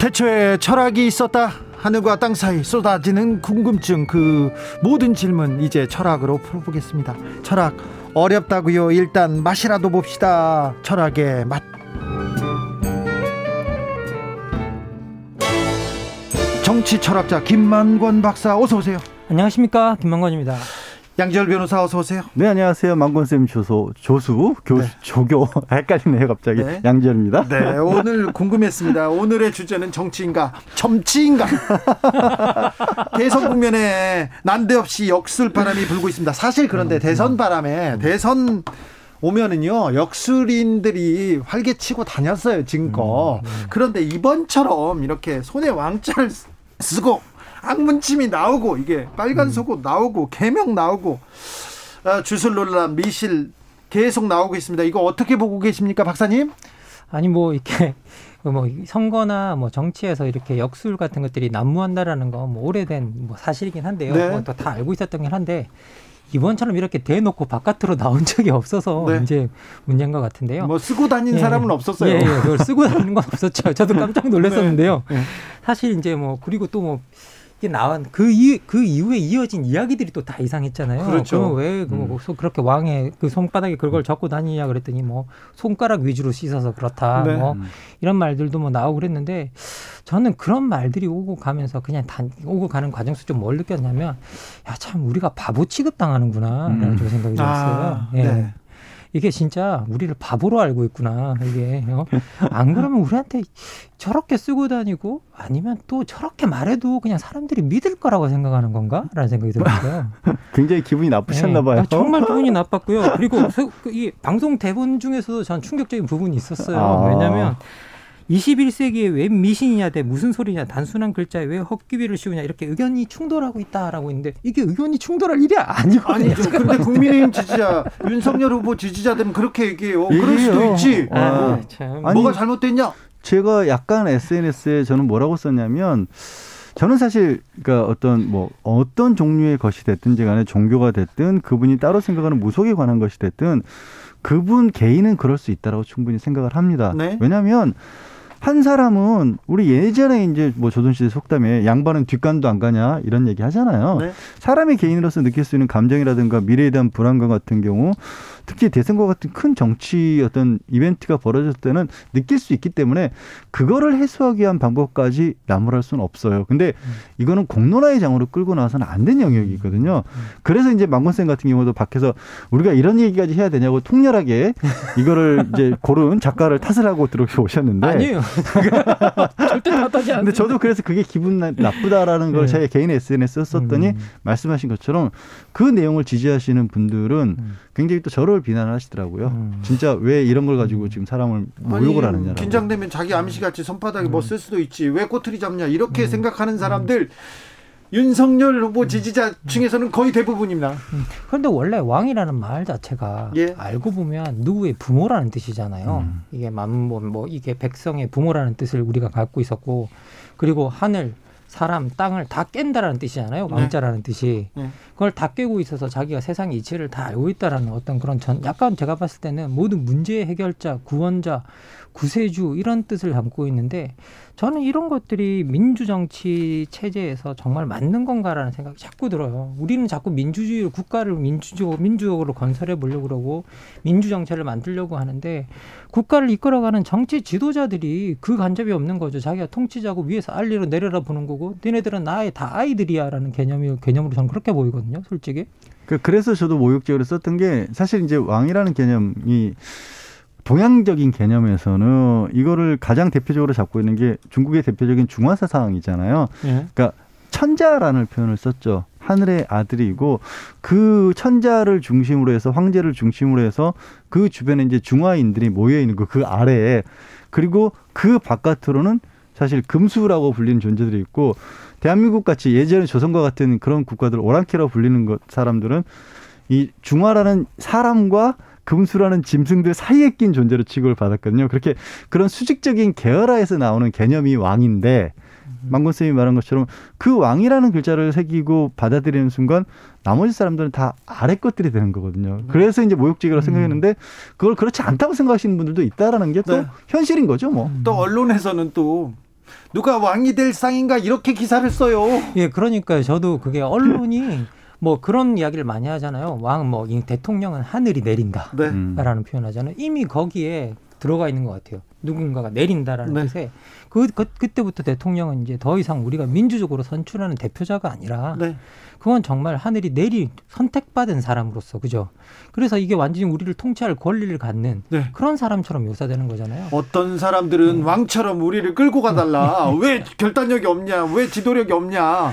태초에 철학이 있었다. 하늘과 땅 사이 쏟아지는 궁금증 그 모든 질문 이제 철학으로 풀어보겠습니다. 철학 어렵다고요. 일단 맛이라도 봅시다. 철학의 맛. 정치 철학자 김만권 박사 어서 오세요. 안녕하십니까 김만권입니다. 양지열 변호사 어서 오세요. 네 안녕하세요. 망건쌤 조소 조수 교수 네. 조교 헷갈리네요 갑자기 네. 양지열입니다. 네 오늘 궁금했습니다. 오늘의 주제는 정치인가 점치인가 대선 국면에 난데없이 역술 바람이 불고 있습니다. 사실 그런데 음, 대선 바람에 음. 대선 오면은요 역술인들이 활개치고 다녔어요 지금껏. 음, 음. 그런데 이번처럼 이렇게 손에 왕자를 쓰고 악문침이 나오고 이게 빨간 음. 속옷 나오고 개명 나오고 아, 주술 논란 미실 계속 나오고 있습니다. 이거 어떻게 보고 계십니까, 박사님? 아니 뭐 이렇게 뭐 선거나 뭐 정치에서 이렇게 역술 같은 것들이 난무한다라는 거뭐 오래된 뭐 사실이긴 한데요. 네. 뭐 다 알고 있었던 긴 한데 이번처럼 이렇게 대놓고 바깥으로 나온 적이 없어서 네. 이제 문제인 것 같은데요. 뭐 쓰고 다닌 예. 사람은 없었어요. 예, 예. 쓰고 다니는 건 없었죠. 저도 깜짝 놀랐었는데요. 네. 네. 사실 이제 뭐 그리고 또뭐 나온 그, 이, 그 이후에 이어진 이야기들이 또 다 이상했잖아요. 그렇죠. 왜 그 뭐 음. 그렇게 왕의 그 손바닥에 그걸 적고 다니냐 그랬더니 뭐 손가락 위주로 씻어서 그렇다. 네. 뭐 이런 말들도 뭐 나오고 그랬는데 저는 그런 말들이 오고 가면서 그냥 단 오고 가는 과정 속 좀 뭘 느꼈냐면 야 참 우리가 바보 취급 당하는구나 라는 음. 좀 생각이 들었어요. 아, 예. 네. 이게 진짜 우리를 바보로 알고 있구나. 이게 어? 안 그러면 우리한테 저렇게 쓰고 다니고 아니면 또 저렇게 말해도 그냥 사람들이 믿을 거라고 생각하는 건가라는 생각이 들었어요. 굉장히 기분이 나쁘셨나 네. 봐요. 네. 정말 기분이 나빴고요. 그리고 이 방송 대본 중에서도 전 충격적인 부분이 있었어요. 아. 왜냐하면 21세기에 왜 미신이냐 대 무슨 소리냐 단순한 글자에 왜 헛기비를 씌우냐 이렇게 의견이 충돌하고 있다라고 있는데 이게 의견이 충돌할 일이 아니거든요. 아니죠. 근데 국민의힘 지지자 윤석열 후보 지지자들은 그렇게 얘기해요. 얘기해요. 그럴 수도 있지. 아, 어. 참. 뭐가 잘못됐냐? 제가 약간 SNS에 저는 뭐라고 썼냐면 저는 사실 그러니까 어떤 뭐 어떤 종류의 것이 됐든지 간에 종교가 됐든 그분이 따로 생각하는 무속에 관한 것이 됐든 그분 개인은 그럴 수 있다라고 충분히 생각을 합니다. 네? 왜냐하면 한 사람은 우리 예전에 이제 뭐 조선시대 속담에 양반은 뒷간도 안 가냐 이런 얘기 하잖아요. 네. 사람의 개인으로서 느낄 수 있는 감정이라든가 미래에 대한 불안감 같은 경우 특히 대선과 같은 큰 정치 어떤 이벤트가 벌어졌을 때는 느낄 수 있기 때문에 그거를 해소하기 위한 방법까지 나무랄 수는 없어요. 근데 이거는 공론화의 장으로 끌고 나와서는 안 된 영역이거든요. 그래서 이제 망건생 같은 경우도 밖에서 우리가 이런 얘기까지 해야 되냐고 통렬하게 이거를 이제 고른 작가를 탓을 하고 들어오셨는데 아니에요. 절대 탓하지 않는데 근데 저도 그래서 그게 기분 나쁘다라는 걸 네. 제 개인 SNS에 썼더니 음. 말씀하신 것처럼 그 내용을 지지하시는 분들은 음. 굉장히 또 저를 비난을 하시더라고요. 음. 진짜 왜 이런 걸 가지고 지금 사람을 모욕을 하느냐. 긴장되면 자기 아미씨 같이 손바닥에 뭐 음. 뭐쓸 수도 있지. 왜 꼬투리 잡냐. 이렇게 음. 생각하는 사람들 윤석열 후보 지지자 중에서는 거의 대부분입니다. 그런데 원래 왕이라는 말 자체가 예. 알고 보면 누구의 부모라는 뜻이잖아요. 음. 이게 만뭐 뭐 이게 백성의 부모라는 뜻을 우리가 갖고 있었고 그리고 하늘 사람, 땅을 다 깬다라는 뜻이잖아요. 네. 왕자라는 뜻이. 네. 그걸 다 깨고 있어서 자기가 세상 이치를 다 알고 있다라는 어떤 그런 전 약간 제가 봤을 때는 모든 문제의 해결자, 구원자, 구세주 이런 뜻을 담고 있는데 저는 이런 것들이 민주정치 체제에서 정말 맞는 건가라는 생각이 자꾸 들어요. 우리는 자꾸 민주주의 국가를 민주적, 민주적으로 건설해 보려고 그러고 민주정체를 만들려고 하는데 국가를 이끌어가는 정치 지도자들이 그 간접이 없는 거죠. 자기가 통치자고 위에서 알리로 내려다 보는 거고 너네들은 나의 다 아이들이야라는 개념이 개념으로 저는 그렇게 보이거든요. 솔직히. 그, 그래서 저도 모욕적으로 썼던 게 사실 이제 왕이라는 개념이 동양적인 개념에서는 이거를 가장 대표적으로 잡고 있는 게 중국의 대표적인 중화 사상이잖아요. 예. 그러니까 천자라는 표현을 썼죠. 하늘의 아들이고 그 천자를 중심으로 해서 황제를 중심으로 해서 그 주변에 이제 중화인들이 모여 있는 거 그 아래에 그리고 그 바깥으로는 사실 금수라고 불리는 존재들이 있고 대한민국 같이 예전에 조선과 같은 그런 국가들 오랑캐라고 불리는 것 사람들은 이 중화라는 사람과 금수라는 짐승들 사이에 낀 존재로 취급을 받았거든요. 그렇게 그런 수직적인 계열화에서 나오는 개념이 왕인데 망건 쌤이 말한 것처럼 그 왕이라는 글자를 새기고 받아들이는 순간 나머지 사람들은 다 아래 것들이 되는 거거든요. 그래서 이제 모욕적이라고 음. 생각했는데 그걸 그렇지 않다고 생각하시는 분들도 있다라는 게또 네. 현실인 거죠, 뭐. 또 언론에서는 또 누가 왕이 될 상인가 이렇게 기사를 써요. 예, 그러니까 저도 그게 언론이 뭐 그런 이야기를 많이 하잖아요. 왕 뭐 대통령은 하늘이 내린다라는 네. 음. 표현하잖아요. 이미 거기에 들어가 있는 것 같아요. 누군가가 내린다라는 네. 뜻에 그, 그 그때부터 대통령은 이제 더 이상 우리가 민주적으로 선출하는 대표자가 아니라 네. 그건 정말 하늘이 내리 선택받은 사람으로서 그죠. 그래서 이게 완전히 우리를 통치할 권리를 갖는 네. 그런 사람처럼 묘사되는 거잖아요. 어떤 사람들은 네. 왕처럼 우리를 끌고 가달라. 왜 결단력이 없냐? 왜 지도력이 없냐?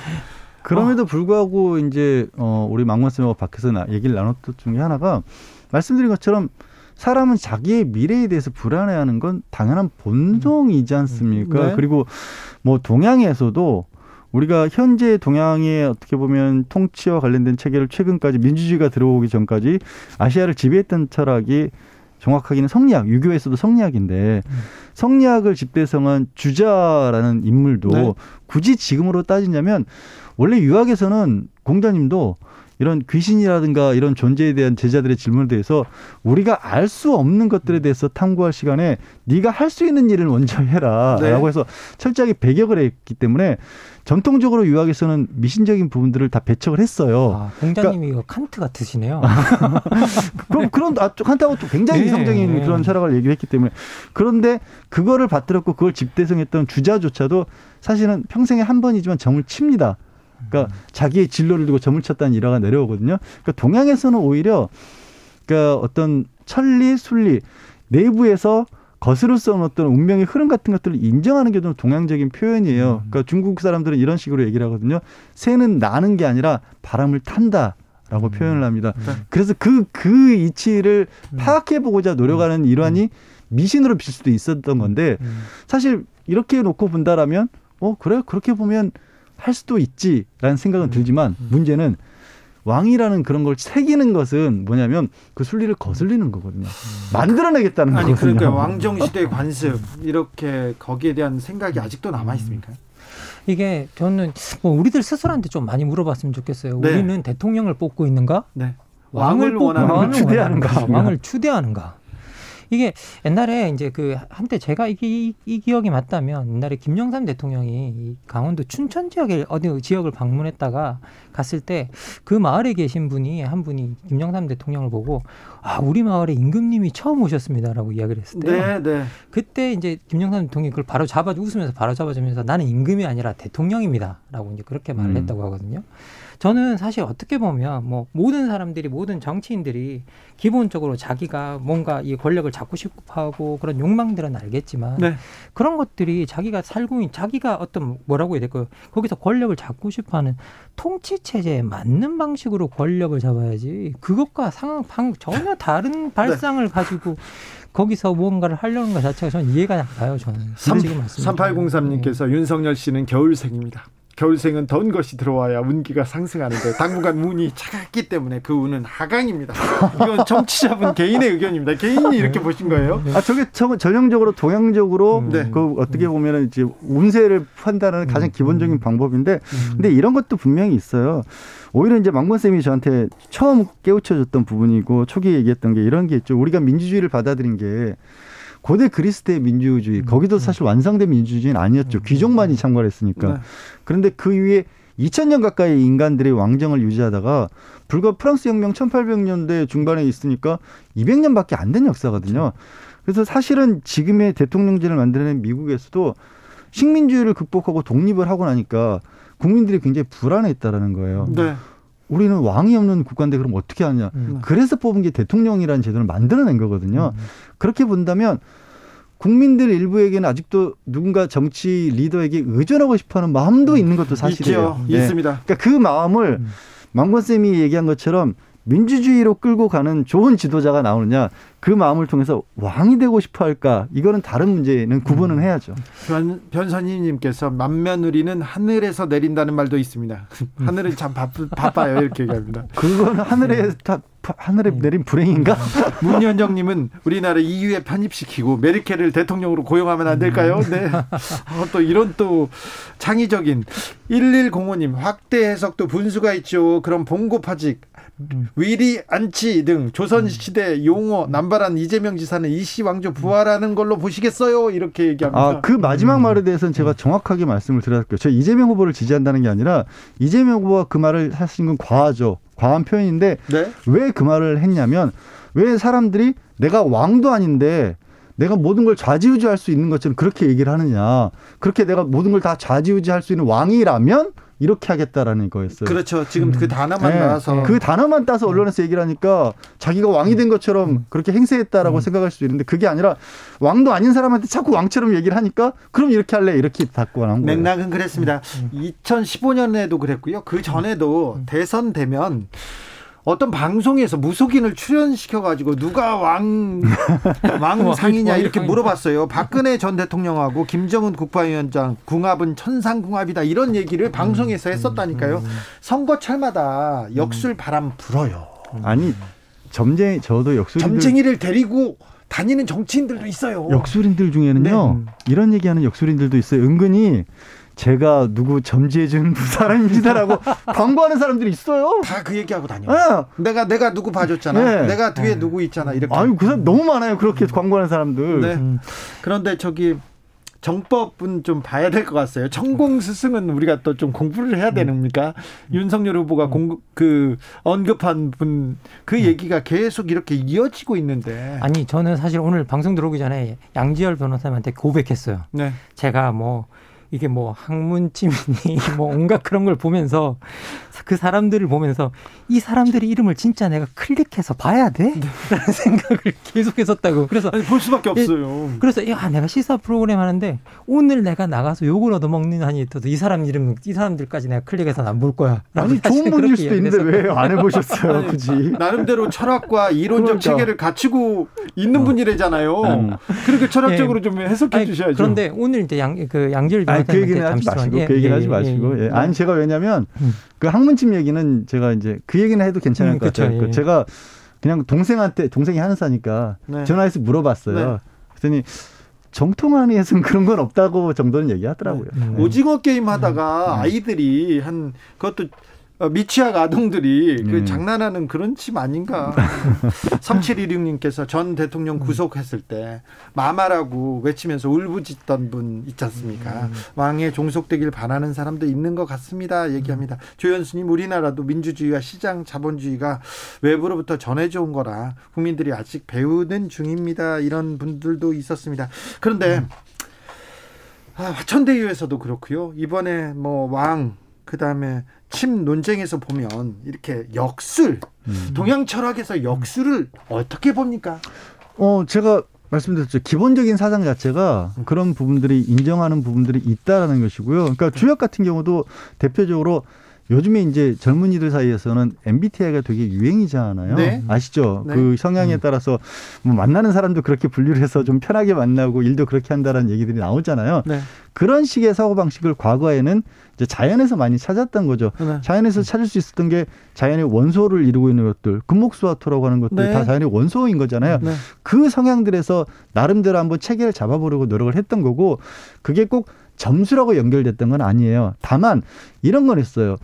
그럼에도 어. 불구하고 이제 어 우리 망원 쌤하고 밖에서 나, 얘기를 나눴던 중에 하나가 말씀드린 것처럼 사람은 자기의 미래에 대해서 불안해하는 건 당연한 본성이지 않습니까? 네. 그리고 뭐 동양에서도 우리가 현재 동양의 어떻게 보면 통치와 관련된 체계를 최근까지 민주주의가 들어오기 전까지 아시아를 지배했던 철학이 정확하게는 성리학, 유교에서도 성리학인데 음. 성리학을 집대성한 주자라는 인물도 네. 굳이 지금으로 따지냐면 원래 유학에서는 공자님도 이런 귀신이라든가 이런 존재에 대한 제자들의 질문에 대해서 우리가 알 수 없는 것들에 대해서 탐구할 시간에 네가 할 수 있는 일을 먼저 해라라고 네. 해서 철저하게 배격을 했기 때문에 전통적으로 유학에서는 미신적인 부분들을 다 배척을 했어요. 아, 공자님이 그러니까, 칸트 같으시네요. 그럼 그런 아, 칸트하고 또 굉장히 네, 이성적인 네. 그런 철학을 얘기를 했기 때문에 그런데 그거를 받들었고 그걸 집대성했던 주자조차도 사실은 평생에 한 번이지만 정을 칩니다. 그러니까 자기의 진로를 두고 점을 쳤다는 일화가 내려오거든요. 그러니까 동양에서는 오히려 그러니까 어떤 천리, 순리 내부에서 거스를 써온 어떤 운명의 흐름 같은 것들을 인정하는 게 좀 동양적인 표현이에요. 음. 그러니까 중국 사람들은 이런 식으로 얘기를 하거든요. 새는 나는 게 아니라 바람을 탄다. 라고 음. 표현을 합니다. 음. 그래서 그, 그 이치를 음. 파악해보고자 노력하는 일환이 음. 미신으로 빌 수도 있었던 건데, 음. 사실 이렇게 놓고 본다라면, 어, 그래? 그렇게 보면 할 수도 있지라는 생각은 음. 들지만 음. 문제는 왕이라는 그런 걸 새기는 것은 뭐냐면 그 순리를 거슬리는 거거든요. 음. 만들어내겠다는 아니, 거거든요. 그러니까 왕정 시대의 관습 이렇게 거기에 대한 생각이 아직도 남아 있습니까? 이게 저는 뭐 우리들 스스로한테 좀 많이 물어봤으면 좋겠어요. 네. 우리는 대통령을 뽑고 있는가? 네. 왕을, 왕을 원하는 왕을 추대하는가? 왕을 추대하는가? 이게 옛날에 이제 그 한때 제가 이, 이, 이 기억이 맞다면 옛날에 김영삼 대통령이 강원도 춘천 지역에 어디 지역을 방문했다가 갔을 때 그 마을에 계신 분이 한 분이 김영삼 대통령을 보고 아 우리 마을에 임금님이 처음 오셨습니다라고 이야기를 했을 때 네, 네. 그때 이제 김영삼 대통령이 그걸 바로 잡아 웃으면서 바로 잡아주면서 나는 임금이 아니라 대통령입니다라고 이제 그렇게 말을 음. 했다고 하거든요. 저는 사실 어떻게 보면 뭐 모든 사람들이 모든 정치인들이 기본적으로 자기가 뭔가 이 권력을 잡고 싶고 하고 그런 욕망들은 알겠지만 네. 그런 것들이 자기가 살고 있는 자기가 어떤 뭐라고 해야 될까요? 거기서 권력을 잡고 싶어하는 통치 체제에 맞는 방식으로 권력을 잡아야지 그것과 상황 방 전혀 다른 네. 발상을 네. 가지고 거기서 무언가를 하려는 것 자체가 저는 이해가 안 가요. 저는 3, 3803님께서 네. 윤석열 씨는 겨울생입니다. 겨울생은 더운 것이 들어와야 운기가 상승하는데 당분간 운이 차갑기 때문에 그 운은 하강입니다. 이건 정치자분 개인의 의견입니다. 개인이 이렇게 보신 거예요? 아 저게 전형적으로 동양적으로 음. 네. 그 어떻게 보면은 이제 운세를 판단하는 가장 기본적인 방법인데 근데 이런 것도 분명히 있어요. 오히려 이제 망건 쌤이 저한테 처음 깨우쳐줬던 부분이고 초기 얘기했던 게 이런 게 있죠. 우리가 민주주의를 받아들인 게 고대 그리스 대 민주주의 거기도 사실 완성된 민주주의는 아니었죠. 귀족만이 참가했으니까. 네. 그런데 그 위에 2000년 가까이 인간들의 왕정을 유지하다가 불과 프랑스 혁명 1800년대 중반에 있으니까 200년밖에 안 된 역사거든요. 그래서 사실은 지금의 대통령제를 만들어낸 미국에서도 식민주의를 극복하고 독립을 하고 나니까 국민들이 굉장히 불안해했다라는 거예요. 네. 우리는 왕이 없는 국가인데 그럼 어떻게 하냐. 음. 그래서 뽑은 게 대통령이라는 제도를 만들어낸 거거든요. 음. 그렇게 본다면 국민들 일부에게는 아직도 누군가 정치 리더에게 의존하고 싶어하는 마음도 음. 있는 것도 사실이에요. 있죠. 네. 있습니다. 그러니까 그 마음을 음. 망건 쌤이 얘기한 것처럼 민주주의로 끌고 가는 좋은 지도자가 나오느냐 그 마음을 통해서 왕이 되고 싶어 할까 이거는 다른 문제는 구분은 음. 해야죠. 변, 변선희님께서 만며느리는 하늘에서 내린다는 말도 있습니다. 하늘은 참 바쁘, 바빠요 이렇게 얘기합니다. 그거는 하늘에 네. 다 하늘에 네. 내린 불행인가? 문현정님은 우리나라 EU에 편입시키고 메르켈을 대통령으로 고용하면 안 될까요? 음. 네. 어, 또 이런 또 창의적인 1105님 확대 해석도 분수가 있죠. 그럼 봉고파직 위리 안치 등 조선시대 용어 남발한 이재명 지사는 이씨 왕조 부활하는 걸로 보시겠어요? 이렇게 얘기합니다. 아, 그 마지막 말에 대해서는 제가 정확하게 말씀을 드렸고요. 제가 이재명 후보를 지지한다는 게 아니라 이재명 후보가 그 말을 하신 건 과하죠. 과한 표현인데 네? 왜그 말을 했냐면 왜 사람들이 내가 왕도 아닌데 내가 모든 걸 좌지우지할 수 있는 것처럼 그렇게 얘기를 하느냐. 그렇게 내가 모든 걸 다 좌지우지할 수 있는 왕이라면 이렇게 하겠다라는 거였어요. 그렇죠. 지금 그 음. 단어만 네. 나와서 그 단어만 따서 언론에서 얘기를 하니까 자기가 왕이 된 것처럼 그렇게 행세했다라고 음. 생각할 수도 있는데 그게 아니라 왕도 아닌 사람한테 자꾸 왕처럼 얘기를 하니까 그럼 이렇게 할래 이렇게 닫고 나온 거예요. 맥락은 그랬습니다. 음. 2015년에도 그랬고요. 그 전에도 음. 대선 되면 어떤 방송에서 무속인을 출연시켜 가지고 누가 왕 왕상이냐 이렇게 물어봤어요. 박근혜 전 대통령하고 김정은 국방위원장 궁합은 천상궁합이다 이런 얘기를 방송에서 했었다니까요. 선거철마다 역술 바람 불어요. 아니 점쟁이 저도 역술 점쟁이를 데리고 다니는 정치인들도 있어요. 역술인들 중에는요 네. 이런 얘기하는 역술인들도 있어요. 은근히 제가 누구 점지해 준 사람입니다라고 광고하는 사람들이 있어요. 다 그 얘기하고 다녀. 네. 내가 내가 누구 봐줬잖아. 네. 내가 뒤에 네. 누구 있잖아. 이렇게. 아유 그 사람 너무 많아요. 그렇게 광고하는 사람들. 네. 음. 그런데 저기 정법은 좀 봐야 될 것 같아요. 천공 스승은 우리가 또 좀 공부를 해야 되는니까 음. 윤석열 후보가 공, 그 언급한 분그 음. 얘기가 계속 이렇게 이어지고 있는데. 아니 저는 사실 오늘 방송 들어오기 전에 양지열 변호사님한테 고백했어요. 네. 제가 뭐 이게 뭐 학문침이니 뭐 온갖 그런 걸 보면서 그 사람들을 보면서 이 사람들의 이름을 진짜 내가 클릭해서 봐야 돼? 네. 라는 생각을 계속 했었다고. 그래서 아니, 볼 수밖에 없어요. 예, 그래서 야, 내가 시사 프로그램 하는데 오늘 내가 나가서 욕을 얻어 먹는 한이 있어도 이 사람 이름 이 사람들까지 내가 클릭해서 안 볼 거야. 아니 좋은 분일 수도 있는데 왜 안 해보셨어요, 굳이? 나름대로 철학과 이론적 그러니까. 체계를 갖추고 있는 어. 분이래잖아요. 음. 그렇게 철학적으로 예. 좀 해석해 아니, 주셔야죠. 그런데 오늘 이제 양 그 양질 아니, 그 얘기는 하지 마시고 예, 그 얘기는 예, 하지 예, 마시고. 예, 예. 아니 제가 왜냐면 음. 그 학문침 얘기는 제가 이제 그 얘기는 해도 괜찮을 음, 것 그쵸, 같아요. 그 제가 그냥 동생한테 동생이 하는 사니까 네. 전화해서 물어봤어요. 네. 그랬더니 정통한이에서는 그런 건 없다고 정도는 얘기하더라고요. 네. 네. 오징어 게임 하다가 음. 아이들이 한 그것도 어, 미취학 아동들이 그 음. 그 장난하는 그런 침 아닌가. 3716님께서 전 대통령 구속했을 때 마마라고 외치면서 울부짖던 분 있지 않습니까? 음. 왕에 종속되길 바라는 사람도 있는 것 같습니다. 얘기합니다. 음. 조현수님 우리나라도 민주주의와 시장 자본주의가 외부로부터 전해져 온 거라 국민들이 아직 배우는 중입니다. 이런 분들도 있었습니다. 그런데 음. 아, 화천대유에서도 그렇고요. 이번에 뭐 왕, 그 다음에 침 논쟁에서 보면 이렇게 역술 음. 동양 철학에서 역술을 어떻게 봅니까? 어 제가 말씀드렸죠. 기본적인 사상 자체가 그런 부분들이 인정하는 부분들이 있다라는 것이고요. 그러니까 주역 같은 경우도 대표적으로 요즘에 이제 젊은이들 사이에서는 MBTI가 되게 유행이잖아요. 네. 아시죠? 네. 그 성향에 음. 따라서 뭐 만나는 사람도 그렇게 분류를 해서 좀 편하게 만나고 일도 그렇게 한다라는 얘기들이 나오잖아요. 네. 그런 식의 사고 방식을 과거에는 이제 자연에서 많이 찾았던 거죠. 네. 자연에서 찾을 수 있었던 게 자연의 원소를 이루고 있는 것들, 금목수화토라고 하는 것들 네. 다 자연의 원소인 거잖아요. 네. 그 성향들에서 나름대로 한번 체계를 잡아보려고 노력을 했던 거고 그게 꼭 점수라고 연결됐던 건 아니에요. 다만 이런 건 있어요.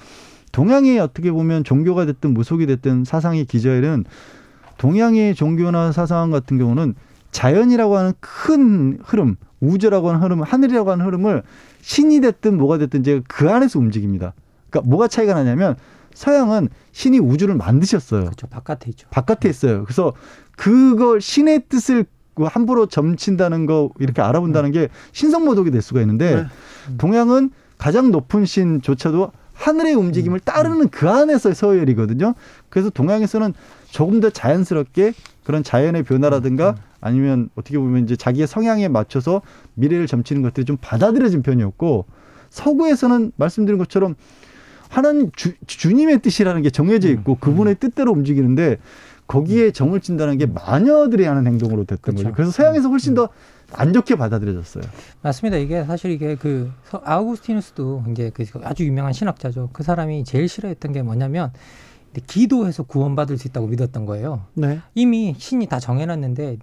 동양의 어떻게 보면 종교가 됐든 무속이 됐든 사상의 기저에는 동양의 종교나 사상 같은 경우는 자연이라고 하는 큰 흐름, 우주라고 하는 흐름, 하늘이라고 하는 흐름을 신이 됐든 뭐가 됐든 이제 그 안에서 움직입니다. 그러니까 뭐가 차이가 나냐면 서양은 신이 우주를 만드셨어요. 그렇죠. 바깥에 있죠. 바깥에 있어요. 그래서 그걸 신의 뜻을 그 함부로 점친다는 거 이렇게 알아본다는 게 신성모독이 될 수가 있는데 네. 동양은 가장 높은 신조차도 하늘의 움직임을 음. 따르는 그 안에서의 서열이거든요. 그래서 동양에서는 조금 더 자연스럽게 그런 자연의 변화라든가 음. 아니면 어떻게 보면 이제 자기의 성향에 맞춰서 미래를 점치는 것들이 좀 받아들여진 편이었고 서구에서는 말씀드린 것처럼 하는 주, 주님의 뜻이라는 게 정해져 있고 음. 그분의 뜻대로 움직이는데 거기에 정을 친다는 게 마녀들이 하는 행동으로 됐던 그렇죠. 거죠. 그래서 서양에서 훨씬 더 안 좋게 받아들여졌어요. 맞습니다. 이게 사실 이게 그 아우구스티누스도 이제 그 아주 유명한 신학자죠. 그 사람이 제일 싫어했던 게 뭐냐면 기도해서 구원받을 수 있다고 믿었던 거예요. 네. 이미 신이 다 정해놨는데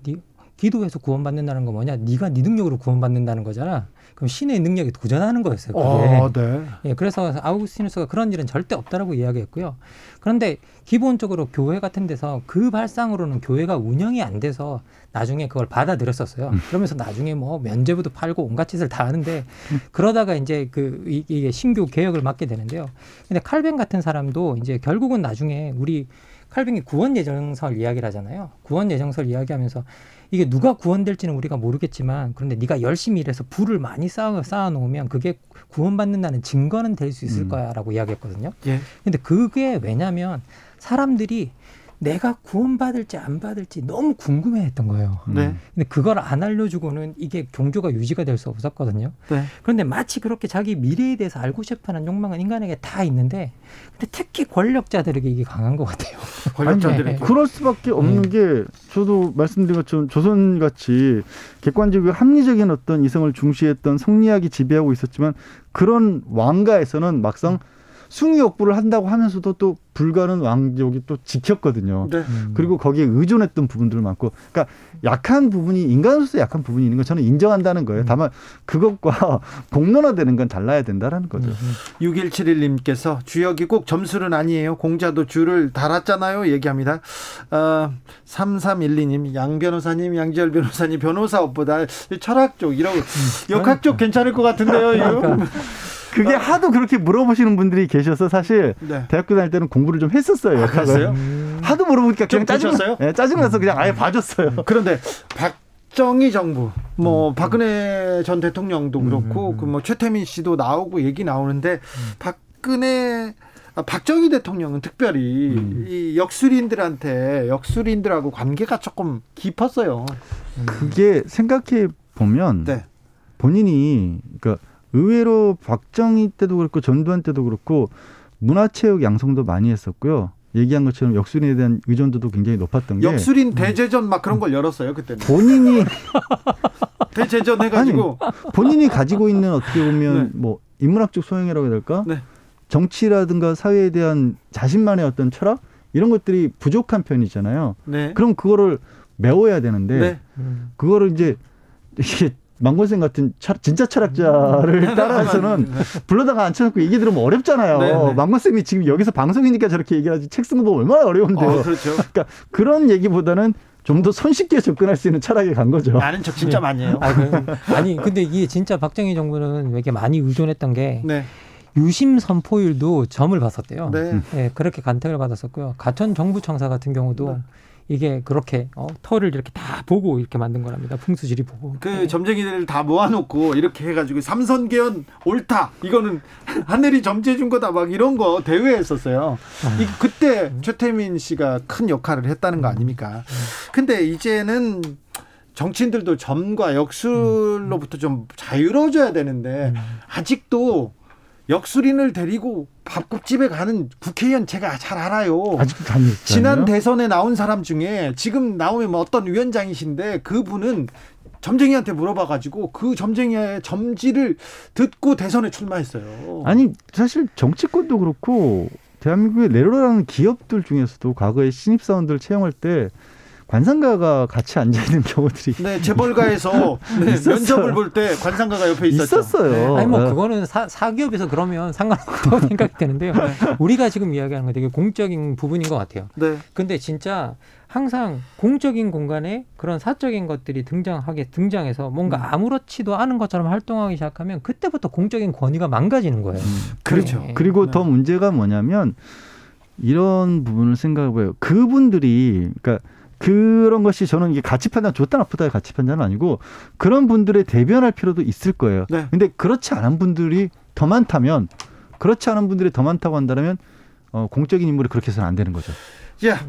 기도해서 구원받는다는 거 뭐냐? 네가 네 능력으로 구원받는다는 거잖아. 그럼 신의 능력에 도전하는 거였어요. 어, 네. 예, 그래서 아우구스티누스가 그런 일은 절대 없다라고 이야기했고요. 그런데 기본적으로 교회 같은 데서 그 발상으로는 교회가 운영이 안 돼서 나중에 그걸 받아들였었어요. 음. 그러면서 나중에 뭐 면제부도 팔고 온갖 짓을 다 하는데 그러다가 이제 그 이게 신교 개혁을 맡게 되는데요. 근데 칼뱅 같은 사람도 이제 결국은 나중에 우리 칼뱅이 구원 예정설 이야기를 하잖아요. 구원 예정설 이야기하면서 이게 누가 구원될지는 우리가 모르겠지만 그런데 네가 열심히 일해서 부를 많이 쌓아 쌓아 놓으면 그게 구원받는다는 증거는 될 수 있을 음. 거야라고 이야기했거든요. 예. 근데 그게 왜냐면 사람들이 내가 구원받을지 안 받을지 너무 궁금해했던 거예요. 네. 근데 그걸 안 알려주고는 이게 종교가 유지가 될 수 없었거든요. 네. 그런데 마치 그렇게 자기 미래에 대해서 알고 싶어하는 욕망은 인간에게 다 있는데, 근데 특히 권력자들에게 이게 강한 것 같아요. 권력자들에게 그럴 수밖에 없는 네. 게 저도 말씀드린 것처럼 조선 같이 객관적이고 합리적인 어떤 이성을 중시했던 성리학이 지배하고 있었지만 그런 왕가에서는 막상 음. 숭의 역부를 한다고 하면서도 또 불가는 왕족이 또 지켰거든요. 네. 음. 그리고 거기에 의존했던 부분들 많고, 그러니까 약한 부분이 인간으로서 약한 부분이 있는 건 저는 인정한다는 거예요. 음. 다만 그것과 공론화되는 건 달라야 된다라는 거죠. 음. 6171님께서 주역이 꼭 점수는 아니에요. 공자도 줄을 달았잖아요. 얘기합니다. 어, 3312님, 양 변호사님, 양지열 변호사님, 변호사업보다 철학 쪽, 이런 음. 역학 쪽 괜찮을 것 같은데요. 그러니까. 그게 하도 그렇게 물어보시는 분들이 계셔서 사실 네. 대학교 다닐 때는 공부를 좀 했었어요. 아, 그랬어요? 음. 하도 물어보니까 그냥 짜증 났어요. 네, 짜증 나서 그냥 아예 봐줬어요. 그런데 박정희 정부, 뭐 음. 박근혜 전 대통령도 그렇고 음. 그뭐 최태민 씨도 나오고 얘기 나오는데 음. 박근혜 아, 박정희 대통령은 특별히 음. 이 역술인들한테 역술인들하고 관계가 조금 깊었어요. 그게 생각해 보면 네. 본인이 그러니까 의외로 박정희 때도 그렇고 전두환 때도 그렇고 문화체육 양성도 많이 했었고요. 얘기한 것처럼 역술인에 대한 의존도도 굉장히 높았던 게 역술인 대제전 막 그런 걸 열었어요 그때는 본인이 대제전 해가지고 아니, 본인이 가지고 있는 어떻게 보면 네. 뭐 인문학적 소양이라고 해야 될까 네. 정치라든가 사회에 대한 자신만의 어떤 철학 이런 것들이 부족한 편이잖아요. 네. 그럼 그거를 메워야 되는데 네. 그거를 이제 이게 망고생 같은 철, 진짜 철학자를 음. 따라서는 불러다가 앉혀놓고 얘기 들으면 어렵잖아요. 네, 네. 망고쌤이 지금 여기서 방송이니까 저렇게 얘기하지 책 쓰는 거 얼마나 어려운데요. 어, 그렇죠. 그러니까 그런 얘기보다는 좀 더 손쉽게 접근할 수 있는 철학에 간 거죠. 아는 척 진짜 네. 많이 해요. 아, 그, 아니, 근데 이게 진짜 박정희 정부는 왜 이렇게 많이 의존했던 게 네. 유심 선포율도 점을 봤었대요. 네. 네. 그렇게 간택을 받았었고요. 가천 정부청사 같은 경우도 네. 이게 그렇게 어, 털을 이렇게 다 보고 이렇게 만든 거랍니다. 풍수지리 보고. 그 네. 점쟁이들 다 모아놓고 이렇게 해가지고 삼선계연 옳다. 이거는 하늘이 점지해 준 거다. 막 이런 거 대회했었어요. 아. 이, 그때 최태민 씨가 큰 역할을 했다는 거 아닙니까? 근데 이제는 정치인들도 점과 역술로부터 좀 자유로워져야 되는데 아직도 역술인을 데리고 밥국집에 가는 국회의원 제가 잘 알아요. 아직도 다니잖아요. 지난 대선에 나온 사람 중에 지금 나오면 뭐 어떤 위원장이신데 그분은 점쟁이한테 물어봐가지고 그 점쟁이의 점지를 듣고 대선에 출마했어요. 아니 사실 정치권도 그렇고 대한민국의 내로라는 기업들 중에서도 과거에 신입사원들 채용할 때 관상가가 같이 앉아 있는 경우들이 네 재벌가에서 네, 면접을 볼 때 관상가가 옆에 있었죠. 있었어요. 네. 아니 뭐 그거는 사, 사기업에서 그러면 상관없다고 생각이 되는데요. 네. 우리가 지금 이야기하는 건 되게 공적인 부분인 것 같아요. 네. 근데 진짜 항상 공적인 공간에 그런 사적인 것들이 등장하게 등장해서 뭔가 음. 아무렇지도 않은 것처럼 활동하기 시작하면 그때부터 공적인 권위가 망가지는 거예요. 음. 그렇죠. 네. 그리고 더 문제가 뭐냐면 이런 부분을 생각해봐요. 그분들이 그러니까 그런 것이 저는 이게 가치 판단 좋다 나쁘다의 가치 판단은 아니고 그런 분들의 대변할 필요도 있을 거예요. 네. 근데 그렇지 않은 분들이 더 많다면 그렇지 않은 분들이 더 많다고 한다면 어, 공적인 인물이 그렇게 해서는 안 되는 거죠. 야,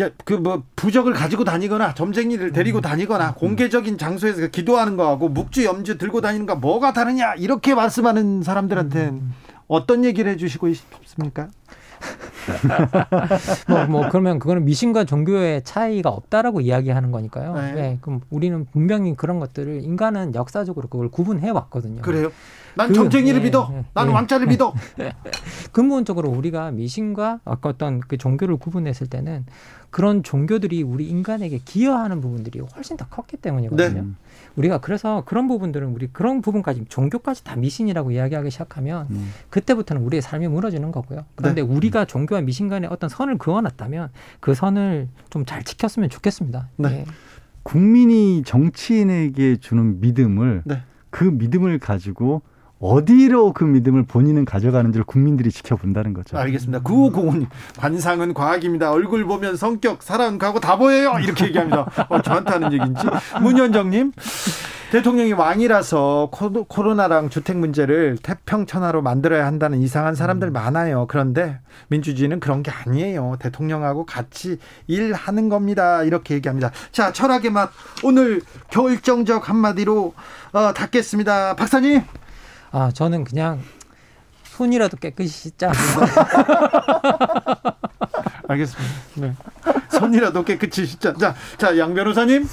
야, 그 뭐 부적을 가지고 다니거나 점쟁이를 데리고 음. 다니거나 음. 공개적인 장소에서 기도하는 거하고 묵주 염주 들고 다니는 거 뭐가 다르냐 이렇게 말씀하는 사람들한테 음. 어떤 얘기를 해주시고 싶습니까? 뭐, 뭐 그러면 그거는 미신과 종교의 차이가 없다라고 이야기하는 거니까요. 네. 네. 그럼 우리는 분명히 그런 것들을 인간은 역사적으로 그걸 구분해 왔거든요. 그래요? 난 그, 점쟁이를 네, 믿어. 네, 난 네. 왕자를 믿어. 근본적으로 우리가 미신과 아까 어떤 그 종교를 구분했을 때는 그런 종교들이 우리 인간에게 기여하는 부분들이 훨씬 더 컸기 때문이거든요. 네. 우리가 그래서 그런 부분들은 우리 그런 부분까지 종교까지 다 미신이라고 이야기하기 시작하면 음. 그때부터는 우리의 삶이 무너지는 거고요. 그런데 네. 우리가 종교와 미신 간에 어떤 선을 그어놨다면 그 선을 좀 잘 지켰으면 좋겠습니다. 네. 네. 국민이 정치인에게 주는 믿음을 네. 그 믿음을 가지고 어디로 그 믿음을 본인은 가져가는지를 국민들이 지켜본다는 거죠. 알겠습니다. 구호공원님 관상은 과학입니다. 얼굴 보면 성격, 사람, 가고 다 보여요. 이렇게 얘기합니다. 어, 저한테 하는 얘기인지. 문현정님 대통령이 왕이라서 코로나랑 주택 문제를 태평천하로 만들어야 한다는 이상한 사람들 음. 많아요. 그런데 민주주의는 그런 게 아니에요. 대통령하고 같이 일하는 겁니다. 이렇게 얘기합니다. 자, 철학의 맛 오늘 결정적 한마디로 어, 닫겠습니다. 박사님. 아 저는 그냥 손이라도 깨끗이 씻자. 알겠습니다. 네. 손이라도 깨끗이 씻자. 자, 자, 양 변호사님.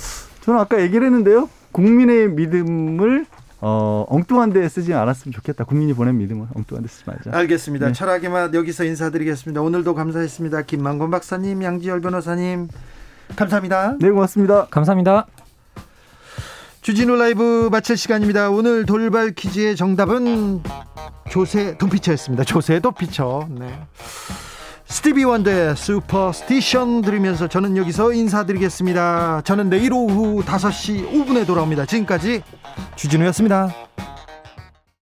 저는 아까 얘기를 했는데요. 국민의 믿음을 어, 엉뚱한 데 쓰지 않았으면 좋겠다. 국민이 보낸 믿음을 엉뚱한 데 쓰지 말자. 알겠습니다. 네. 철학의 맛 여기서 인사드리겠습니다. 오늘도 감사했습니다. 김만권 박사님, 양지열 변호사님. 감사합니다. 네, 고맙습니다. 감사합니다. 주진우 라이브 마칠 시간입니다. 오늘 돌발 퀴즈의 정답은 조세 도피처였습니다. 조세 도피처. 네. 스티비 원더의 Superstition 들으면서 저는 여기서 인사드리겠습니다. 저는 내일 오후 5시 5분에 돌아옵니다. 지금까지 주진우였습니다.